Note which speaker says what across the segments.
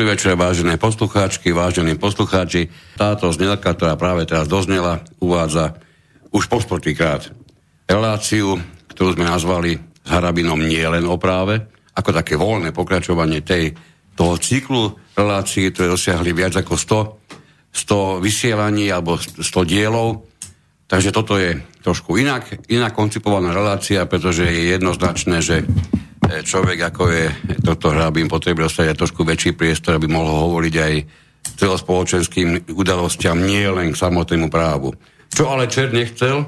Speaker 1: Dobrý večer, vážené poslucháčky, vážení poslucháči. Táto znelka, ktorá práve teraz doznela, uvádza už po krát reláciu, ktorú sme nazvali s Harabinom nie len o práve, ako také voľné pokračovanie tej, toho cyklu relácií, ktoré dosiahli viac ako 100, 100 vysielaní alebo 100 dielov. Takže toto je trošku inak, inak koncipovaná relácia, pretože je jednoznačné, že človek, ako je doktor Hrabín, potrebuje dostať aj trošku väčší priestor, aby mohol hovoriť aj celospoločenským udalostiam, nie len k samotnému právu. Čo ale Čer nechcel,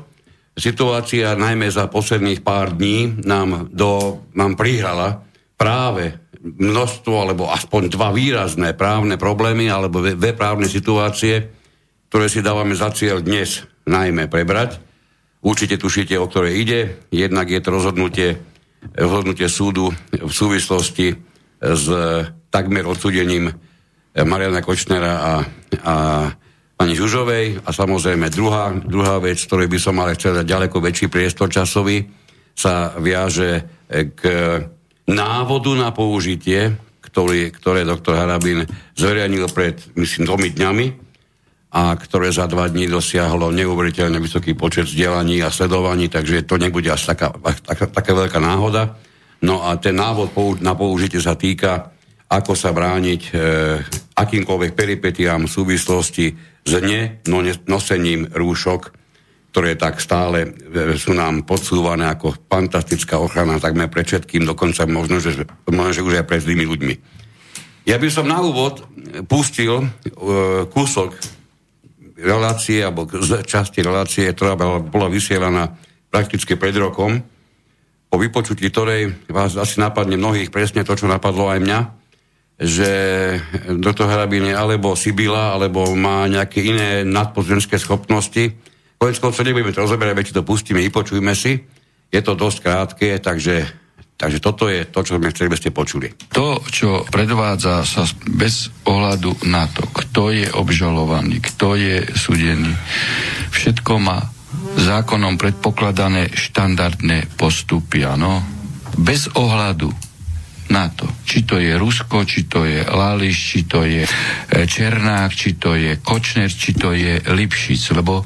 Speaker 1: situácia najmä za posledných pár dní nám, do, nám prihrala práve množstvo, alebo aspoň dva výrazné právne problémy, alebo dve právne situácie, ktoré si dávame za cieľ dnes najmä prebrať. Určite tušíte, o ktoré ide. Jednak je to rozhodnutie rozhodnutie súdu v súvislosti s takmer odsudením Mariana Kočnera a, a pani Žužovej. A samozrejme druhá, druhá vec, ktorej by som ale chcel dať ďaleko väčší priestor časový, sa viaže k návodu na použitie, ktorý, ktoré doktor Harabin zverejnil pred, myslím, dvomi dňami, a ktoré za dva dní dosiahlo neuveriteľne vysoký počet vzdelaní a sledovaní, takže to nebude až taká, taká, taká veľká náhoda. No a ten návod na použitie sa týka, ako sa brániť e, akýmkoľvek peripetiám v súvislosti s nosením rúšok, ktoré tak stále e, sú nám podsúvané ako fantastická ochrana takmer pred všetkým, dokonca možno, že, možno, že už aj pred zlými ľuďmi. Ja by som na úvod pustil e, kúsok relácie, alebo z časti relácie, ktorá bola vysielaná prakticky pred rokom, po vypočutí ktorej vás asi napadne mnohých presne to, čo napadlo aj mňa, že doktor Harabín je alebo Sibila, alebo má nejaké iné nadpozemské schopnosti. Konec koncov nebudeme to rozoberať, veď to pustíme, vypočujme si. Je to dosť krátke, takže Takže toto je to, čo sme chceli, aby ste počuli.
Speaker 2: To, čo predvádza sa bez ohľadu na to, kto je obžalovaný, kto je súdený, všetko má zákonom predpokladané štandardné postupy, áno? Bez ohľadu na to, či to je Rusko, či to je Lališ, či to je e, Černák, či to je Kočner, či to je Lipšic, lebo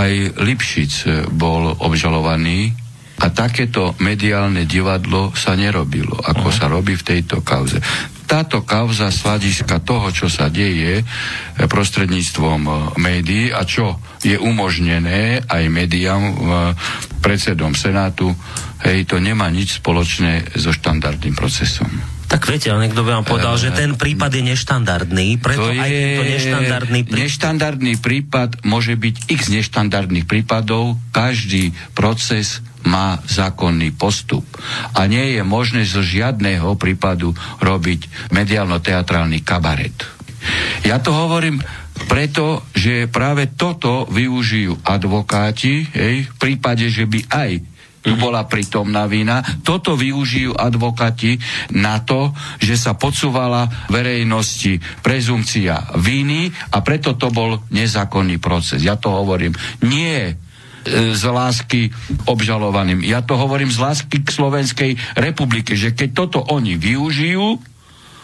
Speaker 2: aj Lipšic e, bol obžalovaný a takéto mediálne divadlo sa nerobilo, ako uh-huh. sa robí v tejto kauze. Táto kauza z hľadiska toho, čo sa deje eh, prostredníctvom eh, médií a čo je umožnené aj médiám eh, predsedom Senátu, hej, to nemá nič spoločné so štandardným procesom.
Speaker 3: Tak viete, ale niekto by vám povedal, že ten prípad je neštandardný, preto to aj tento neštandardný prípad...
Speaker 2: Neštandardný prípad môže byť x neštandardných prípadov, každý proces má zákonný postup. A nie je možné zo žiadného prípadu robiť mediálno-teatrálny kabaret. Ja to hovorím preto, že práve toto využijú advokáti, hej, v prípade, že by aj bola pritomná vina. Toto využijú advokati na to, že sa podsúvala verejnosti prezumcia viny a preto to bol nezákonný proces. Ja to hovorím. Nie e, z lásky obžalovaným. Ja to hovorím z lásky k Slovenskej republike, že keď toto oni využijú,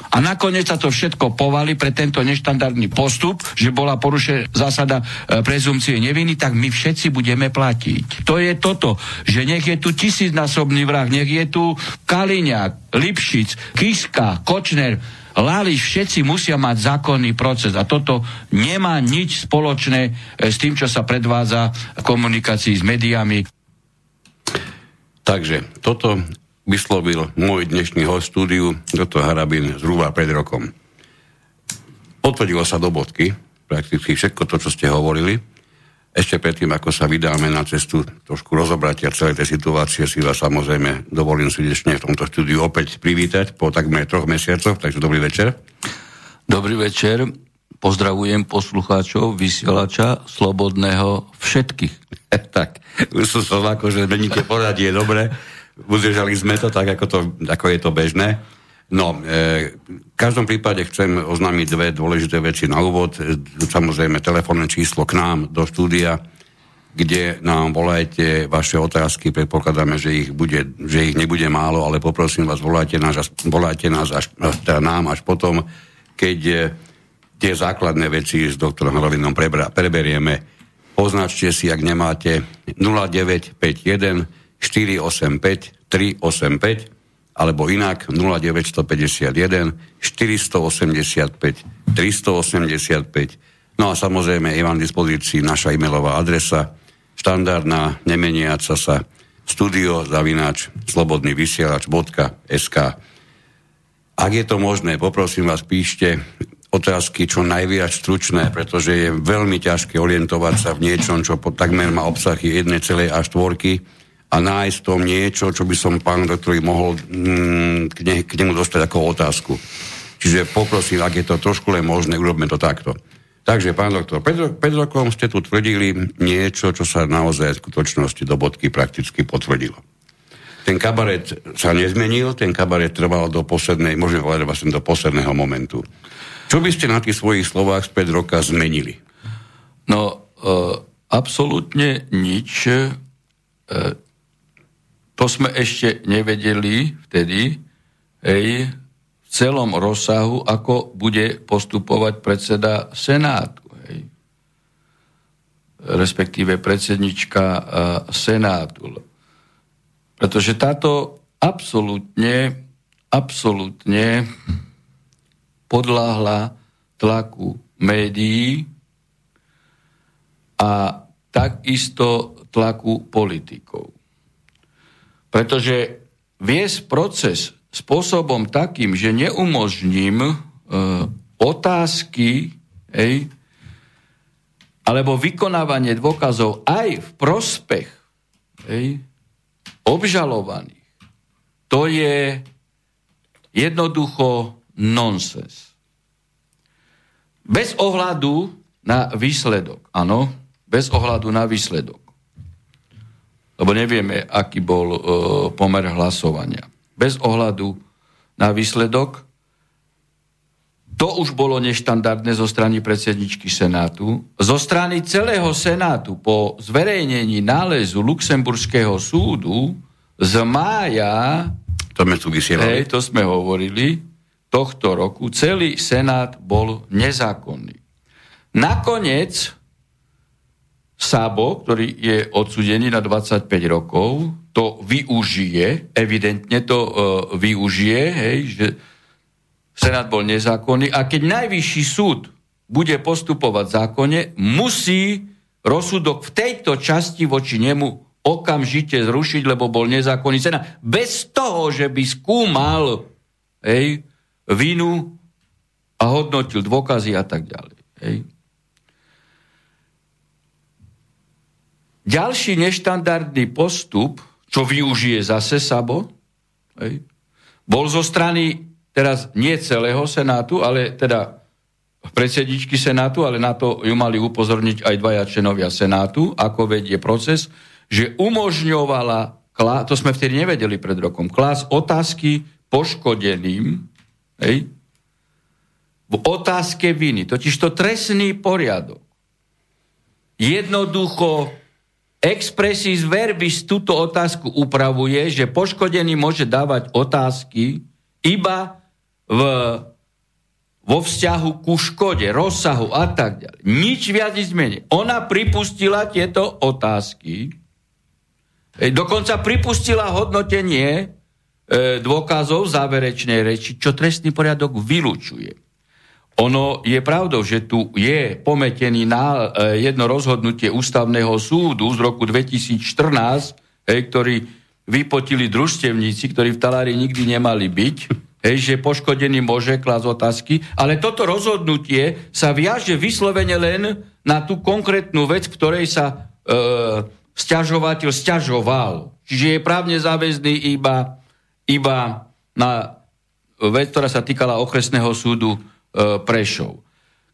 Speaker 2: a nakoniec sa to všetko povali pre tento neštandardný postup, že bola porušená zásada e, prezumcie neviny, tak my všetci budeme platiť. To je toto, že nech je tu tisícnásobný vrah, nech je tu Kaliňák, Lipšic, Kiska, Kočner, Lališ, všetci musia mať zákonný proces a toto nemá nič spoločné e, s tým, čo sa predvádza v komunikácii s médiami.
Speaker 1: Takže toto vyslovil môj dnešný host štúdiu, doktor Harabin, zhruba pred rokom. Potvrdilo sa do bodky, prakticky všetko to, čo ste hovorili. Ešte predtým, ako sa vydáme na cestu trošku rozobratia celej tej situácie, si vás samozrejme dovolím srdečne v tomto štúdiu opäť privítať po takmer troch mesiacoch, takže dobrý večer.
Speaker 2: Dobrý večer, pozdravujem poslucháčov, vysielača, slobodného, všetkých.
Speaker 1: tak, už som sa že meníte poradie, dobre udržali sme to tak, ako, to, ako je to bežné. No, e, v každom prípade chcem oznámiť dve dôležité veci na úvod. Samozrejme, telefónne číslo k nám do štúdia, kde nám volajte vaše otázky. Predpokladáme, že ich, bude, že ich nebude málo, ale poprosím vás, volajte nás, volajte nás až, teda nám až potom keď e, tie základné veci s doktorom Hrovinom preberieme. Označte si, ak nemáte 0951 485 385 alebo inak 0951 485 385. No a samozrejme je vám v dispozícii naša e-mailová adresa štandardná, nemeniaca sa studio zavinač slobodnyvysielač.sk Ak je to možné, poprosím vás, píšte otázky čo najviac stručné, pretože je veľmi ťažké orientovať sa v niečom, čo takmer má obsahy jednej celej až štvorky a nájsť tom niečo, čo by som pán doktor mohol mm, k, ne, k nemu dostať ako otázku. Čiže poprosím, ak je to trošku len možné, urobme to takto. Takže, pán doktor, pred, pred rokom ste tu tvrdili niečo, čo sa naozaj v skutočnosti do bodky prakticky potvrdilo. Ten kabaret sa nezmenil, ten kabaret trval do poslednej, môžeme povedať vlastne do posledného momentu. Čo by ste na tých svojich slovách 5 roka zmenili?
Speaker 2: No, e, absolútne nič. E, to sme ešte nevedeli vtedy, hej, v celom rozsahu, ako bude postupovať predseda Senátu. Hej. Respektíve predsednička e, Senátu. Pretože táto absolútne, absolútne podláhla tlaku médií a takisto tlaku politikov. Pretože viesť proces spôsobom takým, že neumožním e, otázky ej, alebo vykonávanie dôkazov aj v prospech ej, obžalovaných, to je jednoducho nonsens. Bez ohľadu na výsledok, áno, bez ohľadu na výsledok. Lebo nevieme, aký bol e, pomer hlasovania. Bez ohľadu na výsledok, to už bolo neštandardné zo strany predsedničky Senátu. Zo strany celého Senátu po zverejnení nálezu Luxemburského súdu z mája,
Speaker 1: to sme tu
Speaker 2: hej, to sme hovorili, tohto roku celý Senát bol nezákonný. Nakoniec Sabo, ktorý je odsudený na 25 rokov, to využije, evidentne to uh, využije, hej, že Senát bol nezákonný a keď najvyšší súd bude postupovať zákonne, musí rozsudok v tejto časti voči nemu okamžite zrušiť, lebo bol nezákonný Senát. Bez toho, že by skúmal hej, vinu a hodnotil dôkazy a tak ďalej. Hej. Ďalší neštandardný postup, čo využije zase Sabo, hej, bol zo strany teraz nie celého Senátu, ale teda predsedničky Senátu, ale na to ju mali upozorniť aj dvaja členovia Senátu, ako vedie proces, že umožňovala, to sme vtedy nevedeli pred rokom, klas otázky poškodeným, Hej? V otázke viny, totiž to trestný poriadok. Jednoducho expressis verbis túto otázku upravuje, že poškodený môže dávať otázky iba v, vo vzťahu ku škode, rozsahu a tak ďalej. Nič viac nezmení. Ona pripustila tieto otázky, dokonca pripustila hodnotenie e, dôkazov záverečnej reči, čo trestný poriadok vylučuje. Ono je pravdou, že tu je pometený na e, jedno rozhodnutie ústavného súdu z roku 2014, e, ktorý vypotili družstevníci, ktorí v talári nikdy nemali byť, hej, že poškodený môže klas otázky, ale toto rozhodnutie sa viaže vyslovene len na tú konkrétnu vec, ktorej sa e, stiažovateľ stiažoval. Čiže je právne záväzný iba iba na vec, ktorá sa týkala okresného súdu Prešov.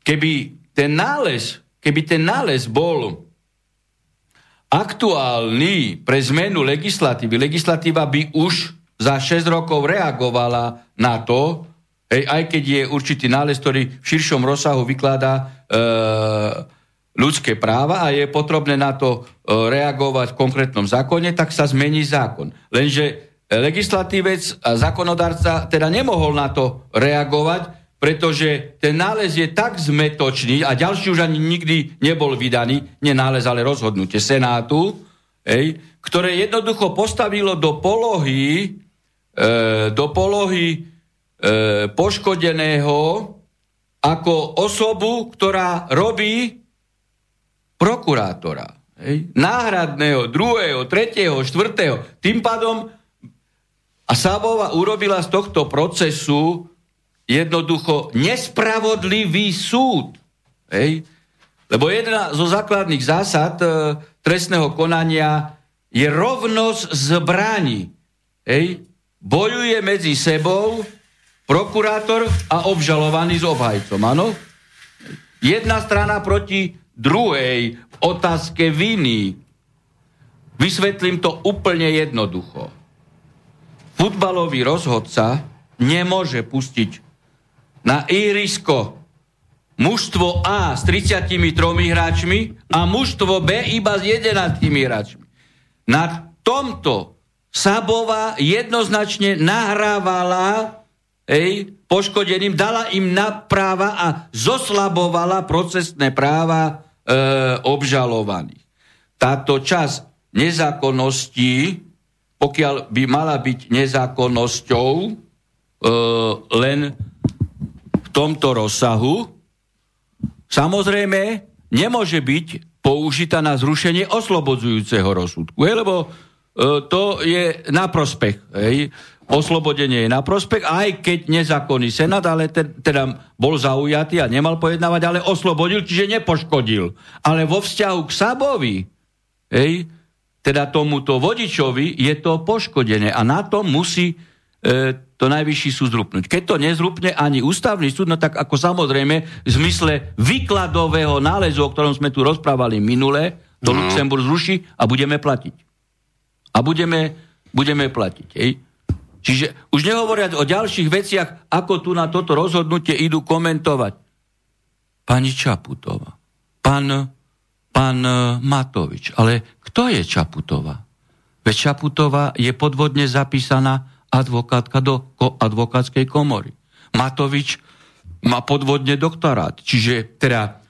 Speaker 2: Keby ten nález, keby ten nález bol aktuálny pre zmenu legislatívy, legislatíva by už za 6 rokov reagovala na to, hej, aj keď je určitý nález, ktorý v širšom rozsahu vykladá e, ľudské práva a je potrebné na to e, reagovať v konkrétnom zákone, tak sa zmení zákon. Lenže legislatívec a zákonodárca teda nemohol na to reagovať, pretože ten nález je tak zmetočný a ďalší už ani nikdy nebol vydaný, nie nález, ale rozhodnutie Senátu, hej, ktoré jednoducho postavilo do polohy, e, do polohy e, poškodeného ako osobu, ktorá robí prokurátora. Hej, náhradného, druhého, tretieho, štvrtého. Tým pádom a Sábova urobila z tohto procesu jednoducho nespravodlivý súd. Hej? Lebo jedna zo základných zásad e, trestného konania je rovnosť zbraní. Hej? Bojuje medzi sebou prokurátor a obžalovaný s obhajcom, áno? Jedna strana proti druhej v otázke viny. Vysvetlím to úplne jednoducho. Futbalový rozhodca nemôže pustiť na ihrisko mužstvo A s 33 hráčmi a mužstvo B iba s 11 hráčmi. Na tomto Sabova jednoznačne nahrávala ej, poškodeným, dala im napráva a zoslabovala procesné práva e, obžalovaných. Táto časť nezákonnosti, pokiaľ by mala byť nezákonnosťou, e, len tomto rozsahu, samozrejme nemôže byť použitá na zrušenie oslobodzujúceho rozsudku. Hej, lebo e, to je na prospech. Hej. Oslobodenie je na prospech, aj keď nezákonný senát, ale te, teda bol zaujatý a nemal pojednávať, ale oslobodil, čiže nepoškodil. Ale vo vzťahu k Sabovi, hej, teda tomuto vodičovi, je to poškodené a na to musí e, to najvyšší súd zrupnúť. Keď to nezrupne ani ústavný súd, no tak ako samozrejme v zmysle výkladového nálezu, o ktorom sme tu rozprávali minule, to no. Luxemburg zruší a budeme platiť. A budeme, budeme platiť. Hej. Čiže už nehovoriať o ďalších veciach, ako tu na toto rozhodnutie idú komentovať. Pani Čaputová, pán, pán Matovič, ale kto je Čaputová? Veď Čaputová je podvodne zapísaná advokátka do advokátskej komory. Matovič má podvodne doktorát, čiže teda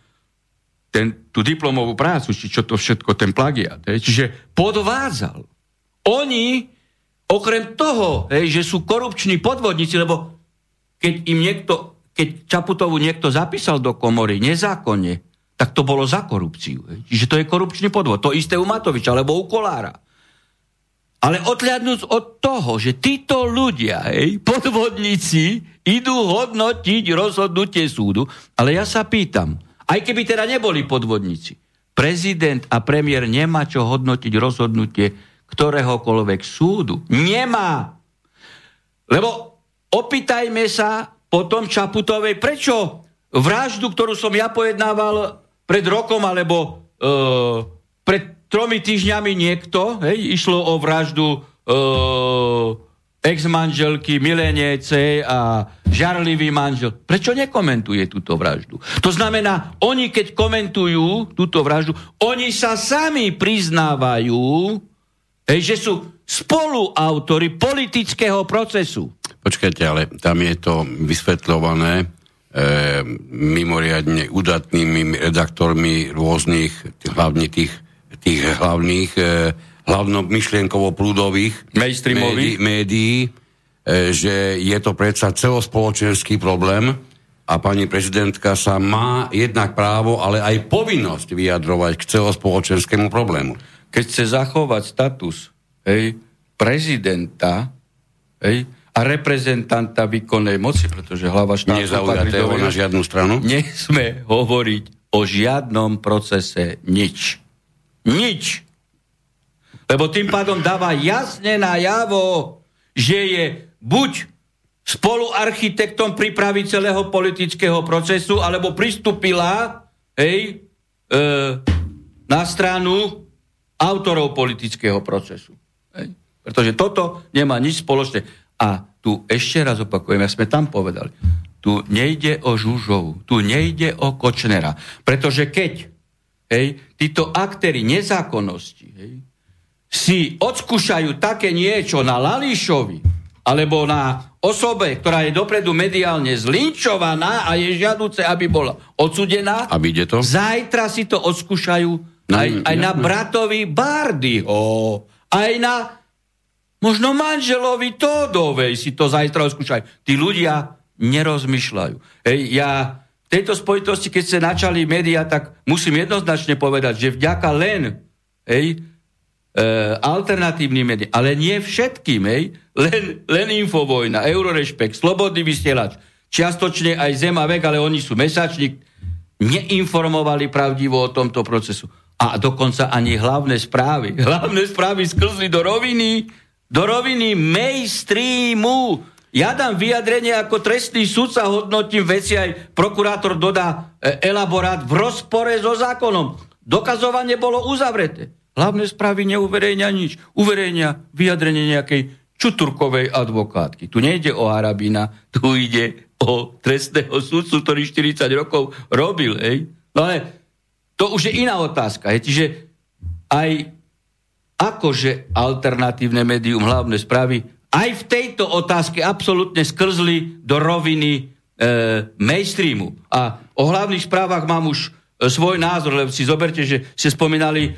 Speaker 2: ten, tú diplomovú prácu, či čo to všetko, ten plagiat, hej, čiže podvádzal. Oni, okrem toho, hej, že sú korupční podvodníci, lebo keď im niekto, keď Čaputovu niekto zapísal do komory nezákonne, tak to bolo za korupciu. Hej. Čiže to je korupčný podvod. To isté u Matoviča, alebo u Kolára. Ale odhľadnúť od toho, že títo ľudia, hej, podvodníci, idú hodnotiť rozhodnutie súdu, ale ja sa pýtam, aj keby teda neboli podvodníci, prezident a premiér nemá čo hodnotiť rozhodnutie ktoréhokoľvek súdu. Nemá. Lebo opýtajme sa potom Čaputovej, prečo vraždu, ktorú som ja pojednával pred rokom alebo e, pred tromi týždňami niekto, hej, išlo o vraždu uh, ex-manželky Milenece a žarlivý manžel. Prečo nekomentuje túto vraždu? To znamená, oni keď komentujú túto vraždu, oni sa sami priznávajú, hej, že sú spoluautori politického procesu.
Speaker 1: Počkajte, ale tam je to vysvetľované e, mimoriadne udatnými redaktormi rôznych, hlavne tých tých hlavných, e, hlavno-myšlienkovo-prúdových médií, médií e, že je to predsa celospoločenský problém a pani prezidentka sa má jednak právo, ale aj povinnosť vyjadrovať k celospoločenskému problému.
Speaker 2: Keď chce zachovať status hej, prezidenta hej, a reprezentanta výkonnej moci, pretože hlava štátu...
Speaker 1: Nezaujatého na žiadnu stranu?
Speaker 2: Nesme hovoriť o žiadnom procese nič. Nič. Lebo tým pádom dáva jasne najavo, že je buď spoluarchitektom prípravy celého politického procesu, alebo pristúpila hej, e, na stranu autorov politického procesu. Hej. Pretože toto nemá nič spoločné. A tu ešte raz opakujem, ja sme tam povedali, tu nejde o Žužovu, tu nejde o Kočnera. Pretože keď hej, títo aktéry nezákonnosti hej, si odskúšajú také niečo na Lališovi alebo na osobe, ktorá je dopredu mediálne zlinčovaná a je žiaduce, aby bola odsudená,
Speaker 1: A vyjde to?
Speaker 2: zajtra si to odskúšajú
Speaker 1: No,
Speaker 2: aj, aj na bratovi Bardyho, aj na možno manželovi Tódovej si to zajtra odskúšajú. Tí ľudia nerozmýšľajú. Hej, ja tejto spojitosti, keď ste načali médiá, tak musím jednoznačne povedať, že vďaka len hej, e, alternatívnym médiám, ale nie všetkým, hej, len, len Infovojna, Eurorešpekt, Slobodný vysielač, čiastočne aj Zem a vek, ale oni sú mesačník, neinformovali pravdivo o tomto procesu. A dokonca ani hlavné správy. Hlavné správy sklzli do roviny, do roviny mainstreamu. Ja dám vyjadrenie ako trestný sudca, hodnotím veci, aj prokurátor dodá e, elaborát v rozpore so zákonom. Dokazovanie bolo uzavreté. Hlavné správy neuverejňa nič. Uverejňa vyjadrenie nejakej čuturkovej advokátky. Tu nejde o Arabina, tu ide o trestného sudcu, ktorý 40 rokov robil. Hej? No ale to už je iná otázka. Hej? Čiže aj akože alternatívne médium hlavné správy aj v tejto otázke absolútne skrzli do roviny e, mainstreamu. A o hlavných správach mám už e, svoj názor, lebo si zoberte, že ste spomínali, e,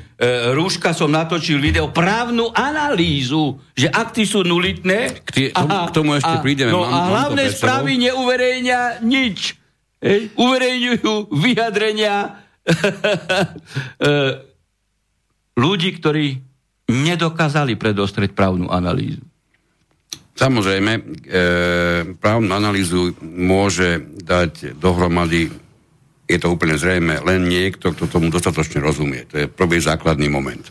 Speaker 2: Rúška som natočil video, právnu analýzu, že akty sú nulitné.
Speaker 1: K tie- tomu- k tomu ešte prídeme,
Speaker 2: No
Speaker 1: mám-
Speaker 2: a
Speaker 1: mám
Speaker 2: hlavné
Speaker 1: sebou.
Speaker 2: správy neuverejňa nič. Hej? Uverejňujú vyjadrenia e, ľudí, ktorí nedokázali predostrieť právnu analýzu.
Speaker 1: Samozrejme, e, právnu analýzu môže dať dohromady, je to úplne zrejme, len niekto, kto tomu dostatočne rozumie. To je prvý základný moment.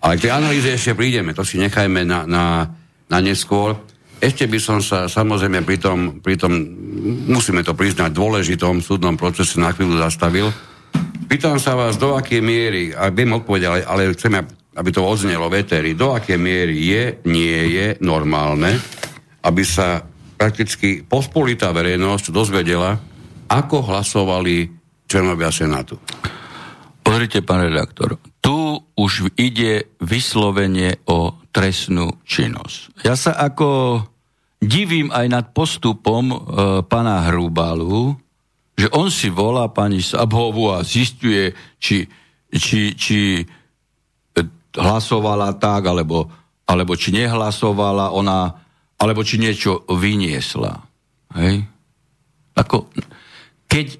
Speaker 1: Ale k tej analýze ešte prídeme, to si nechajme na, na, na neskôr. Ešte by som sa samozrejme pri tom, pri tom, musíme to priznať, dôležitom súdnom procese na chvíľu zastavil. Pýtam sa vás, do akej miery, a viem odpovedať, ale, ale chcem, aby to odznelo v éteri, do akej miery je, nie je normálne, aby sa prakticky pospolitá verejnosť dozvedela, ako hlasovali členovia Senátu.
Speaker 2: Pozrite, pán redaktor, tu už ide vyslovene o trestnú činnosť. Ja sa ako divím aj nad postupom e, pana Hrubálu, že on si volá pani Sabhovu a zistuje, či, či, či hlasovala tak, alebo, alebo či nehlasovala ona, alebo či niečo vyniesla. Hej? Ako, keď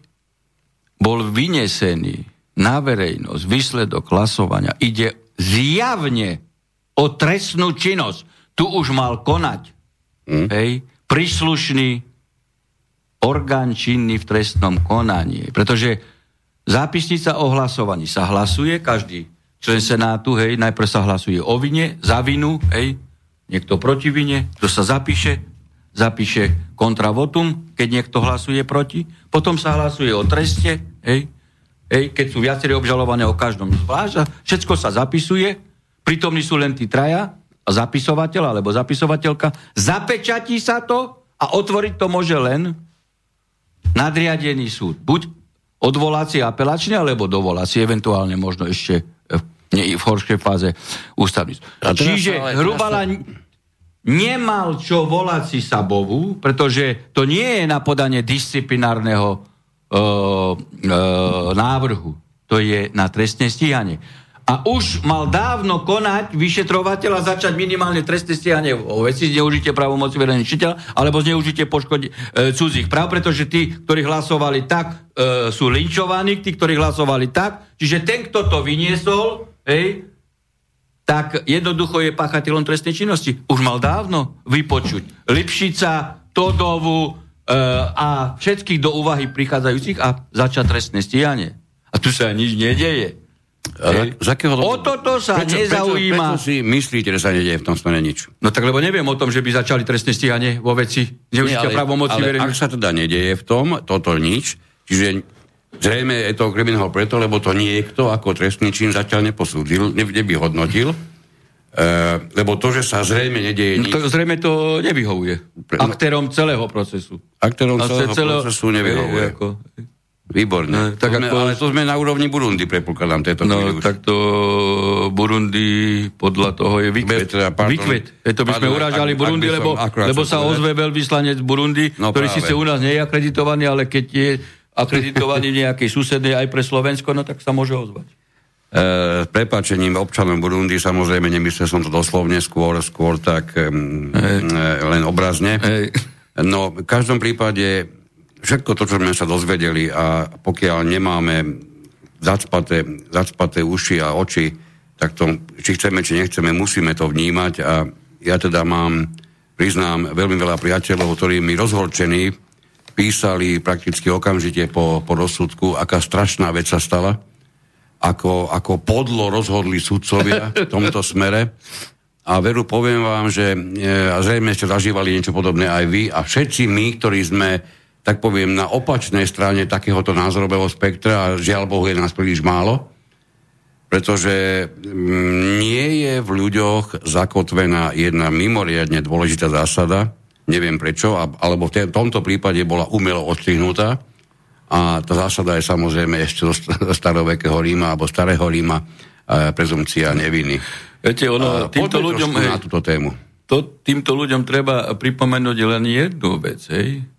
Speaker 2: bol vynesený na verejnosť výsledok hlasovania, ide zjavne o trestnú činnosť. Tu už mal konať
Speaker 1: Hm?
Speaker 2: hej, príslušný orgán činný v trestnom konaní. Pretože zápisnica o hlasovaní sa hlasuje, každý člen Senátu, hej, najprv sa hlasuje o vine, za vinu, hej, niekto proti vine, to sa zapíše, zapíše kontra votum, keď niekto hlasuje proti, potom sa hlasuje o treste, hej, hej, keď sú viaceré obžalované o každom zvlášť, všetko sa zapisuje, prítomní sú len tí traja, zapisovateľ alebo zapisovateľka, zapečatí sa to a otvoriť to môže len nadriadený súd. Buď odvolací apelačný, alebo dovolací, eventuálne možno ešte nie, v horšej fáze ústavný súd. Čiže
Speaker 1: ale-
Speaker 2: Hrubala nemal čo volať si Sabovu, pretože to nie je na podanie disciplinárneho e, e, návrhu. To je na trestné stíhanie. A už mal dávno konať vyšetrovateľ a začať minimálne trestné stíhanie o veci zneužitie právomoci verejného čiteľa alebo zneužitie poškodi e, cudzích práv, pretože tí, ktorí hlasovali tak, e, sú linčovaní, tí, ktorí hlasovali tak. Čiže ten, kto to vyniesol, hej, tak jednoducho je páchateľom trestnej činnosti. Už mal dávno vypočuť Lipšica, Todovu e, a všetkých do úvahy prichádzajúcich a začať trestné stíhanie. A tu sa nič nedeje. Hej.
Speaker 1: Z akého
Speaker 2: O toto sa nezaujíma.
Speaker 1: Prečo, prečo si myslíte, že sa nedieje v tom smere nič?
Speaker 2: No tak lebo neviem o tom, že by začali trestné stíhanie vo veci zneužitia právomoci verejných.
Speaker 1: ak sa teda nedieje v tom, toto nič, čiže zrejme je to kriminál preto, lebo to niekto ako trestný čin zatiaľ neposúdil, ne- nevyhodnotil, e, lebo to, že sa zrejme nedieje
Speaker 2: No
Speaker 1: nič,
Speaker 2: to, zrejme to nevyhovuje
Speaker 1: Pre- no-
Speaker 2: aktérom celého procesu.
Speaker 1: aktérom celého
Speaker 2: celého-
Speaker 1: procesu nevyhovuje.
Speaker 2: Ako-
Speaker 1: Výborné. No, tak to sme, ako... Ale to sme na úrovni Burundi, predpokladám, tejto
Speaker 2: No, tak to Burundi podľa toho je vykvet. Teda, vykvet. E, to by sme urážali ak, Burundi, ak lebo, lebo sa ozve veľvyslanec Burundi, no, ktorý práve. síce u nás nie je akreditovaný, ale keď je akreditovaný nejakej susednej aj pre Slovensko, no tak sa môže ozvať.
Speaker 1: E, prepáčením občanom Burundi, samozrejme, nemyslel som to doslovne, skôr, skôr tak e, len obrazne. Hej. No, v každom prípade všetko to, čo sme sa dozvedeli a pokiaľ nemáme zacpaté, zacpaté uši a oči, tak to, či chceme, či nechceme, musíme to vnímať a ja teda mám, priznám, veľmi veľa priateľov, ktorí mi rozhorčení písali prakticky okamžite po, po rozsudku, aká strašná vec sa stala, ako, ako podlo rozhodli sudcovia v tomto smere. A veru poviem vám, že e, zrejme ste zažívali niečo podobné aj vy a všetci my, ktorí sme tak poviem, na opačnej strane takéhoto názorového spektra a žiaľ Bohu je nás príliš málo, pretože mm, nie je v ľuďoch zakotvená jedna mimoriadne dôležitá zásada, neviem prečo, alebo v tomto prípade bola umelo odstrihnutá a tá zásada je samozrejme ešte zo starovekého Ríma alebo starého Ríma prezumcia neviny.
Speaker 2: Viete, ono, týmto ľuďom,
Speaker 1: hej, na túto tému.
Speaker 2: To, týmto ľuďom treba pripomenúť len jednu vec, hej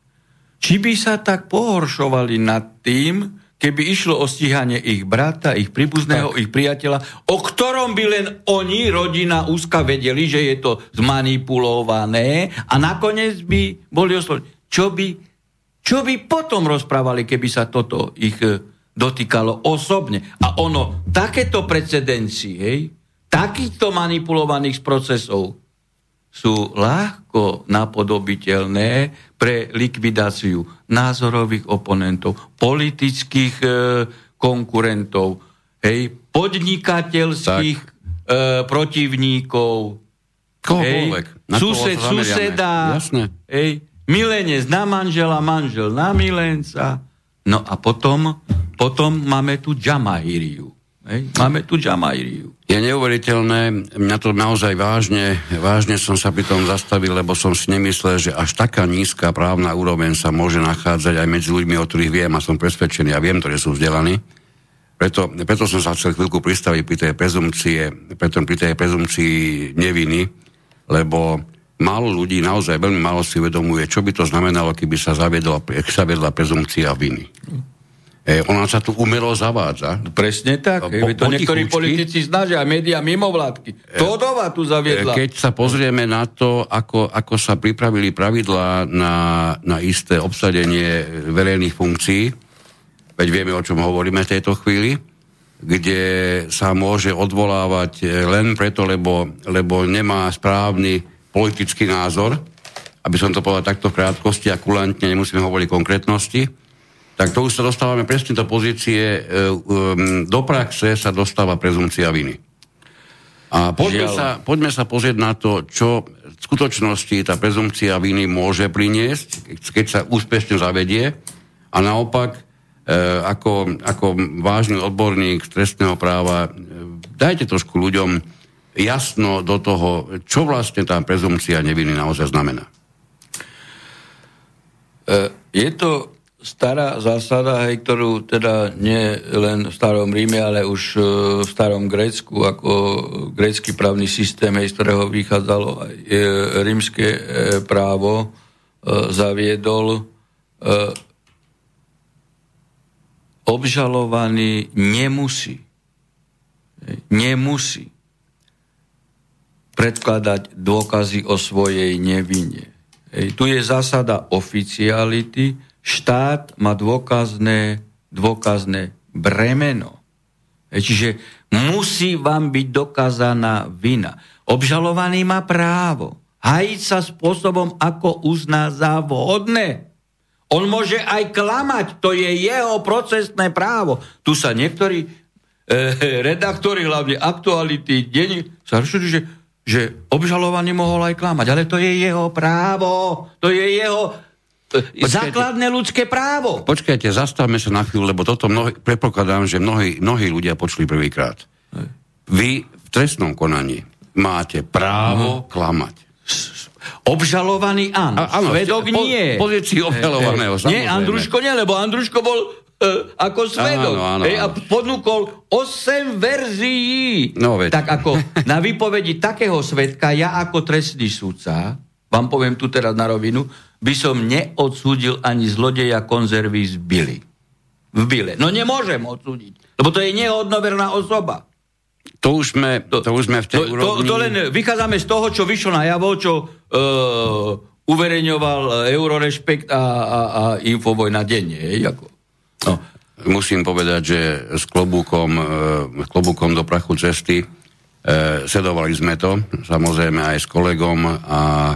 Speaker 2: či by sa tak pohoršovali nad tým, keby išlo o stíhanie ich brata, ich príbuzného, tak. ich priateľa, o ktorom by len oni, rodina úzka, vedeli, že je to zmanipulované a nakoniec by boli oslovení. Čo by, čo by potom rozprávali, keby sa toto ich e, dotýkalo osobne? A ono, takéto precedencie, hej, takýchto manipulovaných procesov sú ľahko napodobiteľné pre likvidáciu názorových oponentov, politických e, konkurentov, hej, podnikateľských e, protivníkov,
Speaker 1: Kohokoľvek.
Speaker 2: Hej, sused, suseda, hej, milenec na manžela, manžel na milenca. No a potom, potom máme tu Džamahíriu. Hej? Máme tu Džamajriu.
Speaker 1: Je neuveriteľné, mňa to naozaj vážne, vážne som sa pri tom zastavil, lebo som si nemyslel, že až taká nízka právna úroveň sa môže nachádzať aj medzi ľuďmi, o ktorých viem a som presvedčený a viem, ktorí sú vzdelaní. Preto, preto som sa chcel chvíľku pristaviť pri tej prezumcie, preto pri tej prezumcii neviny, lebo málo ľudí, naozaj veľmi málo si uvedomuje, čo by to znamenalo, keby sa zaviedla, zaviedla prezumcia viny. E, ona sa tu umelo zavádza.
Speaker 2: Presne tak. Po, to niektorí politici snažia, médiá mimovládky. Todova tu zaviedla.
Speaker 1: Keď sa pozrieme na to, ako, ako sa pripravili pravidlá na, na isté obsadenie verejných funkcií, veď vieme, o čom hovoríme v tejto chvíli, kde sa môže odvolávať len preto, lebo, lebo nemá správny politický názor, aby som to povedal takto v krátkosti a kulantne, nemusíme hovoriť konkrétnosti, tak to už sa dostávame presne do pozície, e, um, do praxe sa dostáva prezumcia viny. A poďme sa, poďme sa pozrieť na to, čo v skutočnosti tá prezumcia viny môže priniesť, keď sa úspešne zavedie. A naopak, e, ako, ako vážny odborník trestného práva, e, dajte trošku ľuďom jasno do toho, čo vlastne tá prezumcia neviny naozaj znamená.
Speaker 2: Je to stará zásada, hej, ktorú teda nie len v starom Ríme, ale už e, v starom Grécku, ako grécky právny systém, hej, z ktorého vychádzalo aj e, rímske e, právo, zaviedol obžalovaný nemusí nemusí predkladať dôkazy o svojej nevine. Hej, tu je zásada oficiality, štát má dôkazné, dôkazné bremeno. Čiže musí vám byť dokázaná vina. Obžalovaný má právo hajiť sa spôsobom, ako uzná za vhodné. On môže aj klamať, to je jeho procesné právo. Tu sa niektorí e, redaktori, hlavne aktuality, denní, sa rozšujú, že, že obžalovaný mohol aj klamať, ale to je jeho právo, to je jeho Počkajte, základné ľudské právo.
Speaker 1: Počkajte, zastavme sa na chvíľu, lebo toto mnohí, predpokladám, že mnohí, mnohí ľudia počuli prvýkrát. Vy v trestnom konaní máte právo uh-huh. klamať.
Speaker 2: Obžalovaný áno, A, áno svedok po, nie.
Speaker 1: Pozícii obžalovaného,
Speaker 2: Nie, Andruško nie, lebo Andruško bol e, ako svedok.
Speaker 1: Áno, áno,
Speaker 2: hej, a
Speaker 1: áno.
Speaker 2: ponúkol 8 verzií.
Speaker 1: No, veď.
Speaker 2: Tak ako na výpovedi takého svedka, ja ako trestný sudca, vám poviem tu teraz na rovinu, by som neodsúdil ani zlodeja konzervy z Bily. V Bile. No nemôžem odsúdiť, lebo to je nehodnoverná osoba.
Speaker 1: To už sme, to, to už sme v tej
Speaker 2: To, to,
Speaker 1: úrovni...
Speaker 2: to len vychádzame z toho, čo vyšlo na javo, čo uh, uverejňoval Eurorešpekt a, a, a Infovojna denne. Hej, ako. No.
Speaker 1: Musím povedať, že s klobúkom, e, klobúkom do prachu cesty e, sledovali sme to, samozrejme aj s kolegom a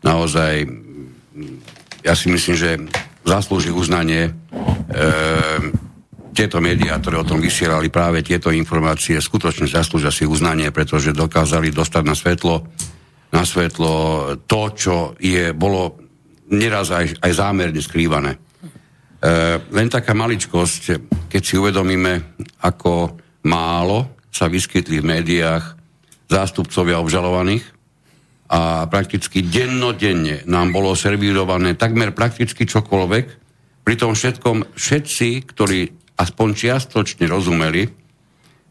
Speaker 1: naozaj ja si myslím, že zaslúži uznanie e, tieto médiá, ktoré o tom vysielali práve tieto informácie, skutočne zaslúžia si uznanie, pretože dokázali dostať na svetlo, na svetlo to, čo je, bolo neraz aj, aj zámerne skrývané. E, len taká maličkosť, keď si uvedomíme, ako málo sa vyskytli v médiách zástupcovia obžalovaných a prakticky dennodenne nám bolo servírované takmer prakticky čokoľvek, pri tom všetkom všetci, ktorí aspoň čiastočne rozumeli,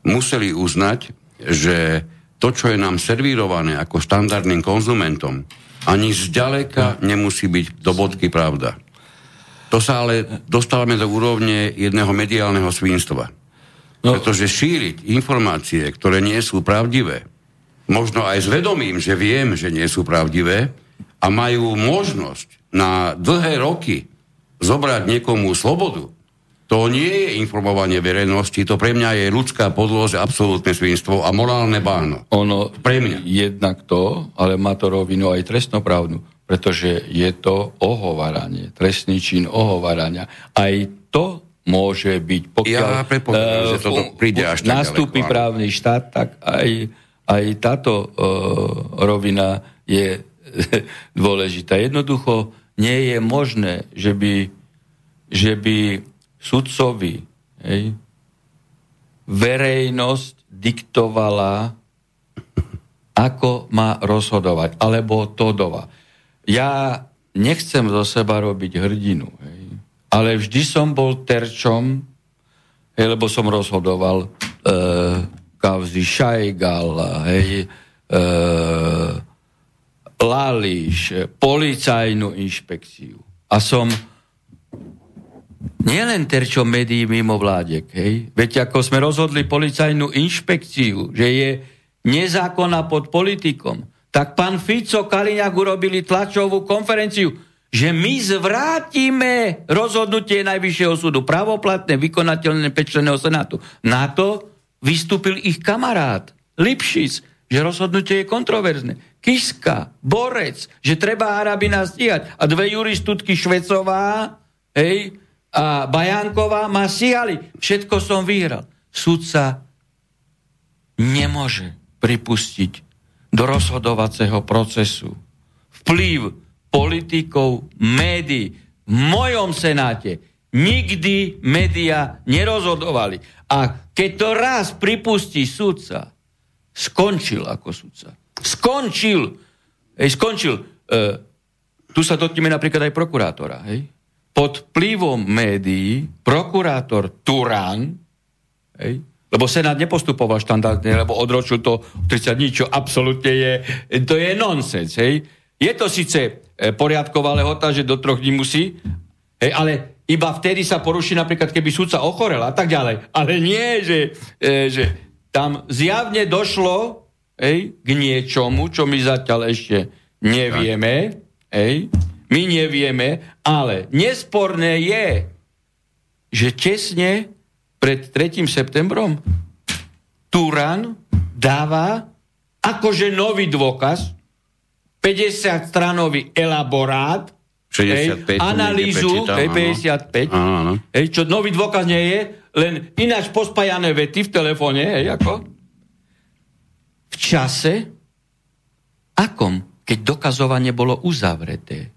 Speaker 1: museli uznať, že to, čo je nám servírované ako štandardným konzumentom, ani zďaleka nemusí byť do bodky pravda. To sa ale dostávame do úrovne jedného mediálneho svinstva. No. Pretože šíriť informácie, ktoré nie sú pravdivé, možno aj s vedomím, že viem, že nie sú pravdivé, a majú možnosť na dlhé roky zobrať niekomu slobodu, to nie je informovanie verejnosti, to pre mňa je ľudská podlož, absolútne svinstvo a morálne báno.
Speaker 2: Ono
Speaker 1: Pre mňa.
Speaker 2: jednak to, ale má to rovinu aj trestnoprávnu, pretože je to ohovaranie, trestný čin ohovarania. Aj to môže byť, pokiaľ
Speaker 1: Ja predpokladám, že
Speaker 2: eh,
Speaker 1: toto
Speaker 2: fu-
Speaker 1: príde až
Speaker 2: nastúpi
Speaker 1: ďaleko,
Speaker 2: právny štát, tak aj, aj táto uh, rovina je dôležitá. Jednoducho nie je možné, že by, že by sudcovi hej, verejnosť diktovala, ako má rozhodovať, alebo Todova. Ja nechcem zo seba robiť hrdinu, hej, ale vždy som bol terčom, hej, lebo som rozhodoval e, kauzy Šajgal, hej, e, Lališ, policajnú inšpekciu. A som nielen terčom médií mimo vládek, hej? Veď ako sme rozhodli policajnú inšpekciu, že je nezákonná pod politikom, tak pán Fico Kaliňák urobili tlačovú konferenciu, že my zvrátime rozhodnutie Najvyššieho súdu, pravoplatné, vykonateľné pečleného senátu. Na to vystúpil ich kamarát Lipšic, že rozhodnutie je kontroverzne. Kiska, Borec, že treba Arabina stíhať. A dve juristutky Švecová, hej, a Bajánková ma stíhali. Všetko som vyhral. Sudca nemôže pripustiť do rozhodovacieho procesu vplyv politikov, médií. V mojom senáte nikdy média nerozhodovali. A keď to raz pripustí sudca, skončil ako sudca. Skončil. Hej, skončil. E, tu sa dotkneme napríklad aj prokurátora. Hej. Pod vplyvom médií prokurátor Turán, hej, lebo Senát nepostupoval štandardne, lebo odročil to 30 dní, čo absolútne je, to je nonsens. Hej. Je to síce e, poriadková lehota, že do troch dní musí, hej, ale iba vtedy sa poruší napríklad, keby súdca ochorel a tak ďalej. Ale nie, že, e, že tam zjavne došlo hej, k niečomu, čo my zatiaľ ešte nevieme. Hej, my nevieme, ale nesporné je, že tesne pred 3. septembrom Turan dáva akože nový dôkaz, 50 stranový elaborát,
Speaker 1: 65
Speaker 2: hej,
Speaker 1: som
Speaker 2: analýzu, hej,
Speaker 1: áno.
Speaker 2: 55,
Speaker 1: Áno, áno.
Speaker 2: hej, čo nový dôkaz nie je, len ináč pospájané vety v telefóne, hej, ako? V čase, akom, keď dokazovanie bolo uzavreté.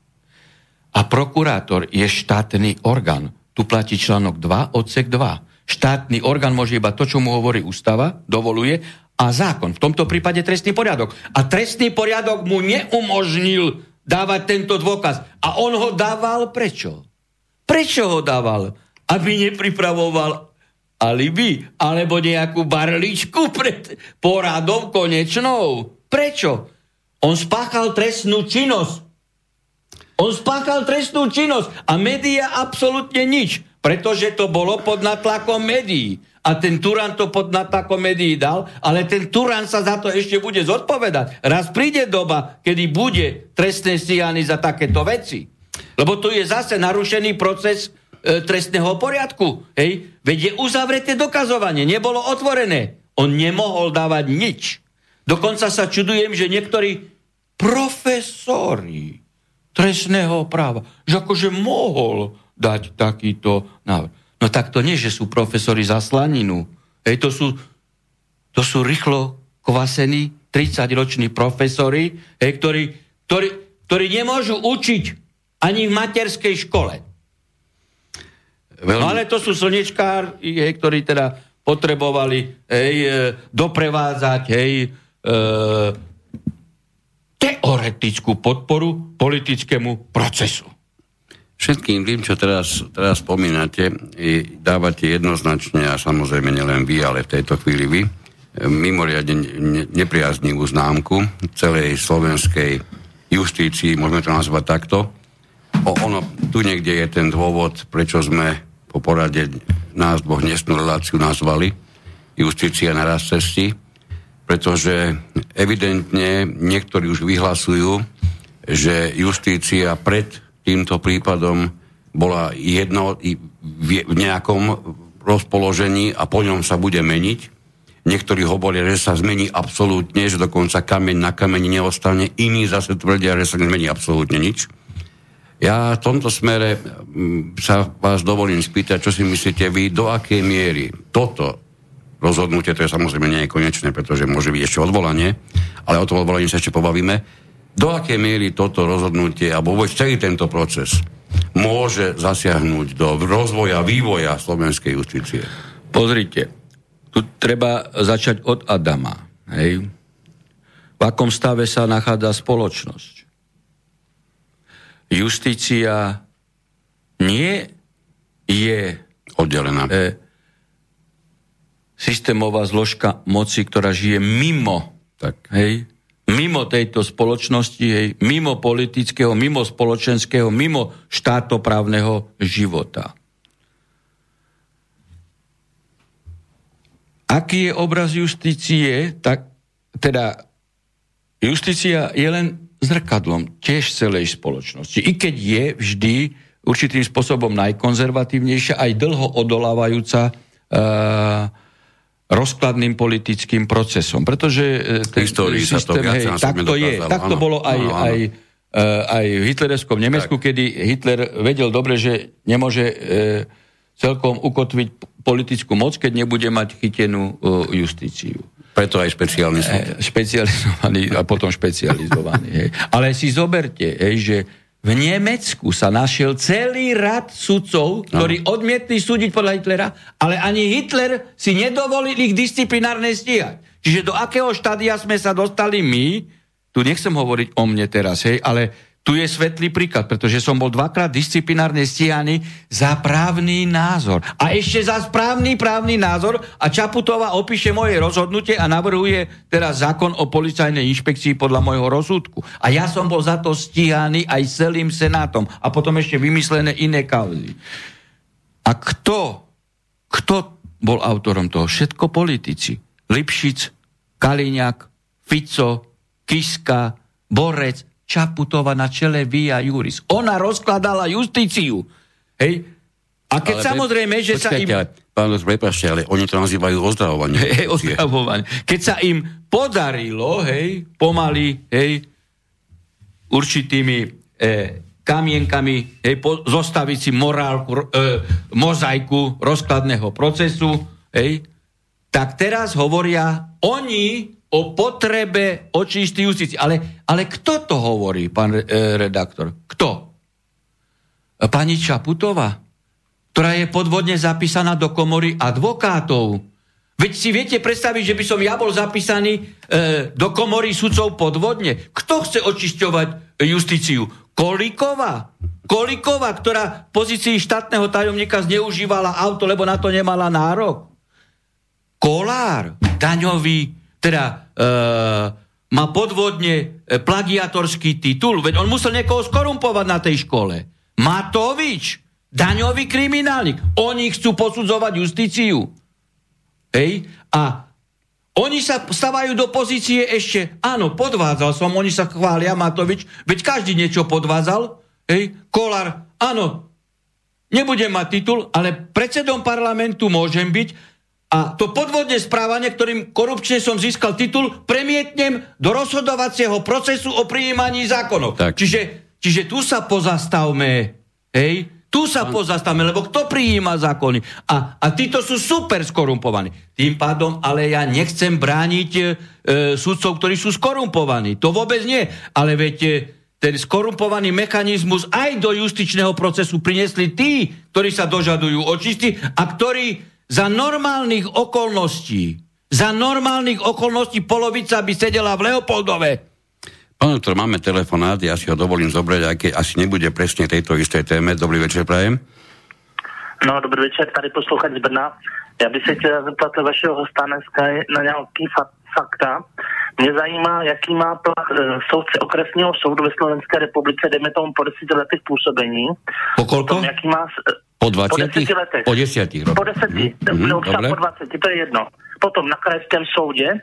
Speaker 2: A prokurátor je štátny orgán. Tu platí článok 2, odsek 2. Štátny orgán môže iba to, čo mu hovorí ústava, dovoluje, a zákon. V tomto prípade trestný poriadok. A trestný poriadok mu neumožnil dávať tento dôkaz. A on ho dával prečo? Prečo ho dával? aby nepripravoval alibi alebo nejakú barličku pred poradom konečnou. Prečo? On spáchal trestnú činnosť. On spáchal trestnú činnosť a média absolútne nič, pretože to bolo pod natlakom médií. A ten Turan to pod natlakom médií dal, ale ten Turan sa za to ešte bude zodpovedať. Raz príde doba, kedy bude trestne stíhaný za takéto veci. Lebo tu je zase narušený proces e, trestného poriadku. Hej? Veď je uzavreté dokazovanie, nebolo otvorené. On nemohol dávať nič. Dokonca sa čudujem, že niektorí profesori trestného práva, že akože mohol dať takýto návrh. No tak to nie, že sú profesori za slaninu. Hej, to sú, to sú rýchlo kvasení 30-roční profesori, hej, ktorí, ktorí, ktorí nemôžu učiť ani v materskej škole. Veľmi... No ale to sú slnečkári, hej, ktorí teda potrebovali hej, e, doprevádzať hej, e, teoretickú podporu politickému procesu.
Speaker 1: Všetkým tým, čo teraz, teraz spomínate, dávate jednoznačne, a samozrejme nielen vy, ale v tejto chvíli vy, mimoriadne nepriaznivú známku celej slovenskej justícii, môžeme to nazvať takto. O, ono, tu niekde je ten dôvod, prečo sme po porade nás dvoch dnesnú reláciu nazvali justícia na raz cesti pretože evidentne niektorí už vyhlasujú, že justícia pred týmto prípadom bola jedno v nejakom rozpoložení a po ňom sa bude meniť. Niektorí hovoria, že sa zmení absolútne, že dokonca kameň na kameni neostane. Iní zase tvrdia, že sa nezmení absolútne nič. Ja v tomto smere sa vás dovolím spýtať, čo si myslíte vy, do akej miery toto rozhodnutie, to je samozrejme nie je konečné, pretože môže byť ešte odvolanie, ale o tom odvolaní sa ešte pobavíme. Do akej miery toto rozhodnutie, alebo vôbec celý tento proces môže zasiahnuť do rozvoja, vývoja slovenskej justície?
Speaker 2: Pozrite, tu treba začať od Adama. Hej? V akom stave sa nachádza spoločnosť? Justícia nie je
Speaker 1: oddelená. E,
Speaker 2: systémová zložka moci, ktorá žije mimo, tak. hej, mimo tejto spoločnosti, hej, mimo politického, mimo spoločenského, mimo štátoprávneho života. Aký je obraz justície, tak teda justícia je len zrkadlom tiež celej spoločnosti. I keď je vždy určitým spôsobom najkonzervatívnejšia, aj dlho odolávajúca uh, rozkladným politickým procesom. Pretože
Speaker 1: e, ten Histórii systém, to hej,
Speaker 2: tak to je. Tak to bolo aj, áno, áno. aj, uh, aj v hitlerovskom Nemecku, tak. kedy Hitler vedel dobre, že nemôže uh, celkom ukotviť politickú moc, keď nebude mať chytenú uh, justíciu.
Speaker 1: Preto aj špeciálny súd.
Speaker 2: E, špecializovaný a potom špecializovaný. Hej. Ale si zoberte, hej, že v Nemecku sa našiel celý rad sudcov, ktorí odmietli súdiť podľa Hitlera, ale ani Hitler si nedovolil ich disciplinárne stíhať. Čiže do akého štádia sme sa dostali my, tu nechcem hovoriť o mne teraz, hej, ale tu je svetlý príklad, pretože som bol dvakrát disciplinárne stíhaný za právny názor. A ešte za správny právny názor a Čaputová opíše moje rozhodnutie a navrhuje teraz zákon o policajnej inšpekcii podľa môjho rozsudku. A ja som bol za to stíhaný aj celým senátom. A potom ešte vymyslené iné kauzy. A kto, kto bol autorom toho? Všetko politici. Lipšic, Kaliňák, Fico, Kiska, Borec, Čaputova na čele Via Juris. Ona rozkladala justíciu. Hej? A keď ale samozrejme, že počkajte, sa im... Ale,
Speaker 1: pán prepašte, ale oni to nazývajú ozdravovanie.
Speaker 2: Hej, ozdravovanie. Keď sa im podarilo, hej, pomaly, hej, určitými e, kamienkami, hej, po, zostaviť si morálku, e, mozaiku rozkladného procesu, hej, tak teraz hovoria, oni o potrebe očistí justície. Ale, ale kto to hovorí, pán e, redaktor? Kto? Pani Čaputová, ktorá je podvodne zapísaná do komory advokátov. Veď si viete predstaviť, že by som ja bol zapísaný e, do komory sudcov podvodne. Kto chce očisťovať justíciu? Kolíková? Koliková, ktorá v pozícii štátneho tajomníka zneužívala auto, lebo na to nemala nárok. Kolár, daňový, teda e, má podvodne e, plagiatorský titul, veď on musel niekoho skorumpovať na tej škole. Matovič, daňový kriminálnik. Oni chcú posudzovať justíciu. Hej? A oni sa stavajú do pozície ešte, áno, podvádzal som, oni sa chvália, Matovič, veď každý niečo podvádzal, hej, Kolár, áno, nebudem mať titul, ale predsedom parlamentu môžem byť, a to podvodné správanie, ktorým korupčne som získal titul, premietnem do rozhodovacieho procesu o prijímaní zákonov. Tak. Čiže, čiže tu sa pozastavme, hej, tu sa Pán... pozastavme, lebo kto prijíma zákony? A, a títo sú super skorumpovaní. Tým pádom, ale ja nechcem brániť e, sudcov, ktorí sú skorumpovaní. To vôbec nie. Ale veď e, ten skorumpovaný mechanizmus aj do justičného procesu priniesli tí, ktorí sa dožadujú očistí a ktorí za normálnych okolností, za normálnych okolností polovica by sedela v Leopoldove.
Speaker 1: Pán doktor, máme telefonát, ja si ho dovolím zobrať, aj keď asi nebude presne tejto istej téme. Dobrý večer, prajem.
Speaker 4: No, dobrý večer, tady poslouchať z Brna. Já bych se chtěl zeptat vašeho hosta dneska na nějaký fakta. Mě zajímá, jaký má plat e, soudce okresního soudu ve Slovenské republice, dejme tomu po deseti letech působení.
Speaker 1: Po kolko? Tom,
Speaker 4: jaký má
Speaker 1: po 20? Po 10
Speaker 4: letech.
Speaker 1: Po 10
Speaker 4: rokoch. Po 10. Mm-hmm, no, dobre. po 20, to je jedno. Potom na krajském soudě,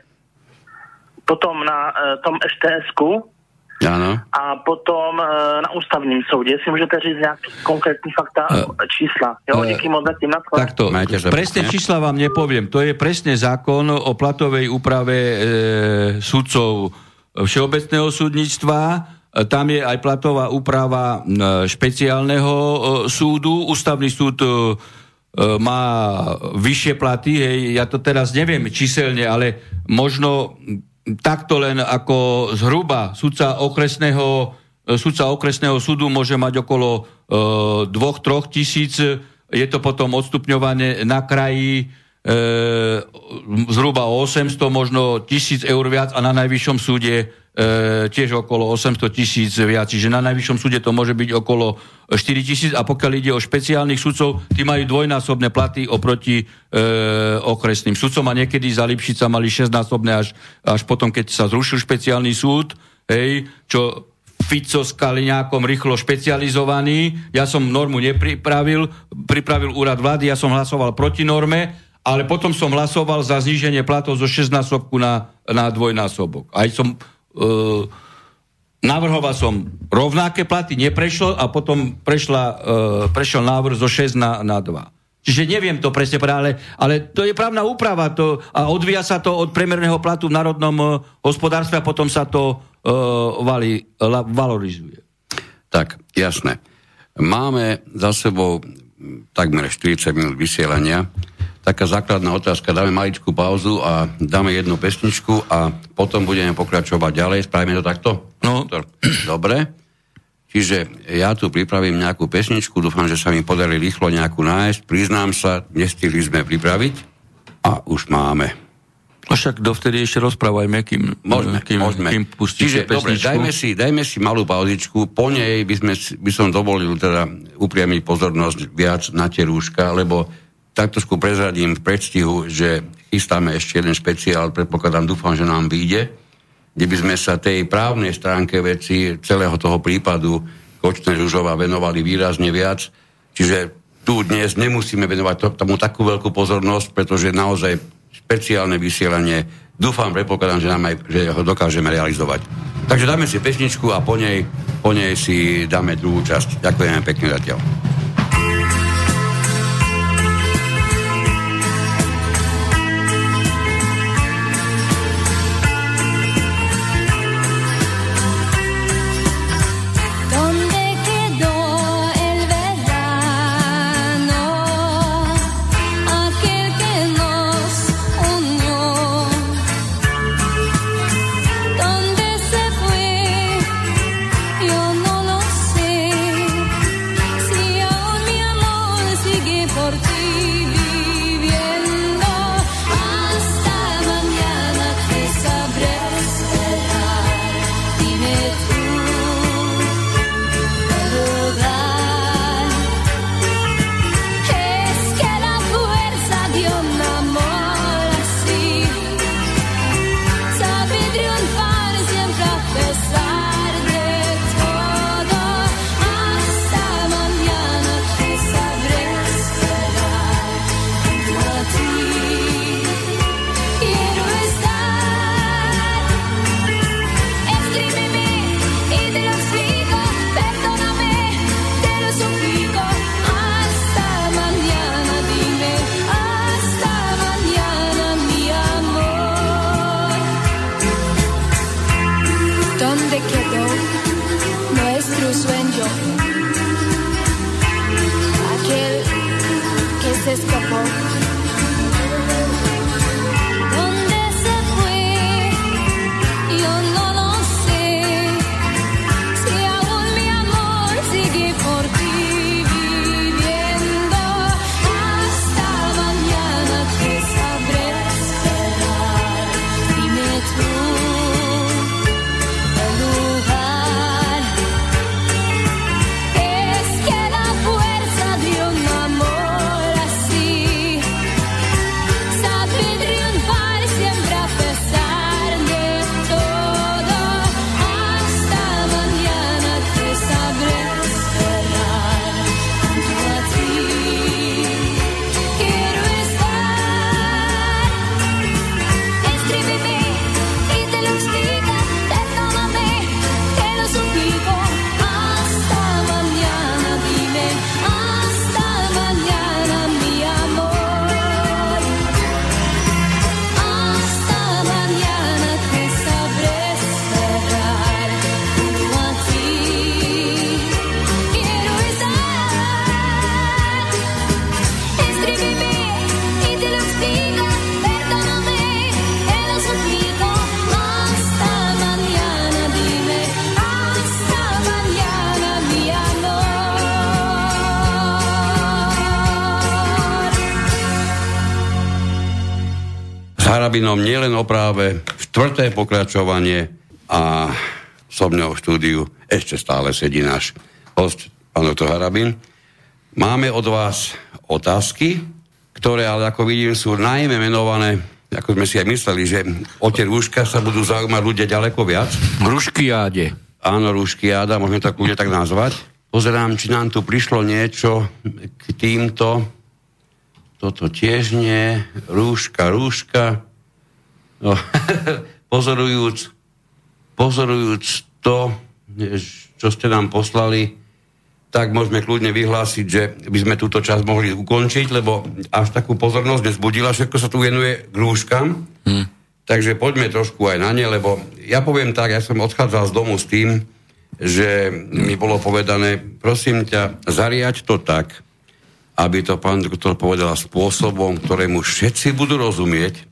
Speaker 4: potom na uh, tom STS-ku,
Speaker 1: Áno.
Speaker 4: A potom e, na ústavním soudě, si můžete říct nějaký konkrétní fakta, uh, čísla. Jo, uh, díky moc za tým
Speaker 2: Takto, presne čísla vám nepoviem. To je presne zákon o platovej úprave e, sudcov Všeobecného súdnictva E, tam je aj platová úprava e, špeciálneho e, súdu. Ústavný súd má vyššie platy, hej, ja to teraz neviem číselne, ale možno takto len ako zhruba sudca okresného, sudca okresného súdu môže mať okolo dvoch, troch tisíc, je to potom odstupňované na kraji, e, zhruba 800, možno tisíc eur viac a na najvyššom súde e, tiež okolo 800 tisíc viac. Čiže na najvyššom súde to môže byť okolo 4 tisíc a pokiaľ ide o špeciálnych sudcov, tí majú dvojnásobné platy oproti e, okresným sudcom a niekedy za Lipšica mali 6-násobné až, až potom, keď sa zrušil špeciálny súd, hej, čo Fico s Kaliňákom rýchlo špecializovaný. Ja som normu nepripravil, pripravil úrad vlády, ja som hlasoval proti norme, ale potom som hlasoval za zníženie platov zo 6 násobku na, na dvojnásobok. Aj som navrhoval som rovnaké platy, neprešlo a potom prešla, uh, prešiel návrh zo 6 na, na 2. Čiže neviem to presne povedať, ale, ale to je právna úprava to, a odvíja sa to od premerného platu v národnom uh, hospodárstve a potom sa to uh, vali, la, valorizuje.
Speaker 1: Tak, jasné. Máme za sebou takmer 40 minút vysielania taká základná otázka. Dáme maličkú pauzu a dáme jednu pesničku a potom budeme pokračovať ďalej. Spravíme to takto?
Speaker 2: No.
Speaker 1: Dobre. Čiže ja tu pripravím nejakú pesničku, dúfam, že sa mi podarí rýchlo nejakú nájsť. Priznám sa, nestihli sme pripraviť a už máme.
Speaker 2: A však dovtedy ešte rozprávajme, kým,
Speaker 1: môžeme,
Speaker 2: kým,
Speaker 1: môžeme.
Speaker 2: kým
Speaker 1: Čiže, pesničku. dobre, dajme si, dajme si malú pauzičku, po nej by, sme, by som dovolil teda upriamiť pozornosť viac na tie rúška, lebo tak trošku prezradím v predstihu, že chystáme ešte jeden špeciál, predpokladám, dúfam, že nám vyjde, kde by sme sa tej právnej stránke veci celého toho prípadu Kočné Žužova venovali výrazne viac. Čiže tu dnes nemusíme venovať tomu takú veľkú pozornosť, pretože naozaj špeciálne vysielanie, dúfam, predpokladám, že, nám aj, že ho dokážeme realizovať. Takže dáme si pesničku a po nej, po nej si dáme druhú časť. Ďakujeme pekne zatiaľ. Harabinom nielen o práve, štvrté pokračovanie a so mnou v štúdiu ešte stále sedí náš host, pán doktor Harabin. Máme od vás otázky, ktoré ale ako vidím sú najmä menované, ako sme si aj mysleli, že o tie rúška sa budú zaujímať ľudia ďaleko viac.
Speaker 2: Rúškiáde.
Speaker 1: Áno, rúškiáda, môžeme tak ľudia tak nazvať. Pozerám, či nám tu prišlo niečo k týmto. Toto tiež nie. Rúška, rúška. No, pozorujúc, pozorujúc to, čo ste nám poslali, tak môžeme kľudne vyhlásiť, že by sme túto časť mohli ukončiť, lebo až takú pozornosť nezbudila, všetko sa tu venuje k rúškam. Hmm. Takže poďme trošku aj na ne, lebo ja poviem tak, ja som odchádzal z domu s tým, že mi bolo povedané, prosím ťa, zariať to tak, aby to pán doktor povedal spôsobom, ktorému všetci budú rozumieť,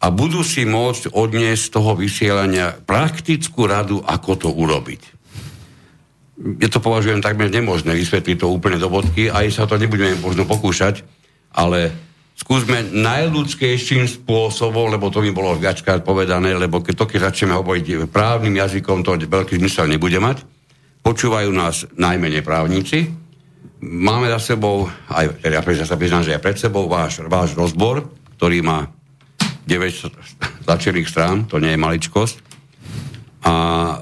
Speaker 1: a budú si môcť odniesť z toho vysielania praktickú radu, ako to urobiť. Ja to považujem takmer nemožné vysvetliť to úplne do bodky, aj sa to nebudeme možno pokúšať, ale skúsme najľudskejším spôsobom, lebo to mi bolo viackrát povedané, lebo keď to, keď začneme hovoriť právnym jazykom, to veľký zmysel nebude mať. Počúvajú nás najmenej právnici. Máme za sebou, aj, ja sa priznám, že aj pred sebou váš, váš rozbor, ktorý má 9 tlačených strán, to nie je maličkosť. A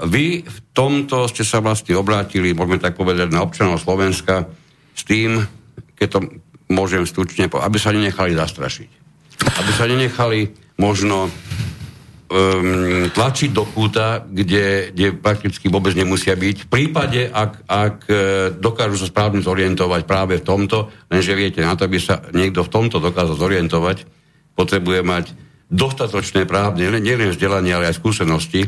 Speaker 1: vy v tomto ste sa vlastne obrátili, môžeme tak povedať, na občanov Slovenska s tým, keď to môžem stručne povedať, aby sa nenechali zastrašiť. Aby sa nenechali možno um, tlačiť do kúta, kde, kde prakticky vôbec nemusia byť. V prípade, ak, ak e, dokážu sa správne zorientovať práve v tomto, lenže viete, na to, aby sa niekto v tomto dokázal zorientovať, potrebuje mať dostatočné právne, nielen vzdelanie, ale aj skúsenosti,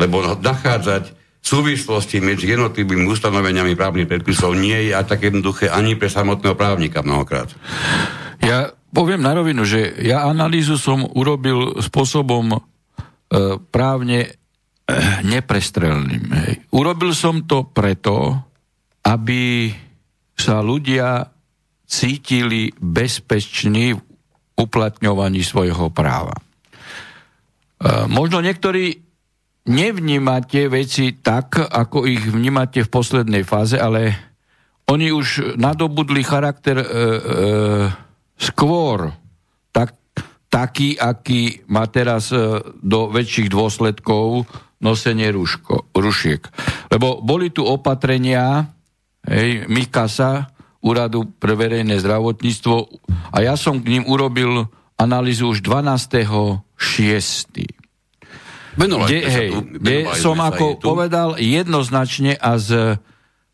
Speaker 1: lebo nachádzať súvislosti medzi jednotlivými ustanoveniami právnych predpisov nie je aj tak jednoduché ani pre samotného právnika mnohokrát.
Speaker 2: Ja poviem na rovinu, že ja analýzu som urobil spôsobom e, právne e, neprestrelným. Hej. Urobil som to preto, aby sa ľudia cítili bezpeční uplatňovaní svojho práva. E, možno niektorí nevnímate veci tak, ako ich vnímate v poslednej fáze, ale oni už nadobudli charakter e, e, skôr tak, taký, aký má teraz e, do väčších dôsledkov nosenie ruško, rušiek. Lebo boli tu opatrenia, hej, Mikasa, Úradu pre verejné zdravotníctvo a ja som k ním urobil analýzu už 12.6. Kde, hej, kde som ako povedal jednoznačne a s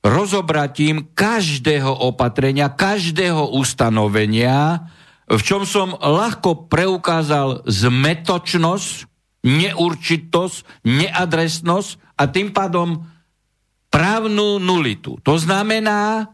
Speaker 2: rozobratím každého opatrenia, každého ustanovenia, v čom som ľahko preukázal zmetočnosť, neurčitosť, neadresnosť a tým pádom právnu nulitu. To znamená,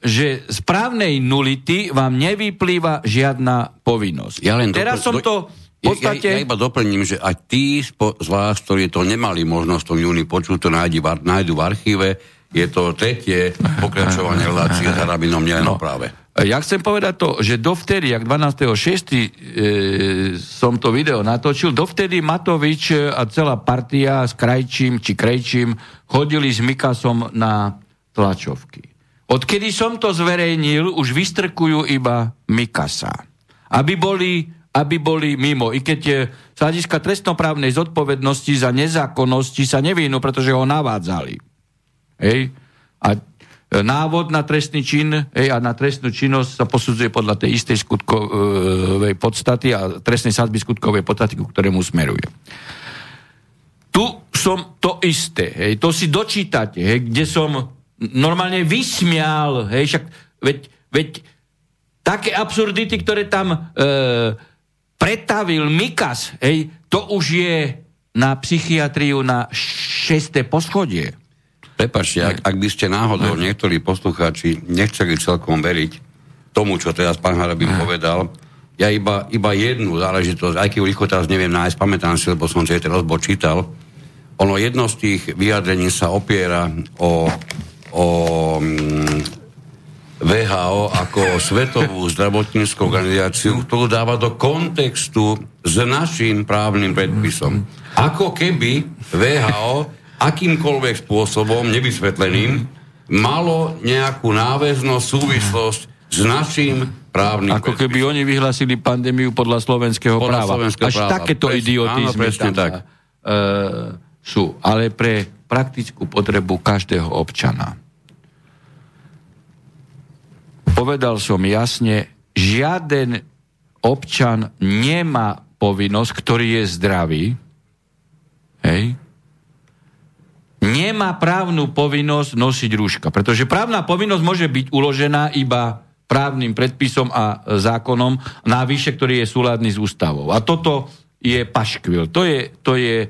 Speaker 2: že z právnej nulity vám nevyplýva žiadna povinnosť.
Speaker 1: Ja len
Speaker 2: Teraz
Speaker 1: dopl-
Speaker 2: som to v podstate...
Speaker 1: Ja, ja iba doplním, že aj tí spo, z vás, ktorí to nemali možnosť v júni počuť, to nájdu, nájdu v archíve. Je to tretie pokračovanie relácie s Harabinom nielen no. práve.
Speaker 2: Ja chcem povedať to, že dovtedy, ak 12.6. E, som to video natočil, dovtedy Matovič a celá partia s Krajčím či Krejčím chodili s Mikasom na tlačovky. Odkedy som to zverejnil, už vystrkujú iba Mikasa. Aby boli, aby boli mimo. I keď je z hľadiska trestnoprávnej zodpovednosti za nezákonnosti sa nevinú, pretože ho navádzali. Hej? A návod na trestný čin hej, a na trestnú činnosť sa posudzuje podľa tej istej skutkovej podstaty a trestnej sadby skutkovej podstaty, ku ktorému smeruje. Tu som to isté, hej, to si dočítate, hej, kde som normálne vysmial, hej, však, veď, veď také absurdity, ktoré tam e, pretavil Mikas, hej, to už je na psychiatriu na šesté poschodie.
Speaker 1: Prepačte, ak, ak by ste náhodou niektorí poslucháči nechceli celkom veriť tomu, čo teraz pán Harabin povedal, ja iba, iba jednu záležitosť, aj keď rýchlo teraz neviem nájsť, pamätám si, lebo som si teraz čítal, ono jedno z tých vyjadrení sa opiera o, o mm, VHO ako svetovú zdravotníckú organizáciu, ktorú dáva do kontextu s našim právnym predpisom. Ako keby VHO akýmkoľvek spôsobom, nevysvetleným, malo nejakú náväznosť, súvislosť s našim právnym
Speaker 2: Ako keby oni vyhlásili pandémiu podľa slovenského
Speaker 1: Podľa
Speaker 2: práva.
Speaker 1: slovenského
Speaker 2: Až
Speaker 1: práva.
Speaker 2: takéto
Speaker 1: Presne,
Speaker 2: idiotizmy
Speaker 1: áno,
Speaker 2: tam
Speaker 1: tak.
Speaker 2: e, sú. Ale pre praktickú potrebu každého občana. Povedal som jasne, žiaden občan nemá povinnosť, ktorý je zdravý, hej, nemá právnu povinnosť nosiť rúška. Pretože právna povinnosť môže byť uložená iba právnym predpisom a zákonom, návyše, ktorý je súladný s ústavou. A toto je paškvil. To je, to je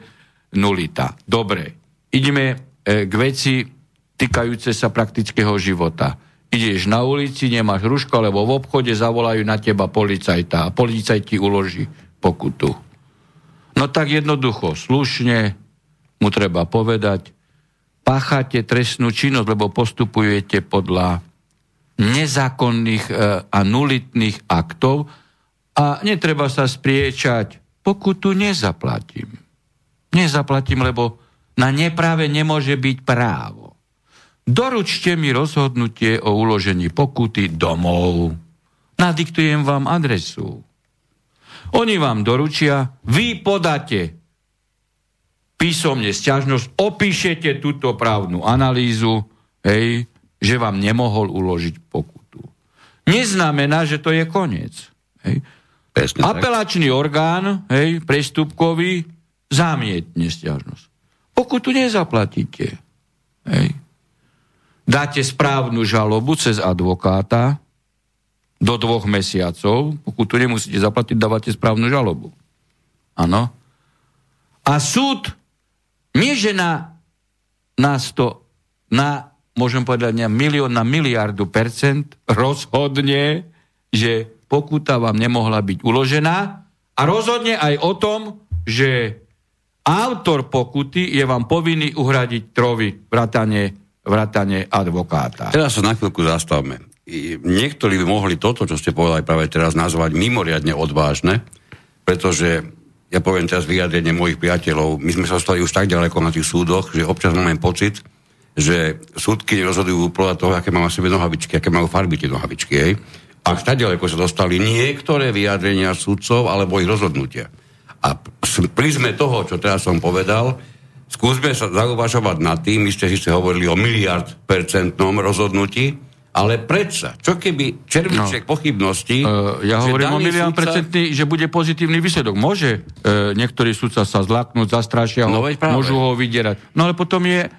Speaker 2: nulita. Dobre. Ideme e, k veci týkajúce sa praktického života. Ideš na ulici, nemáš rúško, lebo v obchode zavolajú na teba policajta a policajt ti uloží pokutu. No tak jednoducho, slušne mu treba povedať, páchate trestnú činnosť, lebo postupujete podľa nezákonných e, a nulitných aktov a netreba sa spriečať, pokutu nezaplatím. Nezaplatím, lebo na neprave nemôže byť právo. Doručte mi rozhodnutie o uložení pokuty domov. Nadiktujem vám adresu. Oni vám doručia, vy podáte písomne sťažnosť, opíšete túto právnu analýzu, hej, že vám nemohol uložiť pokutu. Neznamená, že to je koniec. Hej.
Speaker 1: Presne tak.
Speaker 2: Apelačný orgán, hej, prestupkový, zamietne sťažnosť. Pokutu nezaplatíte. Hej. Dáte správnu žalobu cez advokáta do dvoch mesiacov, pokutu nemusíte zaplatiť, dávate správnu žalobu. Áno. A súd, nie že na, na 100, na, môžem povedať, na milión, na miliardu percent rozhodne, že pokuta vám nemohla byť uložená a rozhodne aj o tom, že autor pokuty je vám povinný uhradiť trovy vrátane, vrátane advokáta.
Speaker 1: Teraz sa na chvíľku zastavme. Niektorí by mohli toto, čo ste povedali práve teraz, nazvať mimoriadne odvážne, pretože ja poviem teraz vyjadrenie mojich priateľov, my sme sa dostali už tak ďaleko na tých súdoch, že občas máme pocit, že súdky rozhodujú podľa toho, aké majú na sebe nohavičky, aké majú farby tie nohavičky. Hej. A tak ďaleko sa dostali niektoré vyjadrenia súdcov alebo ich rozhodnutia. A z prízme toho, čo teraz som povedal, skúsme sa zauvažovať nad tým, my ste si hovorili o miliard percentnom rozhodnutí, ale predsa, čo keby červiček no. pochybnosti...
Speaker 2: Uh, ja
Speaker 1: že
Speaker 2: hovorím o milión
Speaker 1: sudca-
Speaker 2: percentný, že bude pozitívny výsledok. Môže uh, niektorý sudca sa zlaknúť, zastrašia ho,
Speaker 1: No
Speaker 2: môžu ho vydierať. No ale potom je uh,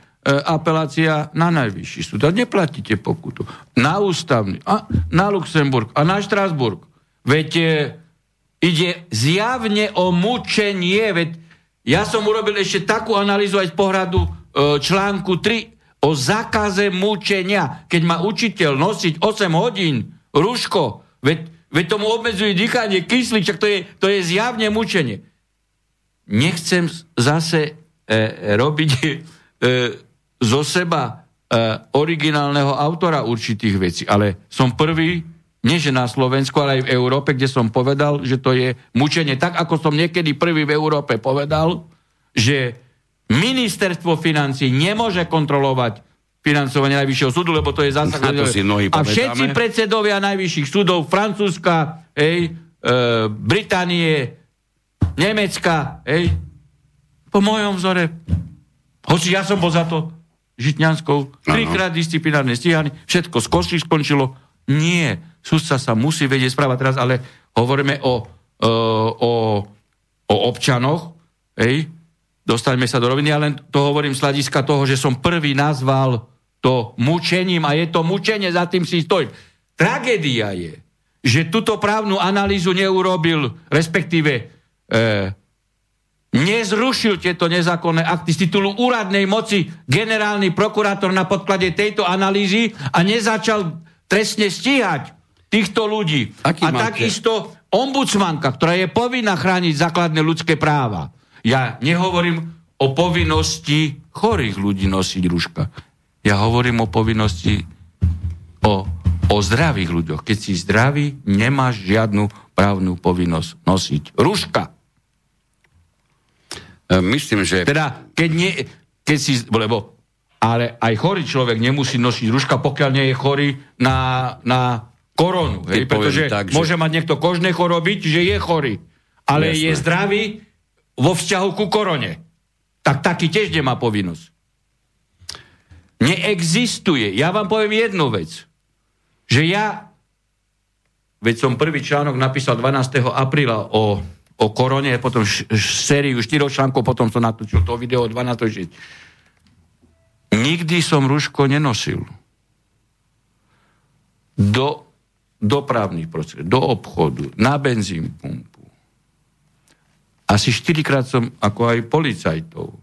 Speaker 2: apelácia na najvyšší súd. A neplatíte pokutu. Na ústavný, a na Luxemburg a na Štrasburg. Veď uh, ide zjavne o mučenie. Veď ja som urobil ešte takú analýzu aj z pohľadu uh, článku 3 o zákaze mučenia. Keď má učiteľ nosiť 8 hodín rúško, veď, veď tomu obmedzuje dýchanie, kyslík, to je, to je zjavne mučenie. Nechcem zase e, robiť e, zo seba e, originálneho autora určitých vecí, ale som prvý, nie že na Slovensku, ale aj v Európe, kde som povedal, že to je mučenie. Tak ako som niekedy prvý v Európe povedal, že ministerstvo financí nemôže kontrolovať financovanie Najvyššieho súdu, lebo to je zásah.
Speaker 1: A
Speaker 2: všetci predsedovia Najvyšších súdov, Francúzska, hej, e, Británie, Nemecka, hej, po mojom vzore, hoci ja som bol za to Žitňanskou, trikrát disciplinárne stíhaný, všetko koši skončilo. Nie, sudca sa musí vedieť správať teraz, ale hovoríme o, e, o, o občanoch, hej, dostaňme sa do roviny, ale to hovorím z hľadiska toho, že som prvý nazval to mučením a je to mučenie, za tým si stojím. Tragédia je, že túto právnu analýzu neurobil, respektíve e, nezrušil tieto nezákonné akty z titulu úradnej moci generálny prokurátor na podklade tejto analýzy a nezačal trestne stíhať týchto ľudí.
Speaker 1: Aký
Speaker 2: a
Speaker 1: máte?
Speaker 2: takisto ombudsmanka, ktorá je povinná chrániť základné ľudské práva. Ja nehovorím o povinnosti chorých ľudí nosiť rúška. Ja hovorím o povinnosti o, o zdravých ľuďoch. Keď si zdravý, nemáš žiadnu právnu povinnosť nosiť rúška.
Speaker 1: E, myslím, že...
Speaker 2: Teda, keď nie, keď si, lebo, ale aj chorý človek nemusí nosiť rúška, pokiaľ nie je chorý na, na koronu. Hej, pretože tak, že... môže mať niekto kožné choroby, že je chorý. Ale Jasne. je zdravý vo vzťahu ku korone. Tak taký tiež nemá povinnosť. Neexistuje. Ja vám poviem jednu vec. Že ja, veď som prvý článok napísal 12. apríla o o korone, potom š- sériu štyroch článkov, potom som natočil to video 12. Nikdy som ruško nenosil. Do dopravných prostriedkov, do obchodu, na benzín pumpu. Asi štyrikrát som ako aj policajtov e,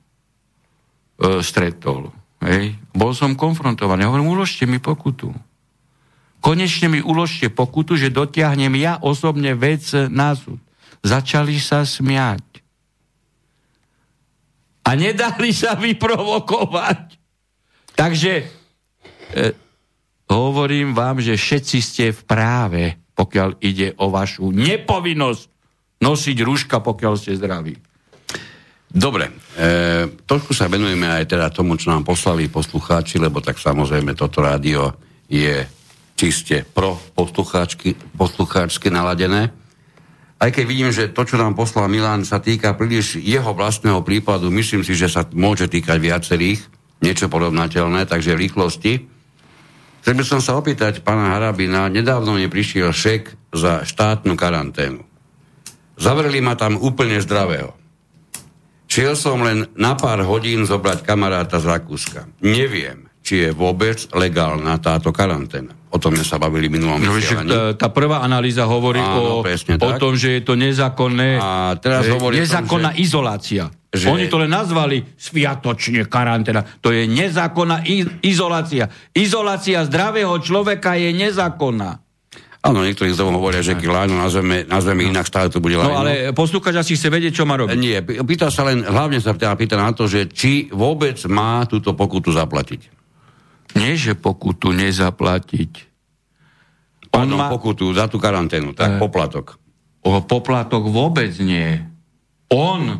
Speaker 2: stretol. Hej. Bol som konfrontovaný. Hovorím, uložte mi pokutu. Konečne mi uložte pokutu, že dotiahnem ja osobne vec na súd začali sa smiať. A nedali sa vyprovokovať. Takže e, hovorím vám, že všetci ste v práve, pokiaľ ide o vašu nepovinnosť nosiť rúška, pokiaľ ste zdraví.
Speaker 1: Dobre, e, trošku sa venujeme aj teda tomu, čo nám poslali poslucháči, lebo tak samozrejme toto rádio je čiste pro poslucháčky, naladené aj keď vidím, že to, čo nám poslal Milan, sa týka príliš jeho vlastného prípadu, myslím si, že sa môže týkať viacerých, niečo porovnateľné, takže rýchlosti. Chcel by som sa opýtať pána Harabina, nedávno mi prišiel šek za štátnu karanténu. Zavreli ma tam úplne zdravého. Šiel som len na pár hodín zobrať kamaráta z Rakúska. Neviem, či je vôbec legálna táto karanténa. O tom sme sa bavili minulom no,
Speaker 2: tá, tá prvá analýza hovorí Áno, o, o tom, že je to nezákonné,
Speaker 1: a teraz hovorí
Speaker 2: nezákonná tom, že, izolácia. Že... Oni to len nazvali sviatočne karanténa. To je nezákonná izolácia. Izolácia zdravého človeka je nezákonná.
Speaker 1: Áno, niektorí z toho hovoria, že keď lánu nazveme, nazveme inak, stále to bude lánu.
Speaker 2: No ale poslúkač asi chce vedieť, čo má robiť.
Speaker 1: Nie, pýta sa len, hlavne sa pýta na to, že či vôbec má túto pokutu zaplatiť.
Speaker 2: Nie, že pokutu nezaplatiť.
Speaker 1: On Pardon, má... pokutu za tú karanténu, tak e, poplatok.
Speaker 2: O, poplatok vôbec nie. On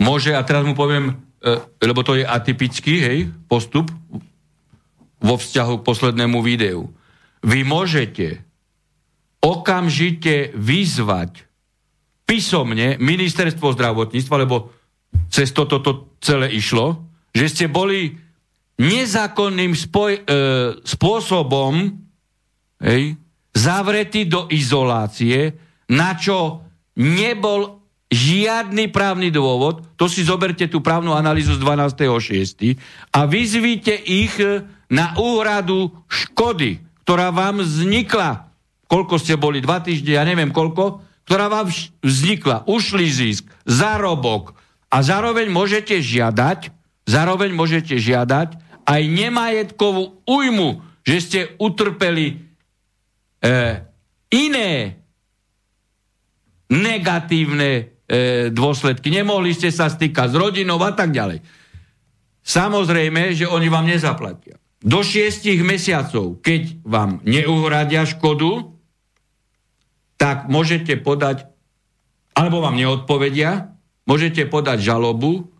Speaker 2: môže, a teraz mu poviem, e, lebo to je atypický, hej, postup vo vzťahu k poslednému videu. Vy môžete okamžite vyzvať písomne ministerstvo zdravotníctva, lebo cez toto to celé išlo, že ste boli nezákonným spoj, e, spôsobom hej, zavretý do izolácie, na čo nebol žiadny právny dôvod, to si zoberte tú právnu analýzu z 12.6. a vyzvíte ich na úhradu škody, ktorá vám vznikla, koľko ste boli, dva týždne, ja neviem koľko, ktorá vám vznikla, ušli zisk, zárobok a zároveň môžete žiadať, zároveň môžete žiadať, aj nemajetkovú újmu, že ste utrpeli e, iné negatívne e, dôsledky. Nemohli ste sa stýkať s rodinou a tak ďalej. Samozrejme, že oni vám nezaplatia. Do šiestich mesiacov, keď vám neuhradia škodu, tak môžete podať, alebo vám neodpovedia, môžete podať žalobu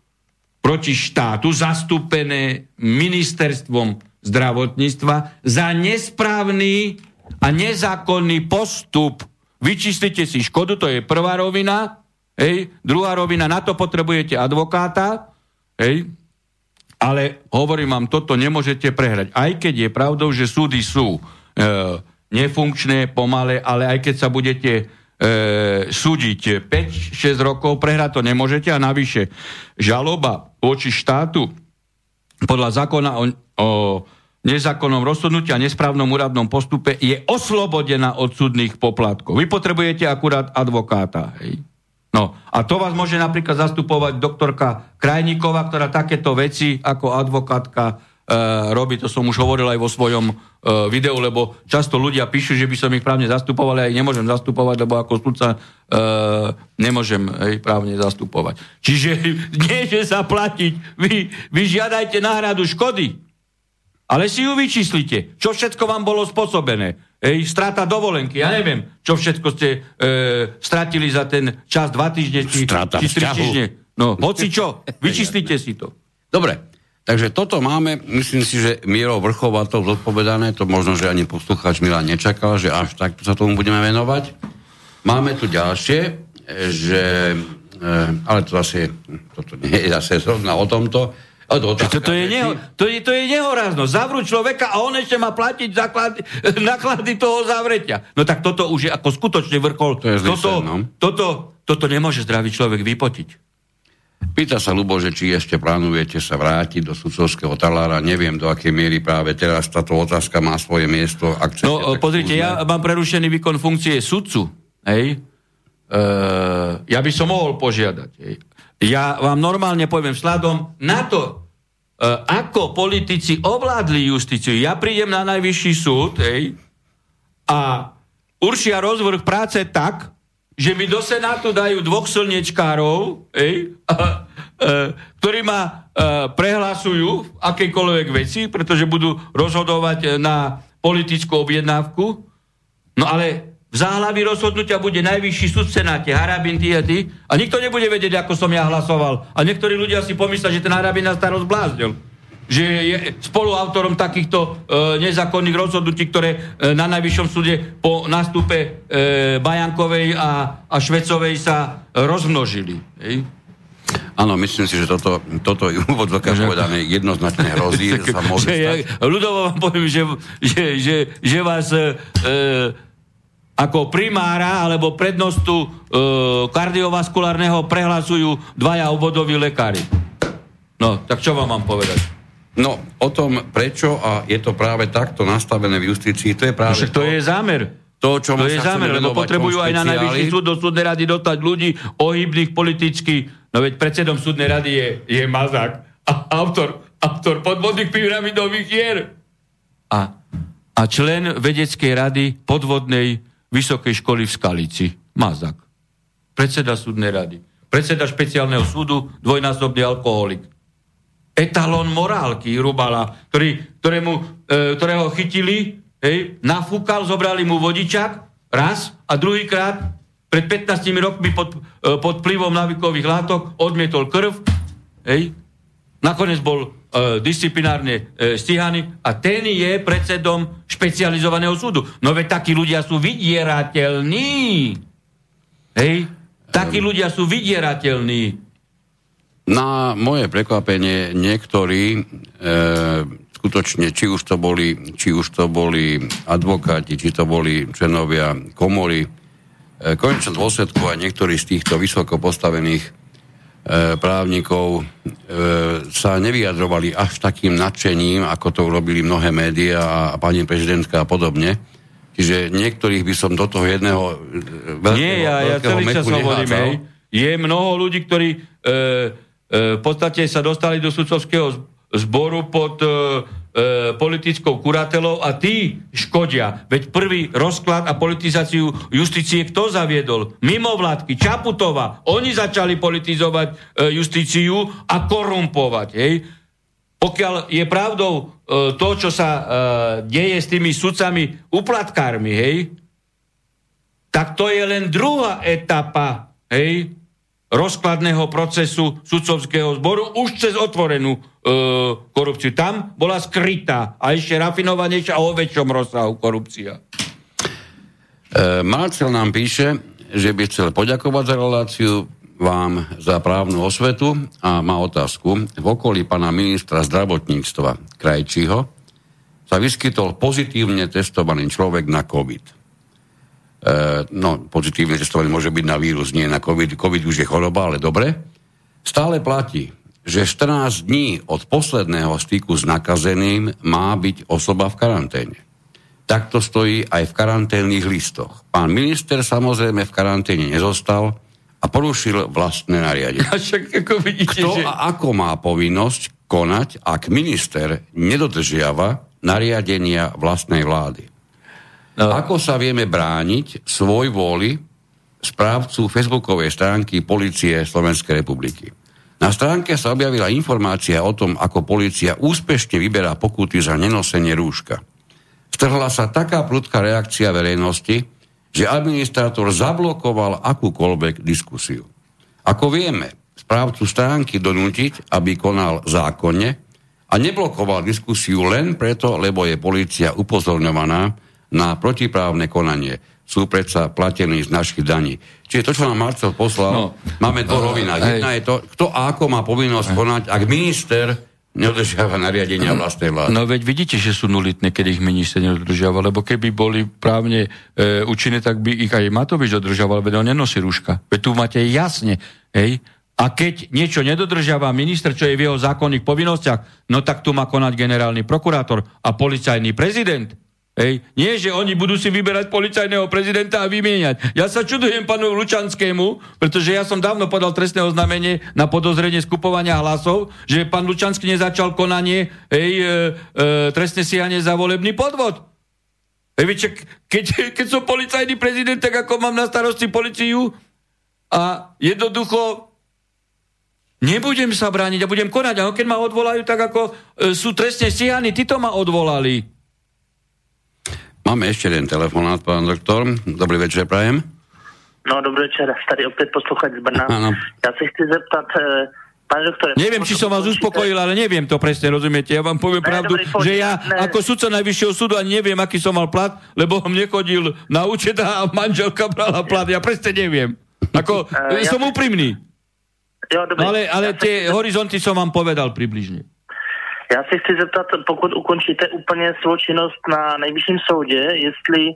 Speaker 2: proti štátu, zastúpené ministerstvom zdravotníctva, za nesprávny a nezákonný postup. Vyčíslite si škodu, to je prvá rovina. Hej. Druhá rovina, na to potrebujete advokáta. Hej. Ale hovorím vám, toto nemôžete prehrať. Aj keď je pravdou, že súdy sú e, nefunkčné, pomalé, ale aj keď sa budete e, súdiť 5-6 rokov, prehrať to nemôžete a navyše žaloba voči štátu podľa zákona o, o nezákonnom rozhodnutí a nesprávnom úradnom postupe je oslobodená od súdnych poplatkov. Vy potrebujete akurát advokáta. Hej. No a to vás môže napríklad zastupovať doktorka Krajníková, ktorá takéto veci ako advokátka robí, to som už hovoril aj vo svojom e, videu, lebo často ľudia píšu, že by som ich právne zastupoval, ale ja ich nemôžem zastupovať, lebo ako sudca e, nemôžem hej, právne zastupovať. Čiže nie, že zaplatiť, vy, vy žiadajte náhradu škody, ale si ju vyčíslite. Čo všetko vám bolo spôsobené? Ej, strata dovolenky, ja neviem, čo všetko ste e, stratili za ten čas, dva týždne, či,
Speaker 1: Strata
Speaker 2: či tri týždne. No, hoci čo, vyčíslite si to.
Speaker 1: Dobre, takže toto máme, myslím si, že mierou vrchovato zodpovedané, to možno, že ani poslucháč Milan nečakal, že až takto sa tomu budeme venovať. Máme tu ďalšie, e, že, e, ale to zase, toto nie je zase zrovna o tomto, o to
Speaker 2: To, to, je
Speaker 1: otázka
Speaker 2: neho, to, je, to je nehorázno. Zavrú človeka a on ešte má platiť základy, náklady toho zavretia. No tak toto už je ako skutočne vrchol.
Speaker 1: To je zlý
Speaker 2: toto,
Speaker 1: no.
Speaker 2: toto, toto nemôže zdravý človek vypotiť.
Speaker 1: Pýta sa Lubo, že či ešte plánujete sa vrátiť do sudcovského talára. Neviem, do akej miery práve teraz táto otázka má svoje miesto. Ak chcete,
Speaker 2: No, pozrite,
Speaker 1: skúsme.
Speaker 2: ja mám prerušený výkon funkcie sudcu. Hej. E, ja by som mohol požiadať. Hej. Ja vám normálne poviem, vzhľadom na to, e, ako politici ovládli justíciu. Ja prídem na najvyšší súd hej, a určia rozvrh práce tak, že mi do Senátu dajú dvoch slnečkárov, hej, a, e, ktorí ma e, prehlasujú v akejkoľvek veci, pretože budú rozhodovať e, na politickú objednávku. No ale v záhlaví rozhodnutia bude najvyšší súd v Senáte, Harabin, ty a ty, a nikto nebude vedieť, ako som ja hlasoval. A niektorí ľudia si pomyslia, že ten Harabin nás starosť bláznil že je spoluautorom takýchto e, nezákonných rozhodnutí, ktoré e, na najvyššom súde po nástupe e, Bajankovej a, a Švecovej sa rozmnožili. Hej?
Speaker 1: Áno, myslím si, že toto, toto je úvod povedané jednoznačne hrozí, že sa môže
Speaker 2: že ja, ľudovo vám poviem, že, že, že, že vás e, e, ako primára alebo prednostu e, kardiovaskulárneho prehlasujú dvaja obvodoví lekári. No, tak čo vám mám povedať?
Speaker 1: No, o tom prečo a je to práve takto nastavené v justícii, to je
Speaker 2: No,
Speaker 1: práve
Speaker 2: však to je zámer.
Speaker 1: to, čo
Speaker 2: To je zámer, lebo potrebujú aj na najvyšší súd do súdnej rady dostať ľudí ohybných politicky. No veď predsedom súdnej rady je, je Mazák, a autor, autor podvodných pyramidových hier. A, a člen vedeckej rady podvodnej vysokej školy v Skalici. Mazák. Predseda súdnej rady. Predseda špeciálneho súdu, dvojnásobný alkoholik. Etalon morálky Rubala, ktorý, ktorému, e, ktorého chytili, hej, nafúkal, zobrali mu vodičak raz a druhýkrát pred 15 rokmi pod, e, pod vplyvom návykových látok odmietol krv, hej, nakoniec bol e, disciplinárne e, stíhaný a ten je predsedom špecializovaného súdu. No veď takí ľudia sú vydierateľní. Hej, takí ľudia sú vydierateľní.
Speaker 1: Na moje prekvapenie niektorí e, skutočne, či už to boli, či už to boli advokáti, či to boli členovia komory, e, konečnom dôsledku aj niektorí z týchto vysoko postavených e, právnikov e, sa nevyjadrovali až takým nadšením, ako to urobili mnohé médiá a pani prezidentka a podobne. Čiže niektorých by som do toho jedného e, veľkého,
Speaker 2: Nie, ja, ja
Speaker 1: veľkého
Speaker 2: celý čas hovorím. Je mnoho ľudí, ktorí e, v podstate sa dostali do sudcovského zboru pod e, e, politickou kuratelou a tí škodia. Veď prvý rozklad a politizáciu justície kto zaviedol? Mimovládky, Čaputová. Oni začali politizovať e, justíciu a korumpovať. Hej? Pokiaľ je pravdou e, to, čo sa e, deje s tými sudcami uplatkármi, hej, tak to je len druhá etapa, hej, rozkladného procesu sudcovského zboru už cez otvorenú e, korupciu. Tam bola skrytá a ešte rafinovanejšia a o väčšom rozsahu korupcia.
Speaker 1: E, Marcel nám píše, že by chcel poďakovať za reláciu vám za právnu osvetu a má otázku. V okolí pána ministra zdravotníctva Krajčího sa vyskytol pozitívne testovaný človek na COVID. E, no, pozitívne testovanie môže byť na vírus, nie na COVID. COVID už je choroba, ale dobre. Stále platí, že 14 dní od posledného styku s nakazeným má byť osoba v karanténe. Takto stojí aj v karanténnych listoch. Pán minister samozrejme v karanténe nezostal a porušil vlastné nariadenie.
Speaker 2: ako vidíte,
Speaker 1: Kto
Speaker 2: že...
Speaker 1: a ako má povinnosť konať, ak minister nedodržiava nariadenia vlastnej vlády? No. Ako sa vieme brániť svoj vôli správcu facebookovej stránky Polície Slovenskej republiky? Na stránke sa objavila informácia o tom, ako policia úspešne vyberá pokuty za nenosenie rúška. Strhla sa taká prudká reakcia verejnosti, že administrátor zablokoval akúkoľvek diskusiu. Ako vieme, správcu stránky donútiť, aby konal zákonne a neblokoval diskusiu len preto, lebo je policia upozorňovaná, na protiprávne konanie sú predsa platení z našich daní. Čiže to, čo nám Marcel poslal, no, máme uh, rovinách. Jedna je to, kto a ako má povinnosť konať, ak minister nedodržiava nariadenia vlastnej vlády.
Speaker 2: No veď vidíte, že sú nulitné, keď ich minister nedodržiava, lebo keby boli právne e, účinné, tak by ich aj Matovič dodržiaval, veď on nenosí rúška. Veď tu máte jasne, hej, a keď niečo nedodržiava minister, čo je v jeho zákonných povinnostiach, no tak tu má konať generálny prokurátor a policajný prezident. Hej. Nie, že oni budú si vyberať policajného prezidenta a vymieňať. Ja sa čudujem panu Lučanskému, pretože ja som dávno podal trestné oznámenie na podozrenie skupovania hlasov, že pán Lučanský nezačal konanie hej, e, e, trestné sianie za volebný podvod. Hej, keď, keď som policajný prezident, tak ako mám na starosti policiu a jednoducho nebudem sa brániť a budem konať. A keď ma odvolajú, tak ako e, sú trestne stíhaní, títo ma odvolali.
Speaker 1: Máme ešte jeden telefonát, pán doktor. Dobrý večer, prajem.
Speaker 4: No, dobrý večer, tady opět posluchač z Brna.
Speaker 1: Ano.
Speaker 4: Já se chci zeptat, eh, Pane doktore,
Speaker 2: neviem, či som vás uspokojil, ale neviem to presne, rozumiete? Ja vám poviem ne, pravdu, dobrý, že ja ne. ako sudca Najvyššieho súdu ani neviem, aký som mal plat, lebo mne chodil na účet a manželka brala plat. Ja presne neviem. Ako, uh, som ja úprimný. Jo, dobrý. Ale, ale ja tie horizonty som vám povedal približne.
Speaker 4: Já si chci zeptat, pokud ukončíte úplně svou činnost na nejvyšším soudě, jestli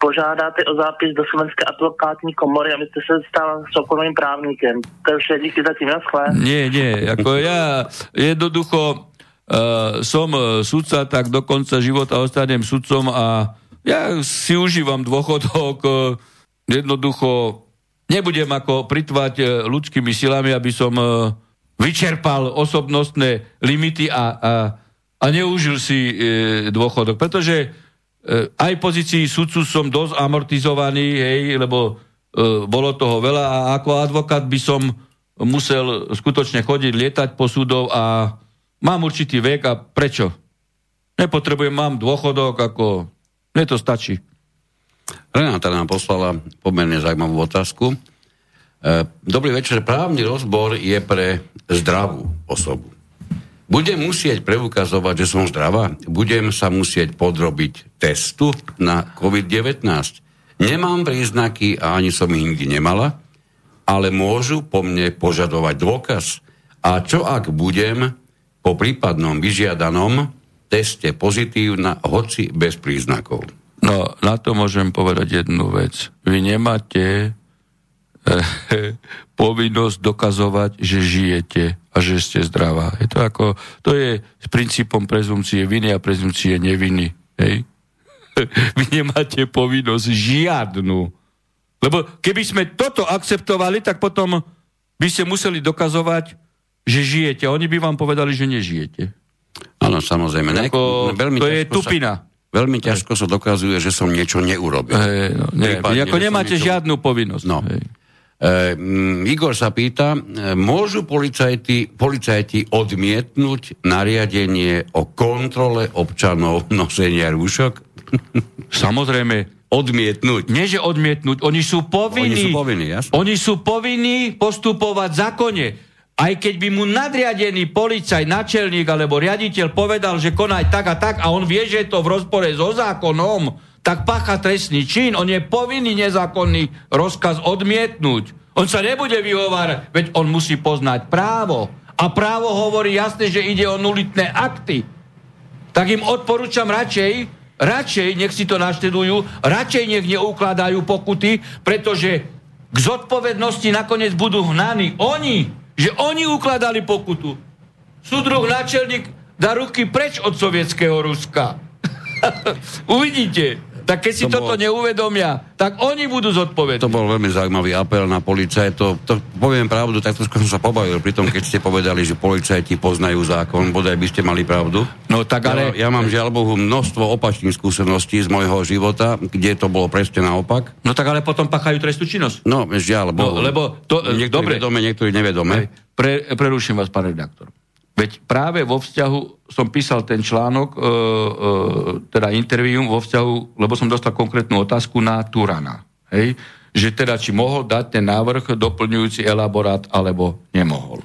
Speaker 4: požádáte o zápis do Slovenské advokátní komory, abyste se stal soukromým právníkem. To je vše, díky zatím, naschle.
Speaker 2: Nie, nie, ako ja jednoducho uh, som sudca, tak do konca života ostanem sudcom a ja si užívam dôchodok, uh, jednoducho nebudem ako pritvať ľudskými silami, aby som uh, vyčerpal osobnostné limity a, a, a neužil si e, dôchodok. Pretože e, aj pozícii sudcu som dosť amortizovaný, hej, lebo e, bolo toho veľa a ako advokát by som musel skutočne chodiť, lietať po súdov a mám určitý vek a prečo? Nepotrebujem, mám dôchodok, ako mne to stačí.
Speaker 1: Renáta nám poslala pomerne zaujímavú otázku. E, dobrý večer. Právny rozbor je pre zdravú osobu. Budem musieť preukazovať, že som zdravá? Budem sa musieť podrobiť testu na COVID-19? Nemám príznaky a ani som ich nikdy nemala, ale môžu po mne požadovať dôkaz. A čo ak budem po prípadnom vyžiadanom teste pozitívna, hoci bez príznakov?
Speaker 2: No, na to môžem povedať jednu vec. Vy nemáte povinnosť dokazovať, že žijete a že ste zdravá. Je to ako, to je s princípom prezumcie viny a prezumcie neviny. Hej? Vy nemáte povinnosť žiadnu. Lebo keby sme toto akceptovali, tak potom by ste museli dokazovať, že žijete. Oni by vám povedali, že nežijete.
Speaker 1: Áno, samozrejme.
Speaker 2: Ako,
Speaker 1: veľmi
Speaker 2: to je tupina.
Speaker 1: Sa, veľmi ťažko sa dokazuje, že som niečo neurobil.
Speaker 2: Hej, no, nie,
Speaker 1: Prípadne,
Speaker 2: ako nemáte
Speaker 1: niečo-
Speaker 2: žiadnu povinnosť.
Speaker 1: No.
Speaker 2: Hej.
Speaker 1: Mm, Igor sa pýta, e, môžu policajti, policajti odmietnúť nariadenie o kontrole občanov nosenia rúšok?
Speaker 2: Samozrejme,
Speaker 1: Odmietnúť.
Speaker 2: nie že odmietnúť, oni sú povinní.
Speaker 1: Oni sú povinní, jasné.
Speaker 2: Oni sú povinní postupovať zákone. Aj keď by mu nadriadený policaj, načelník alebo riaditeľ povedal, že konaj tak a tak a on vie, že je to v rozpore so zákonom, tak pácha trestný čin. On je povinný nezákonný rozkaz odmietnúť. On sa nebude vyhovárať, veď on musí poznať právo. A právo hovorí jasne, že ide o nulitné akty. Tak im odporúčam radšej, radšej nech si to naštedujú, radšej nech neukladajú pokuty, pretože k zodpovednosti nakoniec budú hnaní oni, že oni ukladali pokutu. Súdruh náčelník dá ruky preč od sovietského Ruska. Uvidíte. Tak keď si
Speaker 1: To
Speaker 2: toto
Speaker 1: bol-
Speaker 2: neuvedomia, tak oni budú zodpovední.
Speaker 1: To bol veľmi zaujímavý apel na policajt. To, to poviem pravdu, tak trošku som sa pobavil pri tom, keď ste povedali, že policajti poznajú zákon, bodaj by ste mali pravdu.
Speaker 2: No tak ale...
Speaker 1: Ja, ja mám žiaľ Bohu množstvo opačných skúseností z môjho života, kde to bolo presne naopak.
Speaker 2: No tak ale potom pachajú trestnú činnosť.
Speaker 1: No, žiaľ Bohu.
Speaker 2: No, lebo to-
Speaker 1: niektorí
Speaker 2: dobre.
Speaker 1: vedome, niektorí nevedome.
Speaker 2: Pre, preruším vás, pán redaktor. Veď práve vo vzťahu som písal ten článok, e, e, teda intervium vo vzťahu, lebo som dostal konkrétnu otázku na Turana. Hej? Že teda, či mohol dať ten návrh doplňujúci elaborát, alebo nemohol.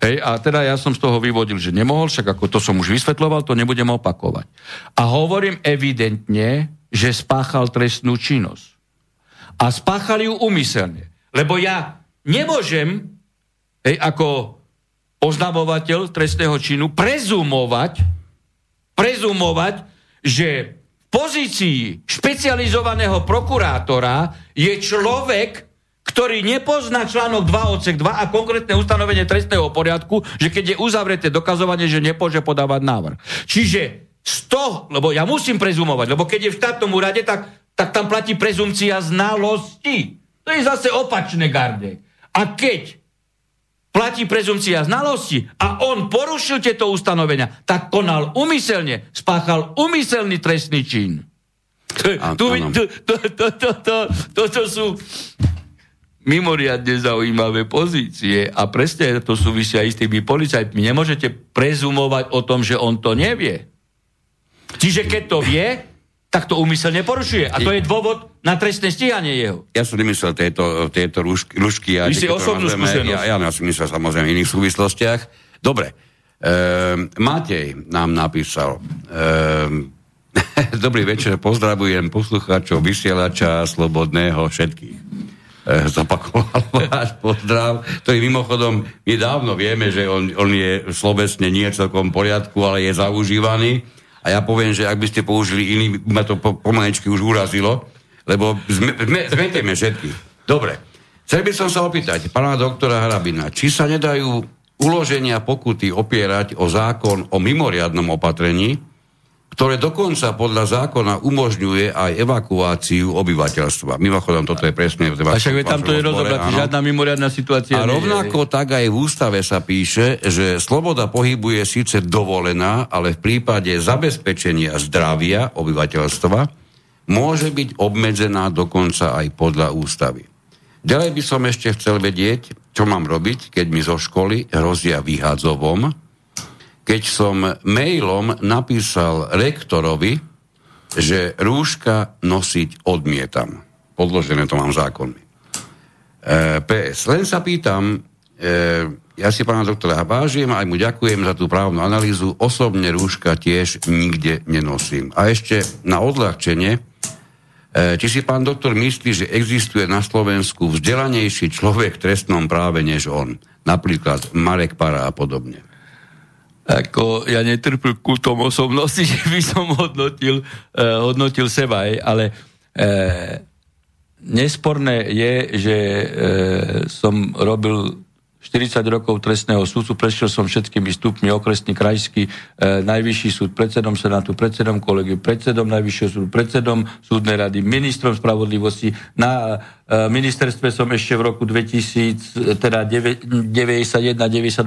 Speaker 2: Hej, a teda ja som z toho vyvodil, že nemohol, však ako to som už vysvetloval, to nebudem opakovať. A hovorím evidentne, že spáchal trestnú činnosť. A spáchali ju umyselne. Lebo ja nemôžem, hej, ako oznamovateľ trestného činu, prezumovať, prezumovať, že v pozícii špecializovaného prokurátora je človek, ktorý nepozná článok 2 odsek 2 a konkrétne ustanovenie trestného poriadku, že keď je uzavreté dokazovanie, že nepôže podávať návrh. Čiže z toho, lebo ja musím prezumovať, lebo keď je v štátnom úrade, tak, tak tam platí prezumcia znalosti. To je zase opačné garde. A keď platí prezumcia znalosti a on porušil tieto ustanovenia, tak konal umyselne, spáchal umyselný trestný čin. Toto sú mimoriadne zaujímavé pozície a presne to súvisia aj s tými policajtmi. Nemôžete prezumovať o tom, že on to nevie. Čiže keď to vie, tak to úmyselne porušuje. A to je dôvod na trestné stíhanie jeho.
Speaker 1: Ja som nemyslel tieto, tieto rúšky, rúšky a
Speaker 2: Vy si osobnú skúsenosť.
Speaker 1: Ja, ja, ja som myslel samozrejme v iných súvislostiach. Dobre. Ehm, Matej nám napísal. Ehm, Dobrý večer, pozdravujem poslucháčov vysielača Slobodného všetkých. E, zopakoval váš pozdrav, ktorý mimochodom my dávno vieme, že on, on je slovesne nie celkom v poriadku, ale je zaužívaný. A ja poviem, že ak by ste použili iný, ma to po, pomalečky už urazilo, lebo zme, zme, zmetieme všetkých. Dobre. Chcel by som sa opýtať pána doktora Harabina, či sa nedajú uloženia pokuty opierať o zákon o mimoriadnom opatrení, ktoré dokonca podľa zákona umožňuje aj evakuáciu obyvateľstva. Mimochodom, toto je presne v
Speaker 2: A však tam to je rozobratý, žiadna mimoriadná situácia
Speaker 1: a
Speaker 2: nie
Speaker 1: rovnako tak aj v ústave sa píše, že sloboda pohybu je síce dovolená, ale v prípade zabezpečenia zdravia obyvateľstva môže byť obmedzená dokonca aj podľa ústavy. Ďalej by som ešte chcel vedieť, čo mám robiť, keď mi zo školy hrozia vyhadzovom, keď som mailom napísal rektorovi, že rúška nosiť odmietam. Podložené to mám zákonmi. E, PS. Len sa pýtam, e, ja si pána doktora vážim a aj mu ďakujem za tú právnu analýzu. Osobne rúška tiež nikde nenosím. A ešte na odľahčenie, e, či si pán doktor myslí, že existuje na Slovensku vzdelanejší človek v trestnom práve než on. Napríklad Marek Para a podobne.
Speaker 2: Ako ja netrpím kultom osobnosti, že by som hodnotil, eh, hodnotil seba, aj, ale eh, nesporné je, že eh, som robil 40 rokov trestného súdu, prešiel som všetkými stupmi, okresný, krajský, e, najvyšší súd, predsedom senátu, predsedom kolegy, predsedom najvyššieho súdu, predsedom súdnej rady, ministrom spravodlivosti. Na e, ministerstve som ešte v roku 2000, teda 91-92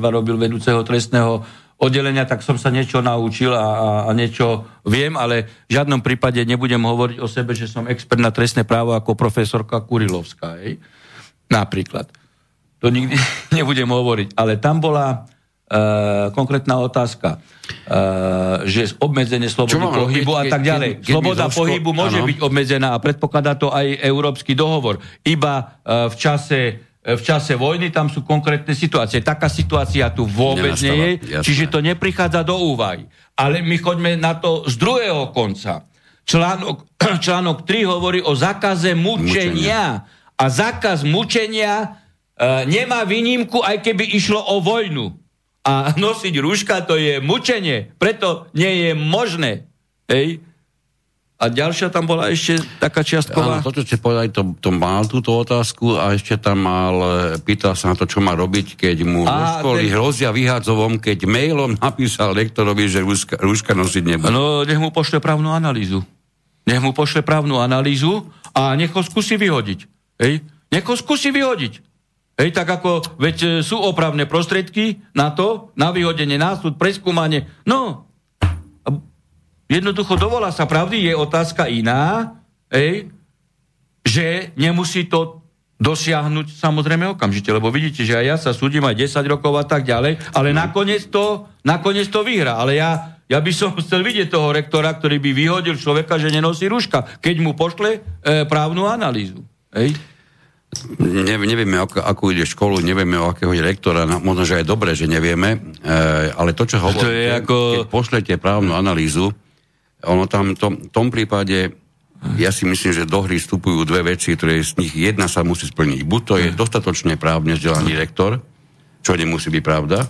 Speaker 2: robil vedúceho trestného oddelenia, tak som sa niečo naučil a, a, a niečo viem, ale v žiadnom prípade nebudem hovoriť o sebe, že som expert na trestné právo ako profesorka Kurilovská. Hej? Napríklad. To nikdy nebudem hovoriť. Ale tam bola uh, konkrétna otázka, uh, že obmedzenie slobody pohybu a tak ďalej. Keď, keď Sloboda zoško... pohybu môže ano. byť obmedzená a predpokladá to aj Európsky dohovor. Iba uh, v čase v čase vojny, tam sú konkrétne situácie. Taká situácia tu vôbec nie je, čiže to neprichádza do úvahy. Ale my choďme na to z druhého konca. Článok, článok 3 hovorí o zákaze mučenia. mučenia. A zákaz mučenia e, nemá výnimku, aj keby išlo o vojnu. A nosiť rúška to je mučenie, preto nie je možné. Hej? A ďalšia tam bola ešte taká čiastková?
Speaker 1: Áno, to, čo ste povedali, to, to mal túto otázku a ešte tam mal, e, pýtal sa na to, čo má robiť, keď mu vo školy ten... hrozia vyhádzovom, keď mailom napísal lektorovi, že rúška, rúška nosiť nebude.
Speaker 2: No, nech mu pošle právnu analýzu. Nech mu pošle právnu analýzu a nech ho skúsi vyhodiť. Hej? Nech ho skúsi vyhodiť. Hej, tak ako, veď e, sú opravné prostriedky na to, na vyhodenie, na súd, preskúmanie. No, Jednoducho dovolá sa pravdy, je otázka iná, ej, že nemusí to dosiahnuť samozrejme okamžite, lebo vidíte, že aj ja sa súdim aj 10 rokov a tak ďalej, ale nakoniec to, nakoniec to vyhra. Ale ja, ja by som chcel vidieť toho rektora, ktorý by vyhodil človeka, že nenosí ruška, keď mu pošle e, právnu analýzu. Ej?
Speaker 1: Ne, nevieme, ako, ako ide školu, nevieme, o akého je rektora, no, možno, že aj dobre, že nevieme, e, ale to, čo hovoríte, ako... keď pošlete právnu analýzu, ono tam v tom prípade ja si myslím, že do hry vstupujú dve veci, ktoré z nich jedna sa musí splniť. Buď to je hm. dostatočne právne vzdelaný rektor, čo nemusí byť pravda.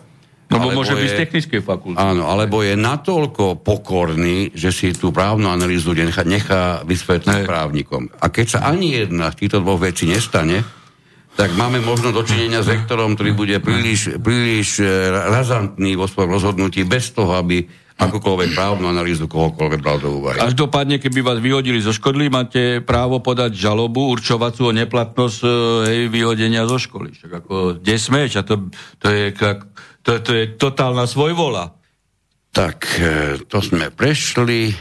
Speaker 2: Lebo môže byť z technickej fakulty.
Speaker 1: Áno, alebo je natoľko pokorný, že si tú právnu analýzu nechá, nechá vysvetliť právnikom. A keď sa ani jedna z týchto dvoch vecí nestane, tak máme možno dočinenia s rektorom, ktorý bude príliš, príliš eh, razantný vo svojom rozhodnutí bez toho, aby akúkoľvek právnu analýzu kohokoľvek bral do úvahy.
Speaker 2: dopadne, keby vás vyhodili zo školy, máte právo podať žalobu určovacú o neplatnosť e, hej, vyhodenia zo školy. Však ako, kde sme? A to, to, je, to, to je totálna svojvola.
Speaker 1: Tak, e, to sme prešli.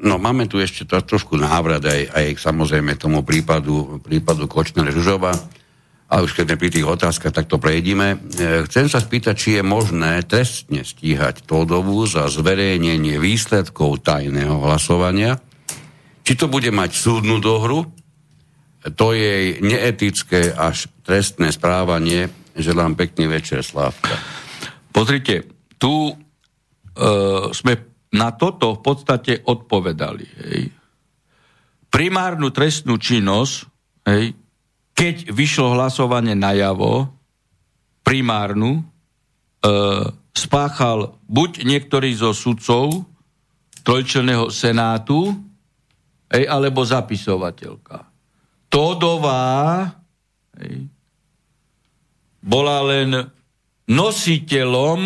Speaker 1: No, máme tu ešte trošku návrat aj, aj samozrejme tomu prípadu, prípadu Kočner-Žužova ale už keď pri tých otázkach, tak to prejdime. E, chcem sa spýtať, či je možné trestne stíhať Todovu za zverejnenie výsledkov tajného hlasovania, či to bude mať súdnu dohru, to je neetické až trestné správanie. Želám pekný večer, Slávka.
Speaker 2: Pozrite, tu e, sme na toto v podstate odpovedali. Hej. Primárnu trestnú činnosť hej, keď vyšlo hlasovanie najavo, primárnu, e, spáchal buď niektorý zo sudcov trojčelného senátu, ej, alebo zapisovateľka. Todová ej, bola len nositeľom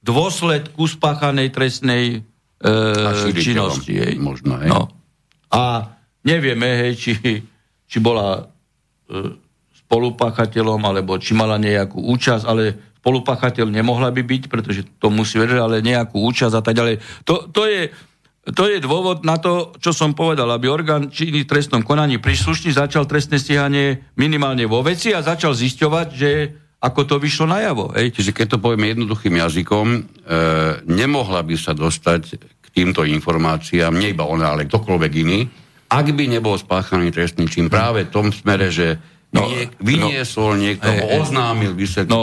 Speaker 2: dôsledku spáchanej trestnej e, činnosti. Ej.
Speaker 1: Možno, hej. No.
Speaker 2: A nevieme, hej, či, či bola spolupáchateľom, alebo či mala nejakú účasť, ale spolupáchateľ nemohla by byť, pretože to musí vedieť, ale nejakú účasť a tak ďalej. To, to, je, to je dôvod na to, čo som povedal, aby orgán činný v trestnom konaní príslušný začal trestné stíhanie minimálne vo veci a začal zisťovať, že ako to vyšlo najavo.
Speaker 1: Ej. Čiže keď to povieme jednoduchým jazykom, e, nemohla by sa dostať k týmto informáciám, nie iba ona, ale ktokoľvek iný, ak by nebol spáchaný trestný čin práve v tom smere, že no, niek- vyniesol no, niekto, e, oznámil výsledky
Speaker 2: No,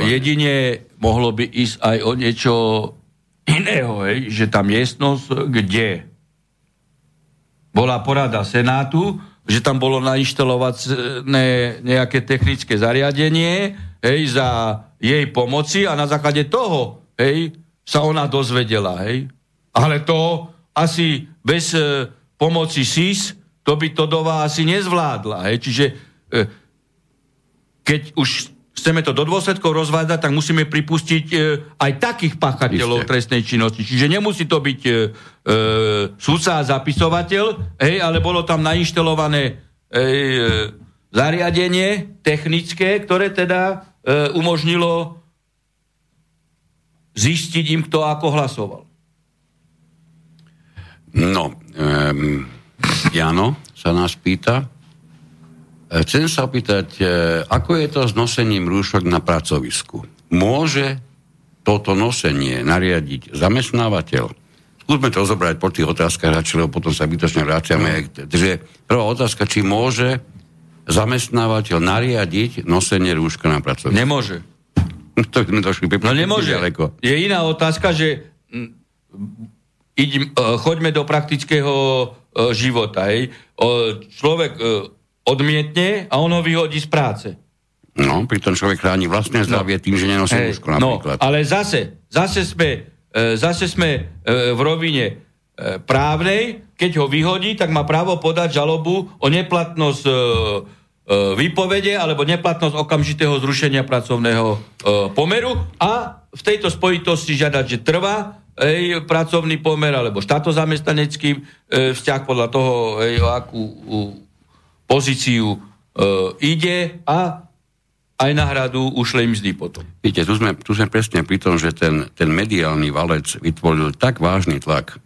Speaker 2: e, jedine mohlo by ísť aj o niečo iného, hej, že tá miestnosť, kde bola porada Senátu, že tam bolo nainštalované nejaké technické zariadenie hej, za jej pomoci a na základe toho hej, sa ona dozvedela. Hej. Ale to asi bez e, pomoci SIS, to by Todová asi nezvládla. Hej. Čiže e, keď už chceme to do dôsledkov rozvádzať, tak musíme pripustiť e, aj takých páchateľov Isté. trestnej činnosti. Čiže nemusí to byť e, e, súdca a zapisovateľ, hej, ale bolo tam nainštalované e, zariadenie technické, ktoré teda e, umožnilo zistiť im, kto ako hlasoval.
Speaker 1: No, um, Jano sa nás pýta. E, chcem sa opýtať, e, ako je to s nosením rúšok na pracovisku? Môže toto nosenie nariadiť zamestnávateľ? Skúsme to zobrať po tých otázkach, lebo potom sa bytočne vráciame. Takže prvá otázka, či môže zamestnávateľ nariadiť nosenie rúška na pracovisku?
Speaker 2: Nemôže.
Speaker 1: to sme došli
Speaker 2: no nemôže. Ďaleko. Je iná otázka, že idem, uh, choďme do praktického uh, života. Hej. Človek uh, odmietne a on ho vyhodí z práce.
Speaker 1: No, pritom človek chráni vlastné no. zdravie no. tým, že nenosí hey, rúško
Speaker 2: no, napríklad. No, ale zase, zase sme, zase sme v rovine právnej, keď ho vyhodí, tak má právo podať žalobu o neplatnosť výpovede alebo neplatnosť okamžitého zrušenia pracovného pomeru a v tejto spojitosti žiadať, že trvá ej, pracovný pomer alebo štátozamestnanecký e, vzťah podľa toho, ej, o akú u, pozíciu e, ide a aj náhradu ušlej mzdy potom.
Speaker 1: Viete, tu sme, tu sme presne pri tom, že ten, ten mediálny valec vytvoril tak vážny tlak,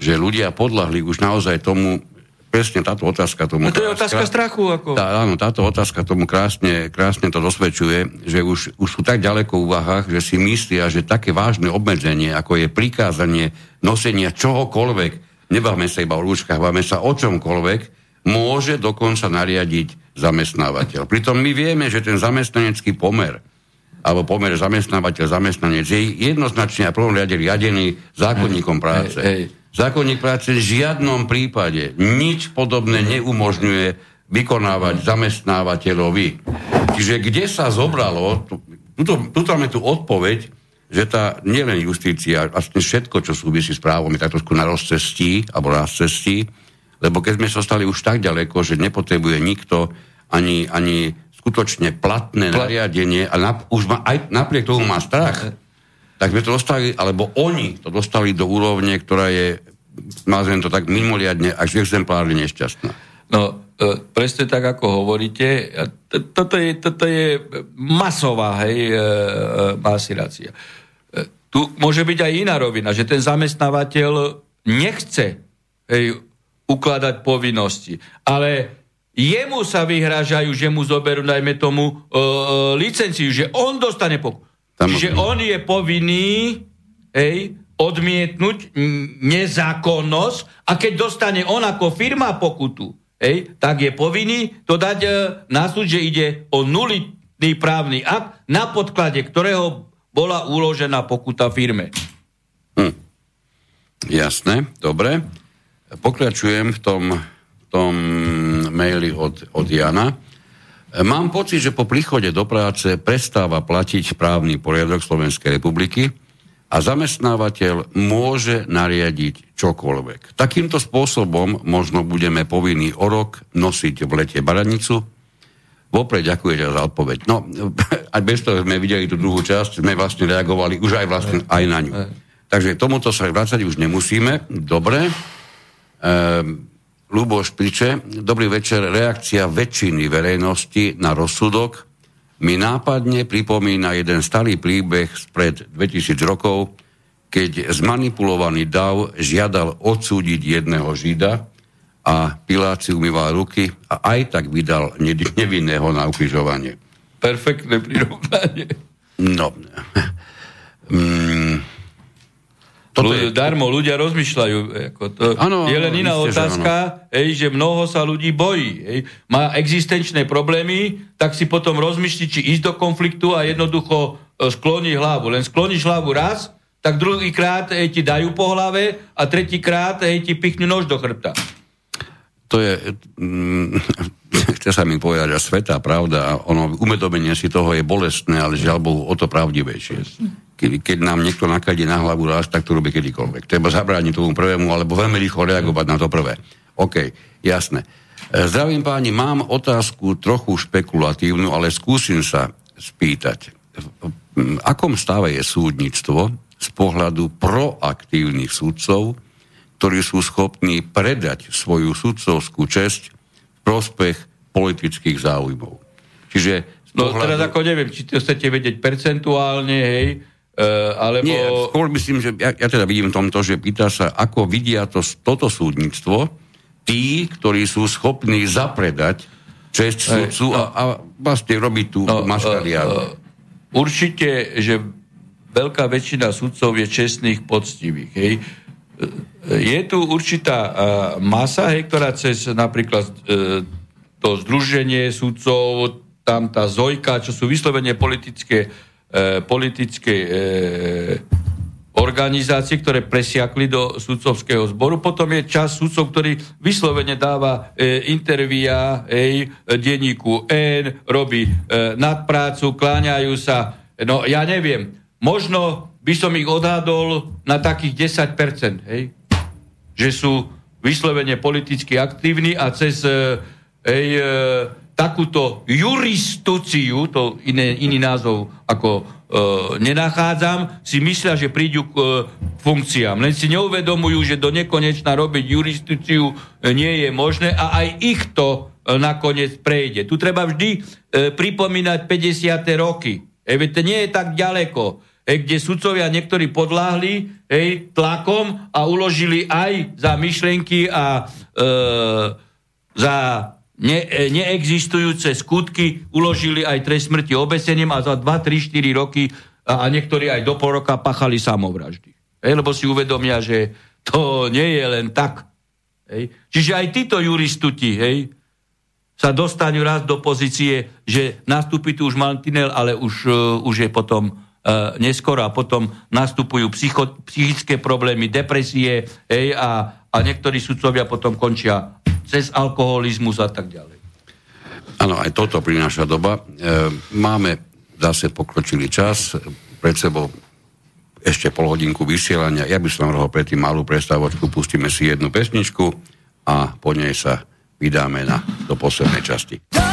Speaker 1: že ľudia podľahli už naozaj tomu, presne táto otázka tomu...
Speaker 2: No to je otázka strachu. Ako...
Speaker 1: Tá, áno, táto otázka tomu krásne, krásne to dosvedčuje, že už, už sú tak ďaleko v úvahách, že si myslia, že také vážne obmedzenie, ako je prikázanie nosenia čohokoľvek, nebavme sa iba o rúčkach, bavme sa o čomkoľvek, môže dokonca nariadiť zamestnávateľ. Pritom my vieme, že ten zamestnanecký pomer alebo pomer zamestnávateľ-zamestnanec je jednoznačne a prvom riade riadený zákonníkom práce. Hej, hej. Zákonník práce v žiadnom prípade nič podobné neumožňuje vykonávať zamestnávateľovi. Čiže kde sa zobralo, tuto, tuto máme tu odpoveď, že tá nielen justícia, vlastne všetko, čo súvisí s právom, je tak trošku na rozcestí, alebo na cestí, lebo keď sme sa stali už tak ďaleko, že nepotrebuje nikto ani, ani skutočne platné Plat... nariadenie a na, už ma, aj napriek tomu má strach, tak sme to dostali, alebo oni to dostali do úrovne, ktorá je nazvem to tak mimoriadne až exemplárne nešťastná.
Speaker 2: No, e, presne tak, ako hovoríte. Toto je, toto je masová hej, e, e, masirácia. Tu môže byť aj iná rovina, že ten zamestnávateľ nechce hej, ukladať povinnosti, ale jemu sa vyhrážajú, že mu zoberú najmä tomu e, licenciu, že on dostane pokutu. Čiže on je povinný hej, odmietnúť nezákonnosť a keď dostane on ako firma pokutu, hej, tak je povinný to dať e, na súd, že ide o nulitný právny akt, na podklade ktorého bola uložená pokuta firme.
Speaker 1: Hm. Jasné, dobre. Pokračujem v tom, tom maili od, od Jana. Mám pocit, že po príchode do práce prestáva platiť právny poriadok Slovenskej republiky, a zamestnávateľ môže nariadiť čokoľvek. Takýmto spôsobom možno budeme povinní o rok nosiť v lete baranicu. Vopred ďakujete za odpoveď. No, aj bez toho sme videli tú druhú časť, sme vlastne reagovali už aj vlastne aj na ňu. Takže tomuto sa vrácať už nemusíme. Dobre. Ehm, Luboš Priče, dobrý večer. Reakcia väčšiny verejnosti na rozsudok mi nápadne pripomína jeden starý príbeh spred 2000 rokov, keď zmanipulovaný dav žiadal odsúdiť jedného žida a Pilát si umýval ruky a aj tak vydal nevinného na ukrižovanie.
Speaker 2: Perfektné prirovnanie.
Speaker 1: No.
Speaker 2: Mm, toto je... Darmo, ľudia rozmýšľajú. Ako to ano, je len iná otázka, že, ej, že mnoho sa ľudí bojí. Ej. Má existenčné problémy, tak si potom rozmýšľi, či ísť do konfliktu a jednoducho e, skloní hlavu. Len skloníš hlavu raz, tak druhýkrát ti dajú po hlave a tretíkrát ti pichnú nož do chrbta.
Speaker 1: To je, mm, chce sa mi povedať, že sveta pravda ono, umedomenie si toho je bolestné, ale žiaľ Bohu, o to pravdivejšie keď, keď nám niekto nakladie na hlavu raz, tak to robí kedykoľvek. Treba zabrániť tomu prvému, alebo veľmi rýchlo reagovať na to prvé. OK, jasné. E, zdravím páni, mám otázku trochu špekulatívnu, ale skúsim sa spýtať. V akom stave je súdnictvo z pohľadu proaktívnych súdcov, ktorí sú schopní predať svoju sudcovskú česť v prospech politických záujmov. Čiže
Speaker 2: No pohľadu... teraz ako neviem, či to chcete vedieť percentuálne, hej, alebo...
Speaker 1: Nie, skôr myslím, že ja, ja teda vidím v tomto, že pýta sa, ako vidia to, toto súdnictvo tí, ktorí sú schopní zapredať čest súdcu a, a vlastne robiť tú no, maškariádu. Uh,
Speaker 2: uh, určite, že veľká väčšina sudcov je čestných, poctivých. Hej. Je tu určitá uh, masa, hej, ktorá cez napríklad uh, to združenie sudcov, tam tá Zojka, čo sú vyslovene politické E, politické e, organizácie, ktoré presiakli do sudcovského zboru. Potom je čas sudcov, ktorý vyslovene dáva e, intervíja ej, denníku N, robí e, nadprácu, kláňajú sa. No ja neviem, možno by som ich odhadol na takých 10%, hej? že sú vyslovene politicky aktívni a cez e, ej, e, takúto juristíciu, to iné, iný názov ako e, nenachádzam, si myslia, že prídu k e, funkciám. Len si neuvedomujú, že do nekonečna robiť juristíciu e, nie je možné a aj ich to e, nakoniec prejde. Tu treba vždy e, pripomínať 50. roky. E, to nie je tak ďaleko, e, kde sudcovia niektorí podláhli hej, tlakom a uložili aj za myšlenky a e, za ne, e, neexistujúce skutky uložili aj trest smrti obesením a za 2, 3, 4 roky a, a niektorí aj do pol roka pachali samovraždy. Hej, lebo si uvedomia, že to nie je len tak. Hej. Čiže aj títo juristuti hej, sa dostanú raz do pozície, že nastúpi tu už mantinel, ale už, uh, už je potom uh, neskoro a potom nastupujú psycho, psychické problémy, depresie hej, a, a niektorí sudcovia potom končia cez alkoholizmus a tak ďalej.
Speaker 1: Áno, aj toto prináša doba. E, máme zase pokročilý čas, pred sebou ešte pol hodinku vysielania. Ja by som rohol predtým malú prestávočku, pustíme si jednu pesničku a po nej sa vydáme na, do poslednej časti.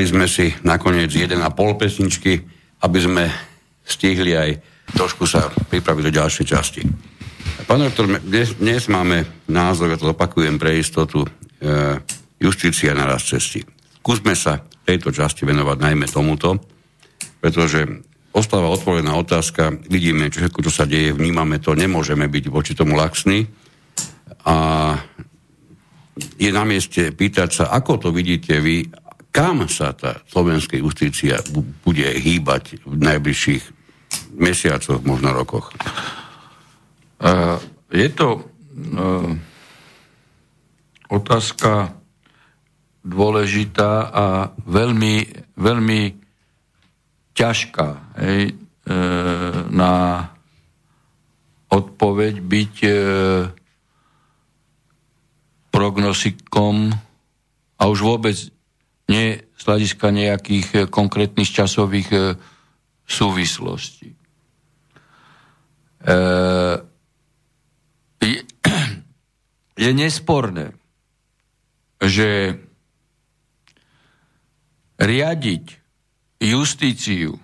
Speaker 1: Dali sme si nakoniec 1,5 pesničky, aby sme stihli aj trošku sa pripraviť do ďalšej časti. Pán doktor, dnes, dnes máme názov, ja to opakujem pre istotu, e, justícia na raz cesty. Skúsme sa tejto časti venovať najmä tomuto, pretože ostáva otvorená otázka, vidíme, čo, všetko, čo sa deje, vnímame to, nemôžeme byť voči tomu laxní a je na mieste pýtať sa, ako to vidíte vy, kam sa tá slovenská justícia bu- bude hýbať v najbližších mesiacoch, možno rokoch.
Speaker 2: Uh, je to uh, otázka dôležitá a veľmi, veľmi ťažká hej, e, na odpoveď byť e, prognosikom a už vôbec nie z hľadiska nejakých e, konkrétnych časových e, súvislostí. E, je, nesporné, že riadiť justíciu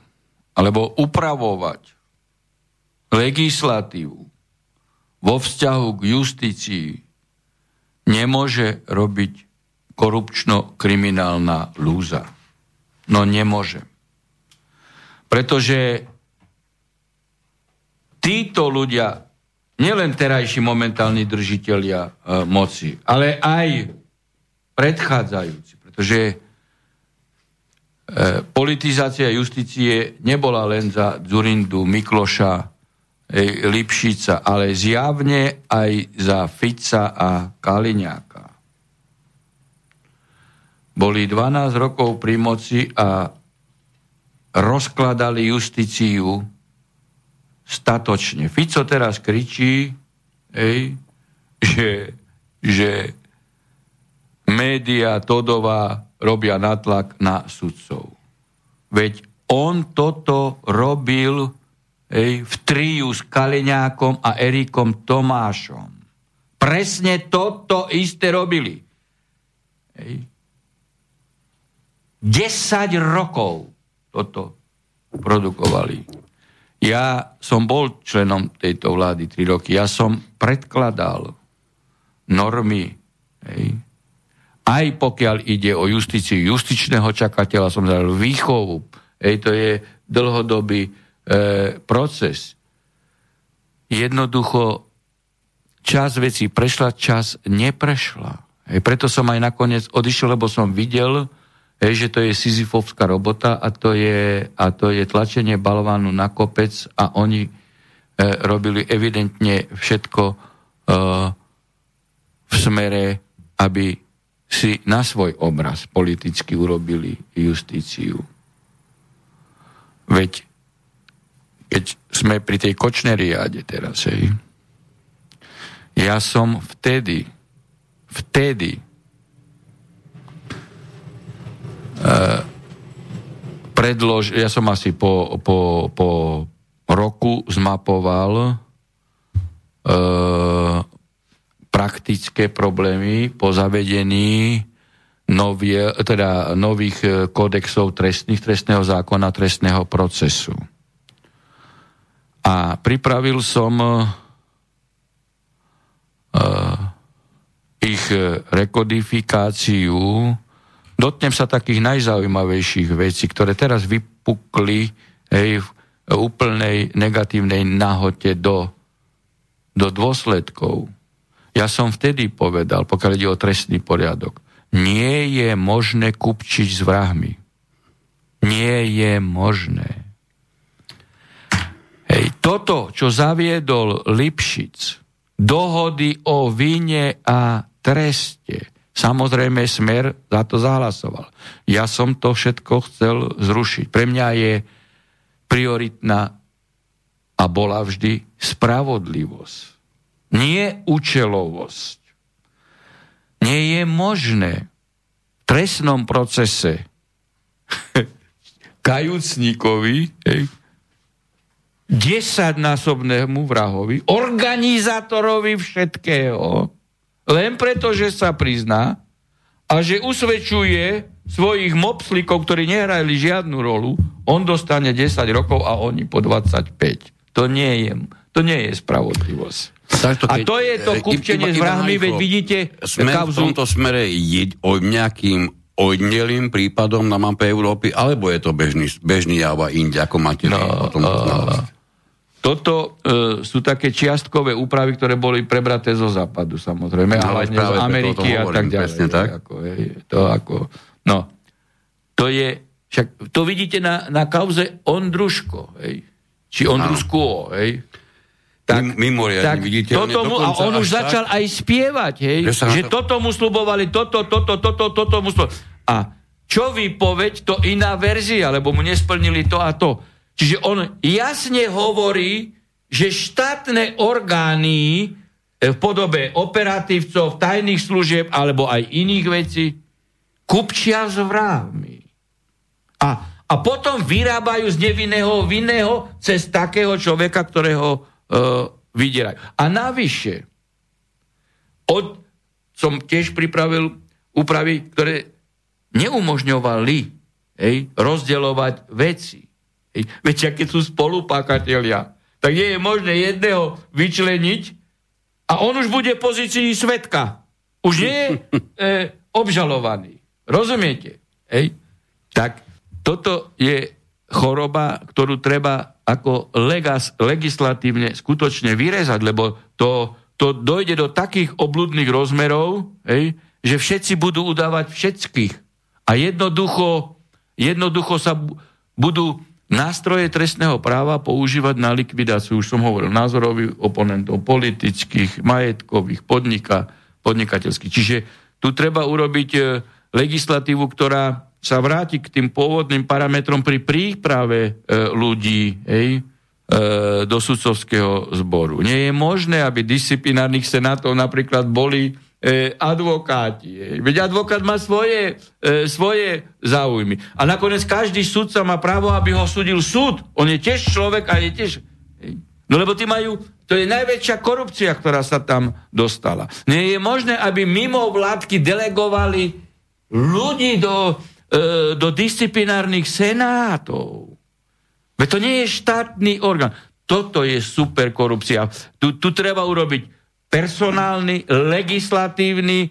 Speaker 2: alebo upravovať legislatívu vo vzťahu k justícii nemôže robiť korupčno-kriminálna lúza. No nemôže. Pretože títo ľudia, nielen terajší momentálni držiteľia e, moci, ale aj predchádzajúci, pretože e, politizácia justície nebola len za Zurindu, Mikloša, e, Lipšica, ale zjavne aj za Fica a Kaliňáka. Boli 12 rokov pri moci a rozkladali justíciu statočne. Fico teraz kričí, ej, že, že média Todová robia natlak na sudcov. Veď on toto robil ej, v triu s Kaliňákom a Erikom Tomášom. Presne toto isté robili. Ej. 10 rokov toto produkovali. Ja som bol členom tejto vlády 3 roky. Ja som predkladal normy, hej, aj pokiaľ ide o justíciu justičného čakateľa, som dal výchovu. Hej, to je dlhodobý e, proces. Jednoducho čas vecí prešla, čas neprešla. Hej, preto som aj nakoniec odišiel, lebo som videl, hej, že to je Sisyfovská robota a to je, a to je tlačenie balvánu na kopec a oni e, robili evidentne všetko e, v smere, aby si na svoj obraz politicky urobili justíciu. Veď keď sme pri tej kočneriáde teraz, hej, ja som vtedy, vtedy uh, predlož, ja som asi po, po, po roku zmapoval uh, praktické problémy po zavedení novie, teda nových eh, kódexov trestných, trestného zákona, trestného procesu. A pripravil som uh, ich rekodifikáciu. Dotknem sa takých najzaujímavejších vecí, ktoré teraz vypukli hej, v úplnej negatívnej nahote do, do dôsledkov. Ja som vtedy povedal, pokiaľ ide o trestný poriadok, nie je možné kupčiť s vrahmi. Nie je možné. Hej, toto, čo zaviedol Lipšic, dohody o víne a treste, samozrejme Smer za to zahlasoval. Ja som to všetko chcel zrušiť. Pre mňa je prioritná a bola vždy spravodlivosť nie účelovosť. Nie je možné v trestnom procese kajúcníkovi, hej, desaťnásobnému vrahovi, organizátorovi všetkého, len preto, že sa prizná a že usvedčuje svojich mopslikov, ktorí nehrali žiadnu rolu, on dostane 10 rokov a oni po 25. To nie je, to nie je spravodlivosť.
Speaker 1: Takto,
Speaker 2: A to je to
Speaker 1: e,
Speaker 2: kupčenie s vrahmi, veď vidíte
Speaker 1: Sme v
Speaker 2: kauzu...
Speaker 1: tomto smere je, o nejakým odnelým prípadom na mape Európy, alebo je to bežný, bežný jav a inde, ako máte no, o tom znalosť?
Speaker 2: Toto e, sú také čiastkové úpravy, ktoré boli prebraté zo západu, samozrejme,
Speaker 1: No,
Speaker 2: ale z Ameriky a tak ďalej.
Speaker 1: presne tak.
Speaker 2: Ako, hej, to ako, no, to je, však to vidíte na, na kauze Ondruško, hej, či Ondruško, hej.
Speaker 1: Mim- mimoriadne viditeľne,
Speaker 2: toto mu, a on už
Speaker 1: tak-
Speaker 2: začal aj spievať, hej,
Speaker 1: na
Speaker 2: že
Speaker 1: to-
Speaker 2: toto mu slubovali, toto, toto, toto, toto mu slubovali. A čo vypoveď, to iná verzia, lebo mu nesplnili to a to. Čiže on jasne hovorí, že štátne orgány e, v podobe operatívcov, tajných služieb alebo aj iných vecí kupčia s vrahmi. A, a potom vyrábajú z nevinného vinného cez takého človeka, ktorého e, vydierajú. A navyše, od, som tiež pripravil úpravy, ktoré neumožňovali hej, rozdeľovať veci. Veď keď sú spolupákatelia, tak nie je možné jedného vyčleniť a on už bude v pozícii svetka. Už nie je e, obžalovaný. Rozumiete? Hej? Tak toto je choroba, ktorú treba ako legas, legislatívne skutočne vyrezať, lebo to, to dojde do takých obludných rozmerov, hej, že všetci budú udávať všetkých. A jednoducho, jednoducho sa bu- budú nástroje trestného práva používať na likvidáciu, už som hovoril, názorových oponentov, politických, majetkových, podnika, podnikateľských. Čiže tu treba urobiť e, legislatívu, ktorá sa vráti k tým pôvodným parametrom pri príprave e, ľudí hej, e, do sudcovského zboru. Nie je možné, aby disciplinárnych senátov napríklad boli advokáti. hej. Veď advokát má svoje, e, svoje záujmy. A nakoniec každý sudca má právo, aby ho súdil súd. On je tiež človek a je tiež... No lebo tí majú... To je najväčšia korupcia, ktorá sa tam dostala. Nie je možné, aby mimo vládky delegovali ľudí do, e, do disciplinárnych senátov. Veď to nie je štátny orgán. Toto je super korupcia. Tu, tu treba urobiť personálny, legislatívny e,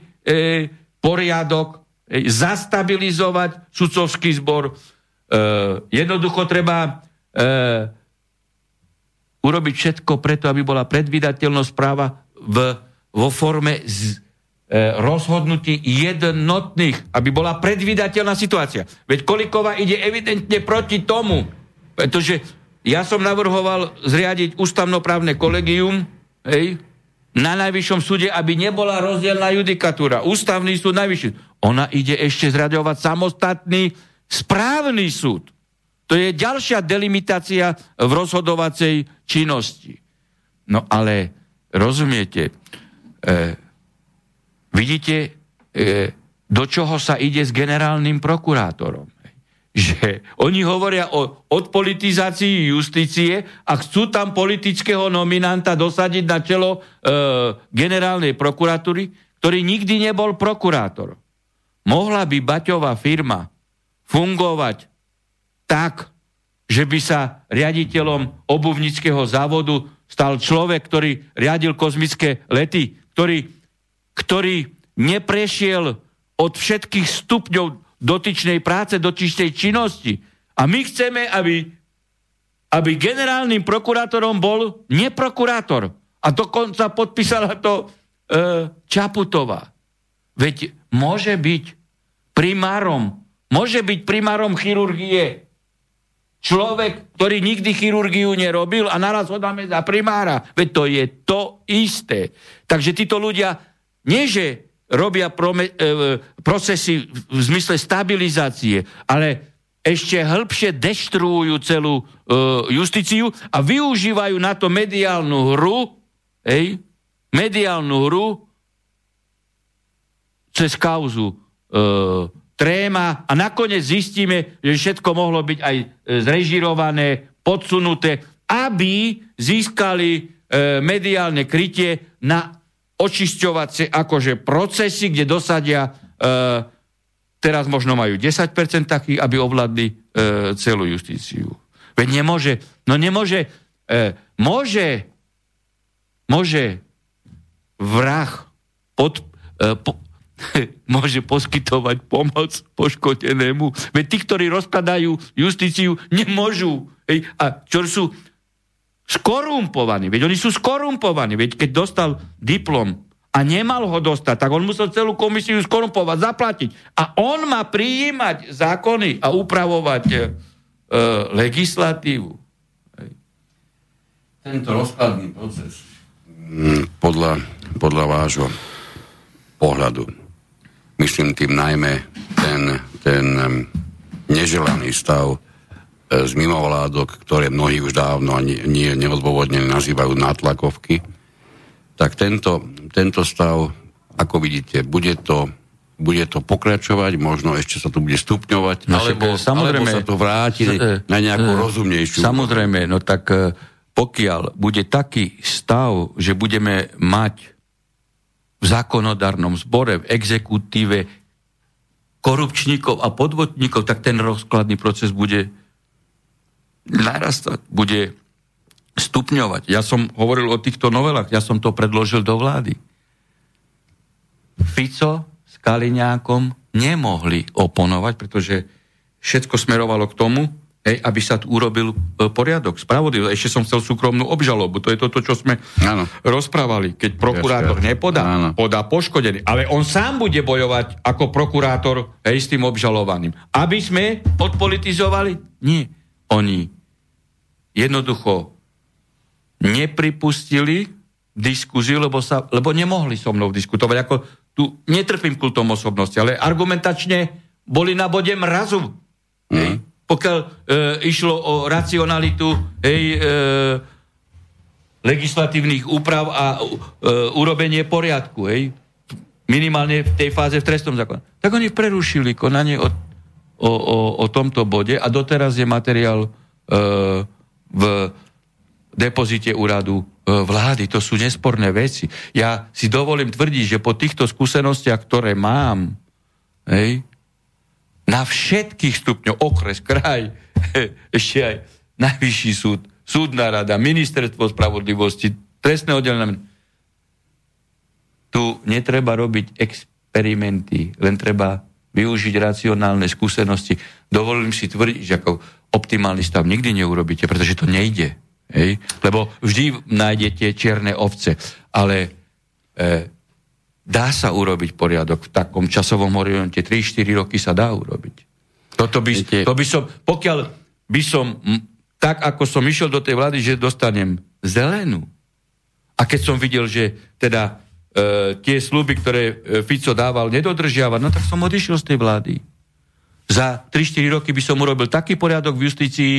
Speaker 2: poriadok, e, zastabilizovať sudcovský zbor. E, jednoducho treba urobiť všetko preto, aby bola predvydateľnosť práva v, vo forme z, e, rozhodnutí jednotných, aby bola predvydateľná situácia. Veď Kolikova ide evidentne proti tomu, pretože ja som navrhoval zriadiť ústavnoprávne kolegium, hej, na najvyššom súde, aby nebola rozdielna judikatúra. Ústavný súd najvyšší. Ona ide ešte zriadovať samostatný správny súd. To je ďalšia delimitácia v rozhodovacej činnosti. No ale rozumiete, e, vidíte, e, do čoho sa ide s generálnym prokurátorom. Že oni hovoria o odpolitizácii justície a chcú tam politického nominanta dosadiť na čelo e, generálnej prokuratúry, ktorý nikdy nebol prokurátor. Mohla by Baťová firma fungovať tak, že by sa riaditeľom obuvnického závodu stal človek, ktorý riadil kozmické lety, ktorý, ktorý neprešiel od všetkých stupňov dotyčnej práce, dotyčnej činnosti. A my chceme, aby, aby generálnym prokurátorom bol neprokurátor. A dokonca podpísala to e, Čaputová. Veď môže byť primárom, môže byť primárom chirurgie človek, ktorý nikdy chirurgiu nerobil a naraz ho dáme za primára. Veď to je to isté. Takže títo ľudia, nie že robia prome, e, procesy v zmysle stabilizácie, ale ešte hĺbšie deštruujú celú e, justíciu a využívajú na to mediálnu hru, hej, mediálnu hru cez kauzu e, tréma a nakoniec zistíme, že všetko mohlo byť aj zrežirované, podsunuté, aby získali e, mediálne krytie na očisťovacie akože procesy, kde dosadia, e, teraz možno majú 10% takých, aby ovládli e, celú justíciu. Veď nemôže, no nemôže, e, môže, môže vrah pod, e, po, môže poskytovať pomoc poškodenému. Veď tí, ktorí rozkladajú justíciu, nemôžu. Hej, a čo sú skorumpovaní. Veď oni sú skorumpovaní. Veď keď dostal diplom a nemal ho dostať, tak on musel celú komisiu skorumpovať, zaplatiť. A on má prijímať zákony a upravovať e, legislatívu. Hej.
Speaker 1: Tento rozkladný proces mm, podľa, podľa vášho pohľadu, myslím tým najmä ten, ten um, neželaný stav z mimovládok, ktoré mnohí už dávno nie, nie neodôvodne nazývajú nátlakovky, tak tento, tento stav, ako vidíte, bude to, bude to pokračovať, možno ešte sa to bude stupňovať,
Speaker 2: No,
Speaker 1: alebo,
Speaker 2: však, samozrejme,
Speaker 1: alebo sa to vráti
Speaker 2: e,
Speaker 1: na nejakú
Speaker 2: e,
Speaker 1: rozumnejšiu.
Speaker 2: Samozrejme, no tak e, pokiaľ bude taký stav, že budeme mať v zákonodárnom zbore, v exekutíve korupčníkov a podvodníkov, tak ten rozkladný proces bude narastať, bude stupňovať. Ja som hovoril o týchto novelách, ja som to predložil do vlády. Fico s Kaliňákom nemohli oponovať, pretože všetko smerovalo k tomu, hej, aby sa tu urobil e, poriadok, spravodlivosť. Ešte som chcel súkromnú obžalobu. To je toto, čo sme
Speaker 1: Áno.
Speaker 2: rozprávali. Keď prokurátor
Speaker 1: Jasne.
Speaker 2: nepodá,
Speaker 1: Áno.
Speaker 2: podá poškodený. Ale on sám bude bojovať ako prokurátor hej, s tým obžalovaným. Aby sme odpolitizovali? Nie. Oni jednoducho nepripustili diskuziu, lebo, sa, lebo nemohli so mnou diskutovať. Ako tu netrpím kultom osobnosti, ale argumentačne boli na bode mrazu. Hej. Pokiaľ e, išlo o racionalitu hej, e, legislatívnych úprav a e, urobenie poriadku, hej, minimálne v tej fáze v trestnom zákone. Tak oni prerušili konanie o, o, o, o tomto bode a doteraz je materiál e, v depozite úradu e, vlády. To sú nesporné veci. Ja si dovolím tvrdiť, že po týchto skúsenostiach, ktoré mám, hej, na všetkých stupňoch, okres, kraj, ešte aj najvyšší súd, súdna rada, ministerstvo spravodlivosti, trestné oddelenie. Tu netreba robiť experimenty, len treba využiť racionálne skúsenosti. Dovolím si tvrdiť, že ako optimálny stav nikdy neurobíte, pretože to nejde. Hej? Lebo vždy nájdete čierne ovce. Ale e, dá sa urobiť poriadok v takom časovom horizonte. 3-4 roky sa dá urobiť. Toto by,
Speaker 1: Viete-
Speaker 2: to by som, pokiaľ by som, tak ako som išiel do tej vlády, že dostanem zelenú. A keď som videl, že teda e, tie sluby, ktoré e, Fico dával, nedodržiava, no tak som odišiel z tej vlády. Za 3-4 roky by som urobil taký poriadok v justícii,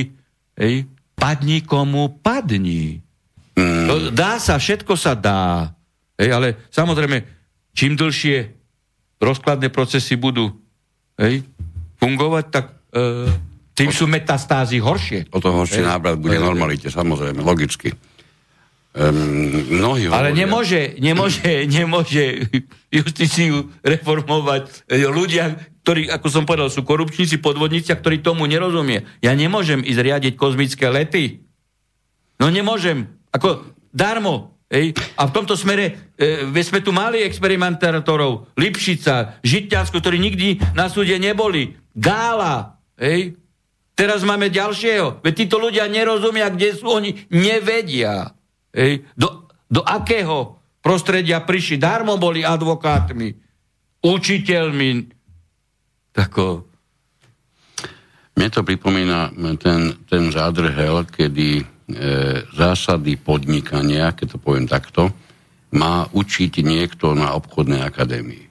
Speaker 2: hej, padni komu padni. Mm. To dá sa, všetko sa dá. Hej, ale samozrejme, čím dlhšie rozkladné procesy budú hej, fungovať, tak e, tým sú metastázy horšie.
Speaker 1: O to horší
Speaker 2: Hej.
Speaker 1: návrat bude normalite, samozrejme, logicky. Um, mnohí
Speaker 2: Ale
Speaker 1: hovoria-
Speaker 2: nemôže, nemôže, nemôže justíciu reformovať ľudia, ktorí, ako som povedal, sú korupčníci, podvodníci, a ktorí tomu nerozumie. Ja nemôžem ísť riadiť kozmické lety. No nemôžem. Ako darmo. Ej? A v tomto smere e, sme tu mali experimentátorov, Lipšica, Žitňansko, ktorí nikdy na súde neboli. Gála. Ej? Teraz máme ďalšieho. Veď títo ľudia nerozumia, kde sú, oni nevedia. Ej? Do, do akého prostredia prišli? Darmo boli advokátmi, učiteľmi. Tako,
Speaker 1: Mne to pripomína ten, ten zádrhel, kedy e, zásady podnikania, keď to poviem takto, má učiť niekto na obchodnej akadémii.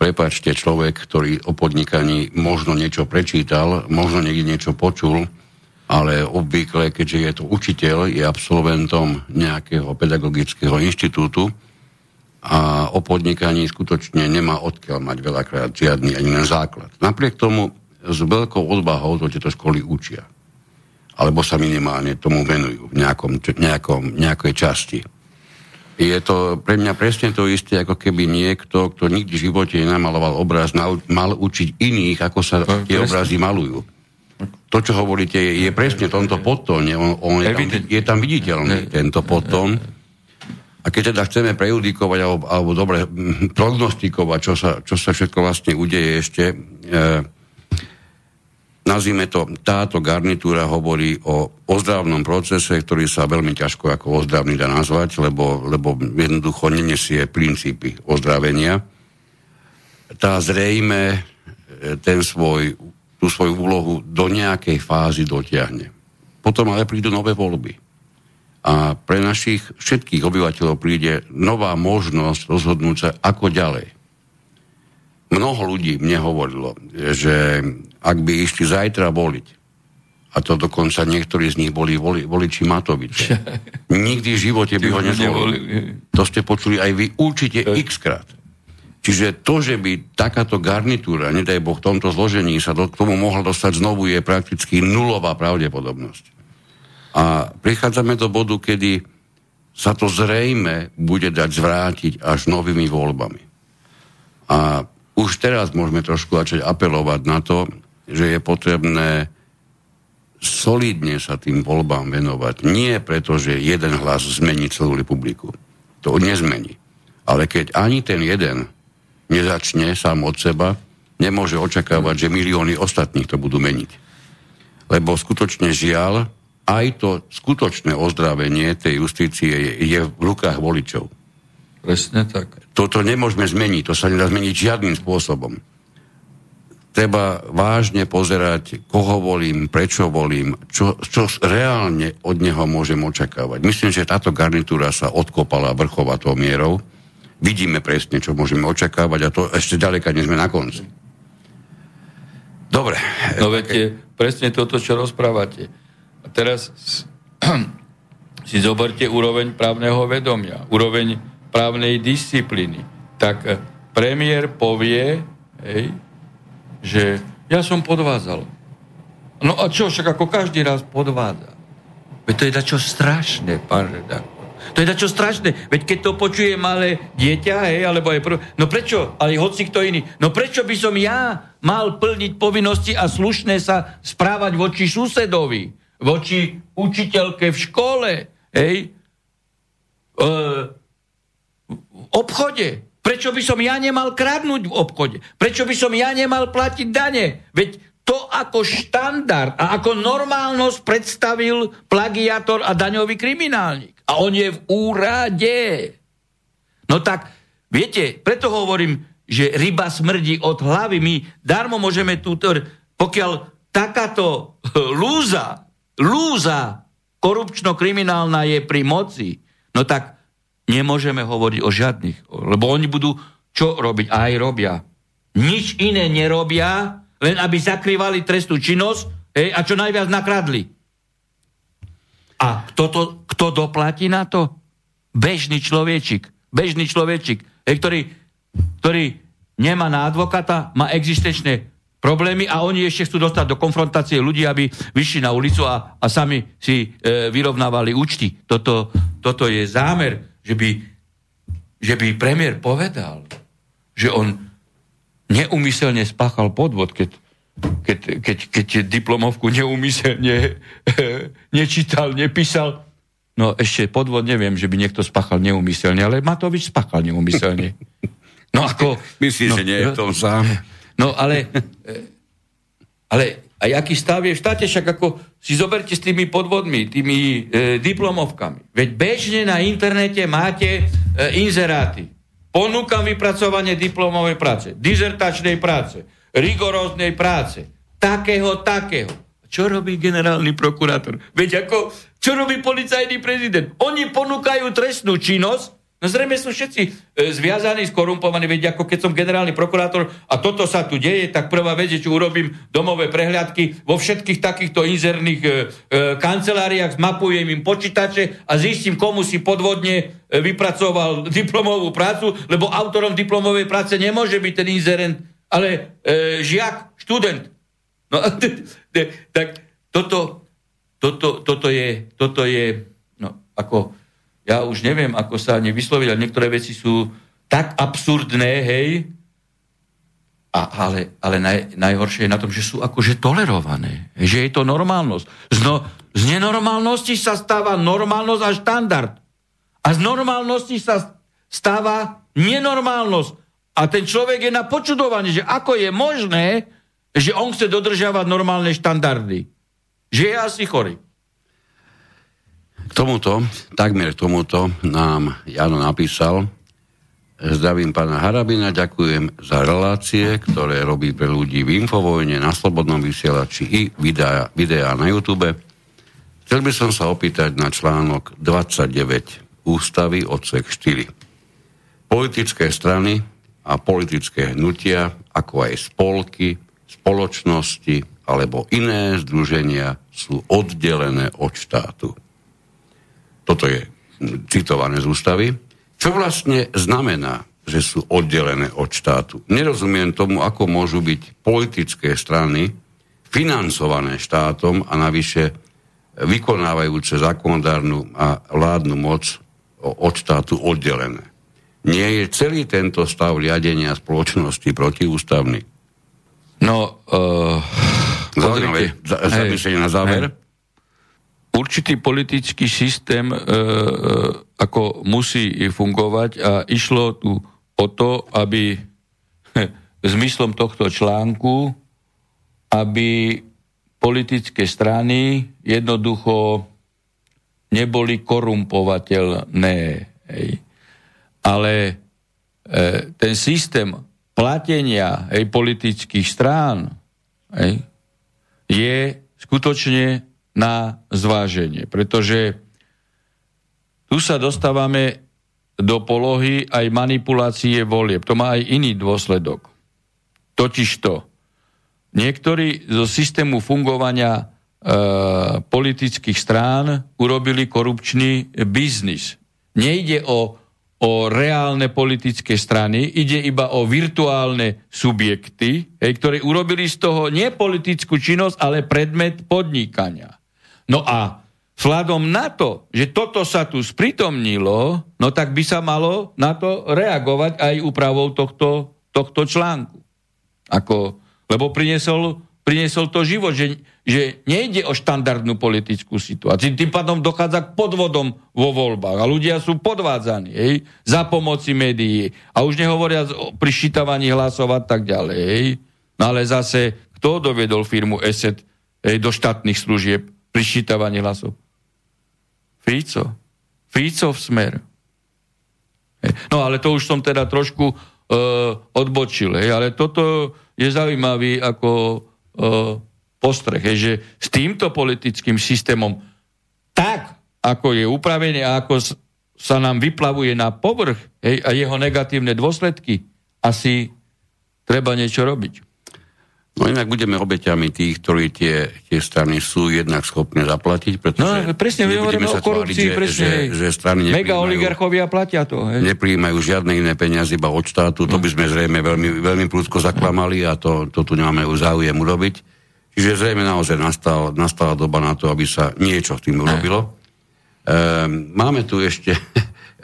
Speaker 1: Prepačte, človek, ktorý o podnikaní možno niečo prečítal, možno niekde niečo počul, ale obvykle, keďže je to učiteľ, je absolventom nejakého pedagogického inštitútu a o podnikaní skutočne nemá odkiaľ mať veľakrát žiadny ani len základ. Napriek tomu s veľkou odvahou to tieto školy učia. Alebo sa minimálne tomu venujú v nejakom, nejakom, nejakej časti. Je to pre mňa presne to isté, ako keby niekto, kto nikdy v živote nenamaloval obraz, mal učiť iných, ako sa
Speaker 2: No,
Speaker 1: tie
Speaker 2: presne.
Speaker 1: obrazy malujú. To, čo hovoríte, je, je presne tomto podtóne. On, on je, tam, je tam viditeľný, tento podtón. A keď teda chceme prejudikovať alebo, alebo dobre mm, prognostikovať, čo sa, čo sa všetko vlastne udeje ešte, e, nazvime to, táto garnitúra hovorí o ozdravnom procese, ktorý sa veľmi ťažko ako ozdravný dá nazvať, lebo, lebo jednoducho nenesie princípy ozdravenia. Tá zrejme e, ten svoj, tú svoju úlohu do nejakej fázy dotiahne. Potom ale prídu nové voľby. A pre našich všetkých obyvateľov príde nová možnosť rozhodnúť sa, ako ďalej. Mnoho ľudí mne hovorilo, že ak by išli zajtra voliť, a to dokonca niektorí z nich boli voli, voliči Matoviča, nikdy v živote by ho nezvolili. To ste počuli aj vy určite x krát. Čiže to, že by takáto garnitúra, nedaj Boh, v tomto zložení sa do, k tomu mohla dostať znovu, je prakticky nulová pravdepodobnosť. A prichádzame do bodu, kedy sa to zrejme bude dať zvrátiť až novými voľbami. A už teraz môžeme trošku začať apelovať na to, že je potrebné solidne sa tým voľbám venovať. Nie preto, že jeden hlas zmení celú republiku. To nezmení. Ale keď ani ten jeden nezačne sám od seba, nemôže očakávať, že milióny ostatných to budú meniť. Lebo skutočne žiaľ, aj to skutočné ozdravenie tej justície je, je v rukách voličov.
Speaker 2: presne tak.
Speaker 1: Toto nemôžeme zmeniť, to sa nedá zmeniť žiadnym spôsobom. Treba vážne pozerať, koho volím, prečo volím, čo, čo reálne od neho môžem očakávať. Myslím, že táto garnitúra sa odkopala vrchovatou mierou. Vidíme presne, čo môžeme očakávať a to ešte ďaleka nie sme na konci. Dobre.
Speaker 2: No viete, presne toto, čo rozprávate. A teraz si zoberte úroveň právneho vedomia, úroveň právnej disciplíny. Tak eh, premiér povie, hej, že ja som podvádzal. No a čo, však ako každý raz podvádza. Veď to je dačo strašné, pán redaktor. To je dačo strašné. Veď keď to počuje malé dieťa, hej, alebo aj prv... No prečo? Ale hoci kto iný. No prečo by som ja mal plniť povinnosti a slušné sa správať voči susedovi, voči učiteľke v škole, hej? E, v obchode. Prečo by som ja nemal kradnúť v obchode? Prečo by som ja nemal platiť dane? Veď to ako štandard a ako normálnosť predstavil plagiátor a daňový kriminálnik. A on je v úrade. No tak, viete, preto hovorím, že ryba smrdí od hlavy. My darmo môžeme túto, pokiaľ takáto lúza, lúza korupčno-kriminálna je pri moci, no tak nemôžeme hovoriť o žiadnych. Lebo oni budú čo robiť? Aj robia. Nič iné nerobia, len aby zakrývali trestnú činnosť hej, a čo najviac nakradli. A kto, to, kto doplatí na to? Bežný človečik. Bežný človečik, hej, ktorý, ktorý nemá na advokata, má existenčné problémy a oni ešte chcú dostať do konfrontácie ľudí, aby vyšli na ulicu a, a sami si e, vyrovnávali účty. Toto, toto je zámer, že by, že by premiér povedal, že on neumyselne spáchal podvod, keď, keď, keď, keď diplomovku neumyselne nečítal, nepísal. No ešte podvod neviem, že by niekto spáchal neumyselne, ale Matovič spáchal neumyselne. No ako...
Speaker 1: Myslíš,
Speaker 2: no,
Speaker 1: že nie je v tom sám?
Speaker 2: No ale, e, ale a jaký stav je v štáte, však ako si zoberte s tými podvodmi, tými e, diplomovkami. Veď bežne na internete máte e, inzeráty. Ponúkam vypracovanie diplomovej práce, dizertačnej práce, rigoróznej práce, takého, takého. Čo robí generálny prokurátor? Veď ako, čo robí policajný prezident? Oni ponúkajú trestnú činnosť, No zrejme sú všetci e, zviazaní, skorumpovaní, veď ako keď som generálny prokurátor a toto sa tu deje, tak prvá vec je, čo urobím domové prehľadky vo všetkých takýchto inzerných e, e, kanceláriách, zmapujem im počítače a zistím, komu si podvodne e, vypracoval diplomovú prácu, lebo autorom diplomovej práce nemôže byť ten inzerent, ale e, žiak, študent. No, tak toto, toto, toto je, toto je, no, ako ja už neviem, ako sa ani vysloviť, ale niektoré veci sú tak absurdné, hej, a, ale, ale naj, najhoršie je na tom, že sú akože tolerované. Že je to normálnosť. Z, no, z nenormálnosti sa stáva normálnosť a štandard. A z normálnosti sa stáva nenormálnosť. A ten človek je na počudovanie, že ako je možné, že on chce dodržiavať normálne štandardy. Že je asi chorý.
Speaker 1: Tomuto, takmer k tomuto nám Jano napísal, Zdravím pána Harabina, ďakujem za relácie, ktoré robí pre ľudí v Infovojne, na Slobodnom vysielači i videa, videá na YouTube. Chcel by som sa opýtať na článok 29 Ústavy odsek 4. Politické strany a politické hnutia, ako aj spolky, spoločnosti alebo iné združenia sú oddelené od štátu. Toto je citované z ústavy. Čo vlastne znamená, že sú oddelené od štátu? Nerozumiem tomu, ako môžu byť politické strany financované štátom a navyše vykonávajúce zákonodárnu a vládnu moc od štátu oddelené. Nie je celý tento stav riadenia spoločnosti protiústavný?
Speaker 2: No, uh,
Speaker 1: Zaujímavé zamyslenie na záver.
Speaker 2: Hej určitý politický systém e, e, ako musí fungovať a išlo tu o to, aby zmyslom tohto článku, aby politické strany jednoducho neboli korumpovateľné. Hej. Ale e, ten systém platenia hej, politických strán hej, je skutočne na zváženie. Pretože tu sa dostávame do polohy aj manipulácie volieb. To má aj iný dôsledok. Totižto, niektorí zo systému fungovania e, politických strán urobili korupčný biznis. Nejde o, o reálne politické strany, ide iba o virtuálne subjekty, hej, ktoré urobili z toho nie politickú činnosť, ale predmet podnikania. No a vzhľadom na to, že toto sa tu spritomnilo, no tak by sa malo na to reagovať aj úpravou tohto, tohto článku. Ako, lebo priniesol, priniesol to život, že, že nejde o štandardnú politickú situáciu. Tým pádom dochádza k podvodom vo voľbách a ľudia sú podvádzaní hej, za pomoci médií. A už nehovoria o prišítávaní hlasov a tak ďalej. Hej. No ale zase kto dovedol firmu ESET hej, do štátnych služieb pri ščítavaní hlasov? Fico. Fico v smer. No ale to už som teda trošku uh, odbočil, hej, ale toto je zaujímavý ako uh, postreh, hej, že s týmto politickým systémom tak, ako je upravený a ako sa nám vyplavuje na povrch hej, a jeho negatívne dôsledky, asi treba niečo robiť.
Speaker 1: No inak budeme obeťami tých, ktorí tie, tie strany sú jednak schopné zaplatiť, pretože
Speaker 2: No presne, my hovoríme o korupcii,
Speaker 1: tváriť,
Speaker 2: presne.
Speaker 1: že, že strany
Speaker 2: Mega oligarchovia platia to. Hej.
Speaker 1: nepríjmajú žiadne iné peniaze iba od štátu. To by sme zrejme veľmi, veľmi prúdko zaklamali a to, to tu nemáme už záujem urobiť. Čiže zrejme naozaj nastal, nastala doba na to, aby sa niečo s tým urobilo. Ehm, máme tu ešte